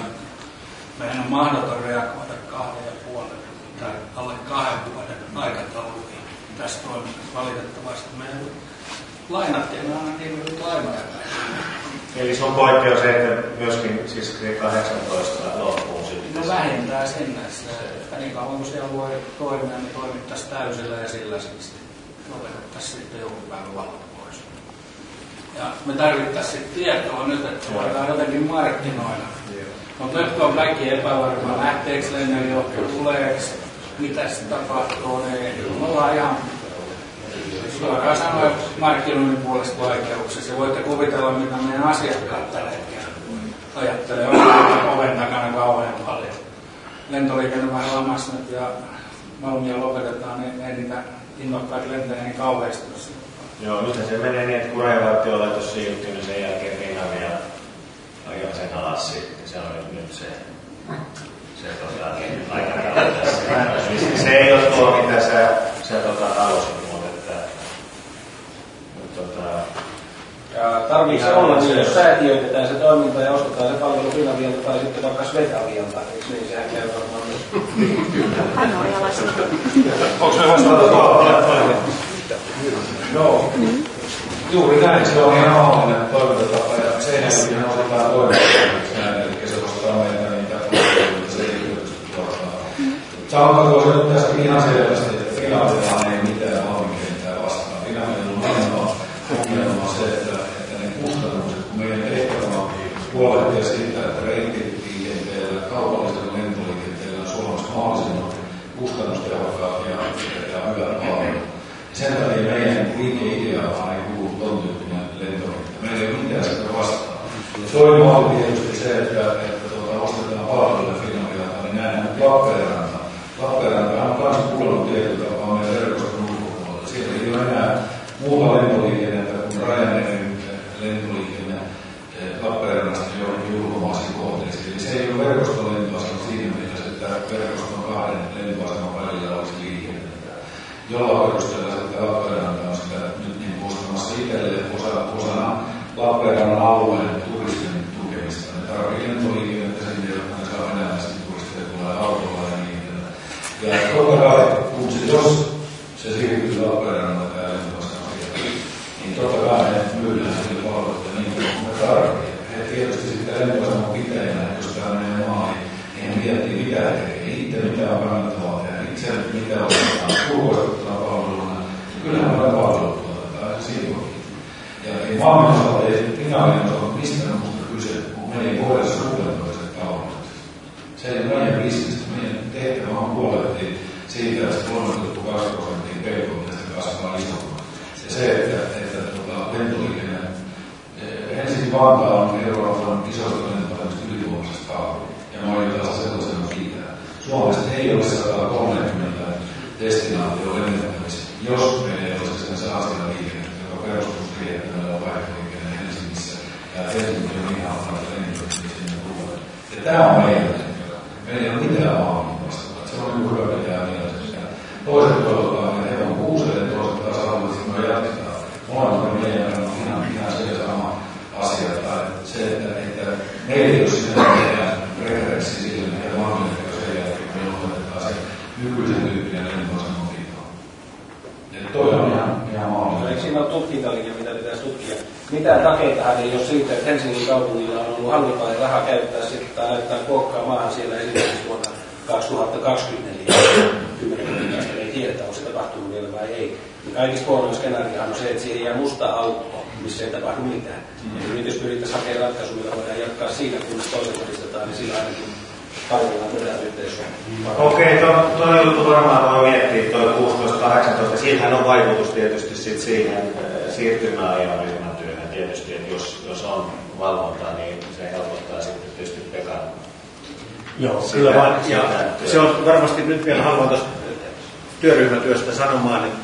Meidän on mahdoton reagoida kahden ja puolen tai alle kahden vuoden aikatauluihin tässä toiminnassa valitettavasti. Meidän lainat ei aina niin lainoja Eli se on poikkeus se, että myöskin siis 18 loppuun sitten. No vähintää sen näissä, että niin kauan kuin siellä voi toimia, niin toimittaisiin täysillä ja sillä siis lopetettaisiin sitten joku päivä valot pois. Ja me tarvittaisiin sitten tietoa nyt, että voidaan jotenkin markkinoida. Mutta nyt on kaikki epävarmaa, lähteekö lennonjohto, tuleeko, mitä se tapahtuu, niin me ollaan ihan suoraan sanoen markkinoinnin puolesta vaikeuksissa. Voitte kuvitella, mitä meidän asiakkaat tällä hetkellä ajattelee oven takana kauhean paljon. Lentoliikenne vähän lamassa ja Malmia lopetetaan, niin ei niitä innokkaita lentäjiä niin kauheasti. Joo, nyt se menee niin, että kun rajavartiolaitos siirtyy, niin sen jälkeen Finavia ajaa sen alas sitten. Se on nyt se, se tota, aikataulu tässä. tarvitse olla niin, niin, jos säätiöitetään se toiminta ja ostetaan se palvelu Finavialta tai sitten vaikka Svetavialta, niin? Sehän käy varmaan niin. Onko se me vastannut Joo. Juuri näin, se on ihan omallinen toimintatapa ja sen jälkeen otetaan toimintatapa, eli se ostaa meitä niitä palveluita, se ei kyllä Sanotaanko se nyt tästä ihan selvästi, että Finavialla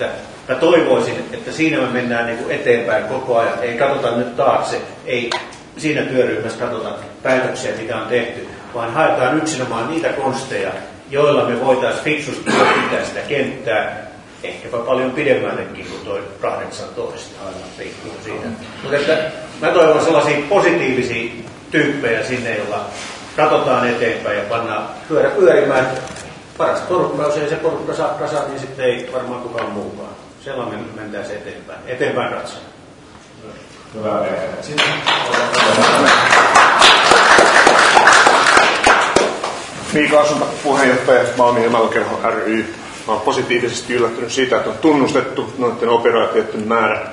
että mä toivoisin, että siinä me mennään niin kuin eteenpäin koko ajan. Ei katsota nyt taakse, ei siinä työryhmässä katsota päätöksiä, mitä on tehty, vaan haetaan yksinomaan niitä konsteja, joilla me voitaisiin fiksusti pitää sitä kenttää ehkäpä paljon pidemmällekin kuin tuo 18 aina riippuu siitä. Mutta että mä toivon sellaisia positiivisia tyyppejä sinne, joilla katsotaan eteenpäin ja pannaan pyörä pyörimään paras porukkaus ja se porukka saa kasaan, niin sitten ei varmaan kukaan muukaan. Sellainen mentäisiin eteenpäin. Eteenpäin katsoa. Hyvä. Eh, Miika Asunta, puheenjohtaja Malmin ilmailukerho ry. Mä olen positiivisesti yllättynyt siitä, että on tunnustettu noiden operaatioiden määrä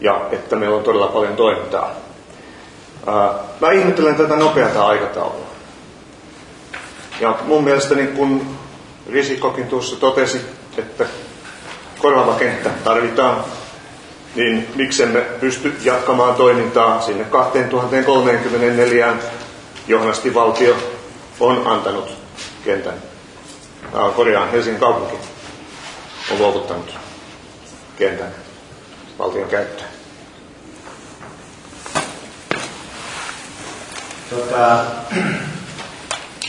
ja että meillä on todella paljon toimintaa. Mä ihmettelen tätä nopeata aikataulua. Ja mun mielestä niin kun Risikokin tuossa totesi, että korvaava kenttä tarvitaan, niin miksemme pysty jatkamaan toimintaa sinne 2034, johnasti valtio on antanut kentän. Korjaan Helsingin kaupunki on luovuttanut kentän valtion käyttöön. Tota,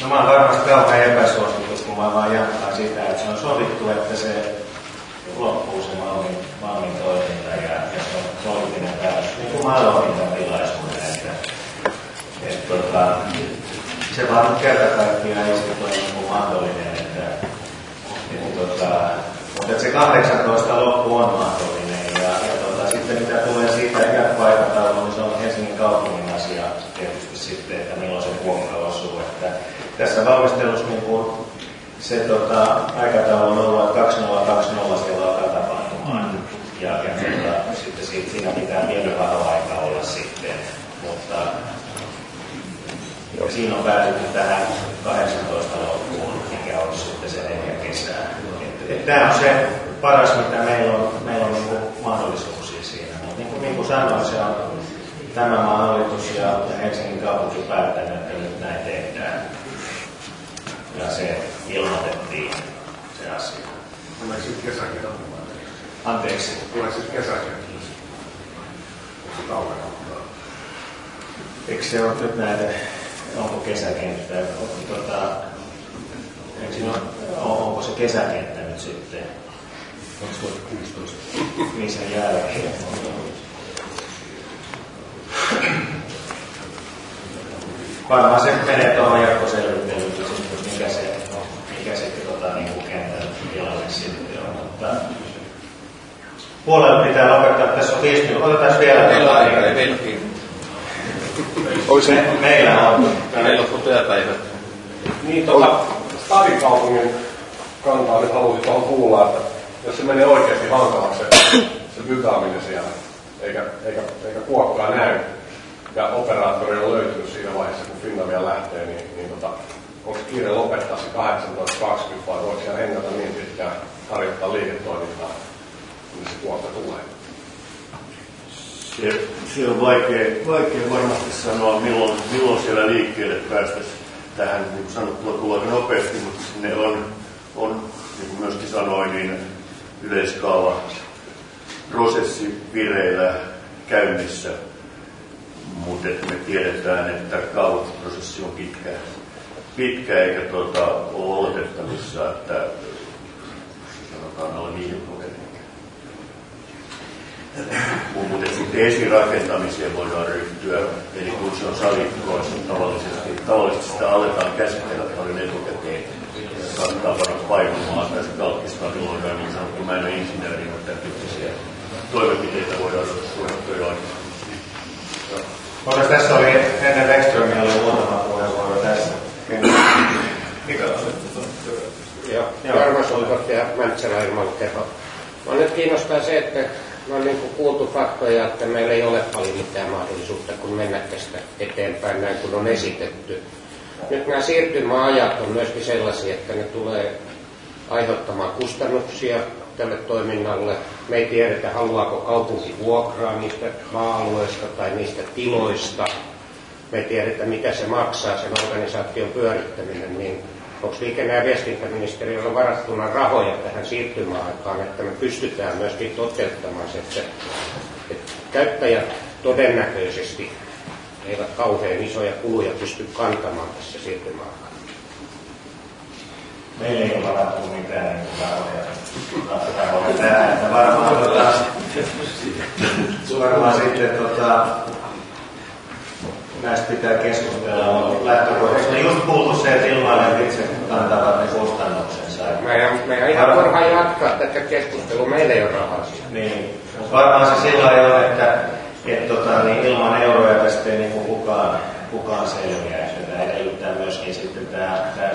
No mä oon varmasti kauhean epäsuosittu, kun mä vaan jatkan sitä, että se on sovittu, että se loppuu se Malmin, Malmin toiminta ja, ja se on poliittinen päätös. Niin kuin mä aloitin tämän tilaisuuden, että, että tota, se vaan nyt kerta kaikkiaan ei se toimi niin kuin mahdollinen. Että, että tota, mutta että se 18 loppu on mahdollinen ja, ja tota, sitten mitä tulee siitä hyvät paikat niin se on Helsingin kaupungin tässä valmistelussa niin kuin se tota, aikataulu on ollut, että 2020 siellä alkaa tapahtumaan. Mm. Ja, ja tota, sitten siitä, siinä pitää vielä pieni varoaika olla sitten. Mutta Joo. siinä on päätetty tähän 18 loppuun, mikä on sitten se neljä kesää. Tämä on se paras, mitä meillä on, meillä on niin mahdollisuuksia siinä. Mutta niin niin kuin sanoin, se on tämä maan hallitus ja Helsingin kaupunki päättänyt, että nyt näin tehdään. Ja se ilmoitettiin, se asia. Tuleeko sitten kesäkerran? Anteeksi. Tuleeko sitten kesäkerran? Eikö se ole nyt näitä, onko kesäkenttä, onko, tota, eikö siinä ole, onko se kesäkenttä nyt sitten? 2016. Niin sen jälkeen. Varmaan se menee tuohon jatkoselvittelyyn, siis mikä se, mikä se tota, niin kuin kentän tilanne sitten on. Mutta puolella pitää lopettaa, tässä on viisi minuuttia. Otetaan vielä. Meillä on aika, ei meilläkin. Olisi me, meillä on. Meillä on työpäivä. Niin, tota, stadikaupungin kantaa nyt halusin tuohon kuulla, että jos se menee oikeasti hankalaksi se, se mytaaminen siellä, eikä, eikä, eikä kuokkaa näy, ja operaattori on löytynyt siinä vaiheessa, kun Finnavia lähtee, niin, niin tota, onko kiire lopettaa se 18.20 vai voiko siellä hengata niin pitkään harjoittaa liiketoimintaa, niin se kuokka tulee? Se, se on vaikea, vaikea varmasti sanoa, milloin, milloin siellä liikkeelle päästäisiin tähän, niin kuin sanottua, tulee nopeasti, mutta sinne on, on niin kuin myöskin sanoin, niin yleiskaava prosessi vireillä käynnissä, mutta me tiedetään, että kaavoitusprosessi on pitkä, pitkä eikä tuota, ole oletettavissa, että sanotaan viiden vuoden mutta sitten esirakentamiseen voidaan ryhtyä, eli kun se on sallittua, tavallisesti, tavallisesti sitä aletaan käsitellä paljon etukäteen. Ja saattaa panna painumaan tai se kalkkistabiloidaan niin sanottu, mä en ole insinööri, mutta tämän tyyppisiä toimenpiteitä voidaan suunnittua jo Mutta tässä oli ennen Wexströmiä oli muutama puheenvuoro tässä. Mikä on Joo, Jarmo Sulkottaja, Mäntsälä Ilmailuteko. Mä nyt kiinnostaa se, että me on niin kuin kuultu faktoja, että meillä ei ole paljon mitään mahdollisuutta, kun mennä tästä eteenpäin näin kuin on esitetty. Nyt nämä siirtymäajat on myöskin sellaisia, että ne tulee aiheuttamaan kustannuksia tälle toiminnalle. Me ei tiedetä, haluaako kaupunki vuokraa niistä maa-alueista tai niistä tiloista. Me ei tiedetä, mitä se maksaa, sen organisaation pyörittäminen, niin onko liikenne- ja viestintäministeriöllä varattuna rahoja tähän siirtymäaikaan, että me pystytään myöskin toteuttamaan se, että, että käyttäjät todennäköisesti eivät kauhean isoja kuluja pysty kantamaan tässä siirtymäaikana. Meillä ei ole varattu mitään niin rahoja. rahoja tähän, että varmaan, tota, varmaan sitten tota, näistä pitää keskustella, lähtökohtaisesti on just kuultu se, että ilmailijat itse kantavat ne kustannuksensa. Meidän, meidän ihan turha jatkaa tätä keskustelua, meillä ei ole rahaa. Niin, mutta varmaan se sillä lailla, että et, tota, niin ilman euroja tästä ei niin kukaan, kukaan selviä. Että tämä edellyttää myöskin sitten tämä, tämä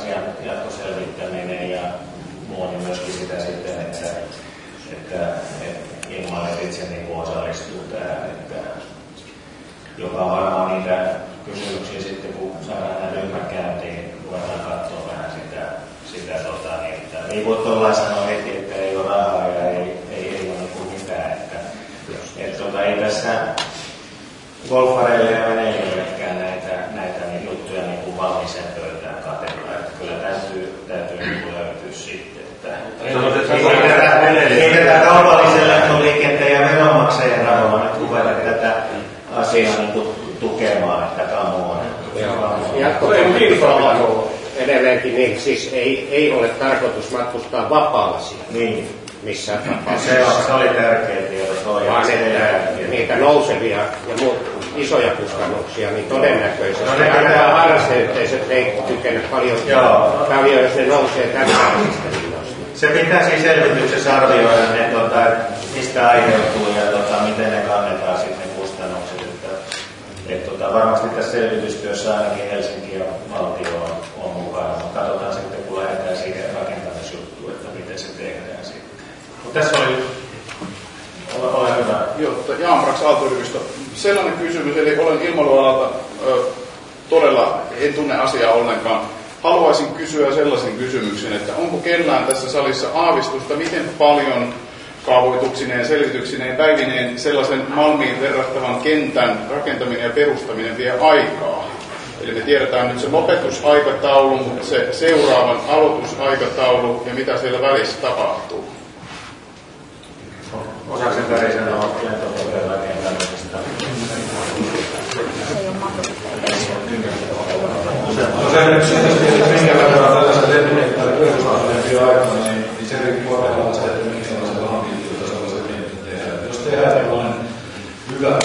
asian jatkoselvittäminen ja muu, niin myöskin sitä sitten, että, että, että ilmailijat itse niin osallistuu tähän. Että, joka on varmaan niitä kysymyksiä sitten, kun saadaan nämä ryhmät käyntiin, niin ruvetaan katsoa vähän sitä, sitä tota, niin, että ei voi tuolla sanoa heti, että ei ole rahaa ja ei, ei, ei ole niin mitään. Että, et, tota, ei tässä golfareille ja veneilijöillekään näitä, näitä niin juttuja niin kuin valmiiseen pöytään. Että kyllä täytyy, täytyy niin löytyä sitten. Että, ei tätä kaupalliselle liikenteen ja veronmaksajien rahoilla nyt ruveta tätä asiaa niin kuin tukemaan, että come on. Jatko edelleenkin, niin siis ei, ei ole tarkoitus matkustaa vapaalla siellä. Niin. Missään tapauksessa. Se, on, se oli tärkeä tieto. Toi, Vaan että niitä nousevia ja muut isoja kustannuksia, niin todennäköisesti No ne ainakaan harrasteyhteisöt ei kykene paljon, Joo. paljon, jos ne nousee hinnoista. Se pitää siis selvityksessä arvioida, ne, tota, että mistä aiheutuu ja tota, miten ne kannetaan sitten kustannukset. Että, et, tota, varmasti tässä selvitystyössä ainakin Helsinki ja valtio on, on mukana, mutta katsotaan lähdetään Tässä oli... Ole, ole hyvä. Joo, tota, Jaan Braks Aalto-yliopisto. Sellainen kysymys, eli olen ilmailualalta ö, todella, en tunne asiaa ollenkaan. Haluaisin kysyä sellaisen kysymyksen, että onko kellään tässä salissa aavistusta, miten paljon kaavoituksineen, selvityksineen, päivineen sellaisen Malmiin verrattavan kentän rakentaminen ja perustaminen vie aikaa. Eli me tiedetään nyt se lopetusaikataulu, se seuraavan aloitusaikataulu ja mitä siellä välissä tapahtuu. Osaksi tärinä on lentokoneella kentämisestä. Niin, se ei ole mahdollista. Usein yksi minkä verran tällaisen lentokoneella työsaaneempi aika, niin se riippuu tavallaan se, että minkälaisen hankintaa sellaisen tehdään. Jos tehdään tällainen hyvä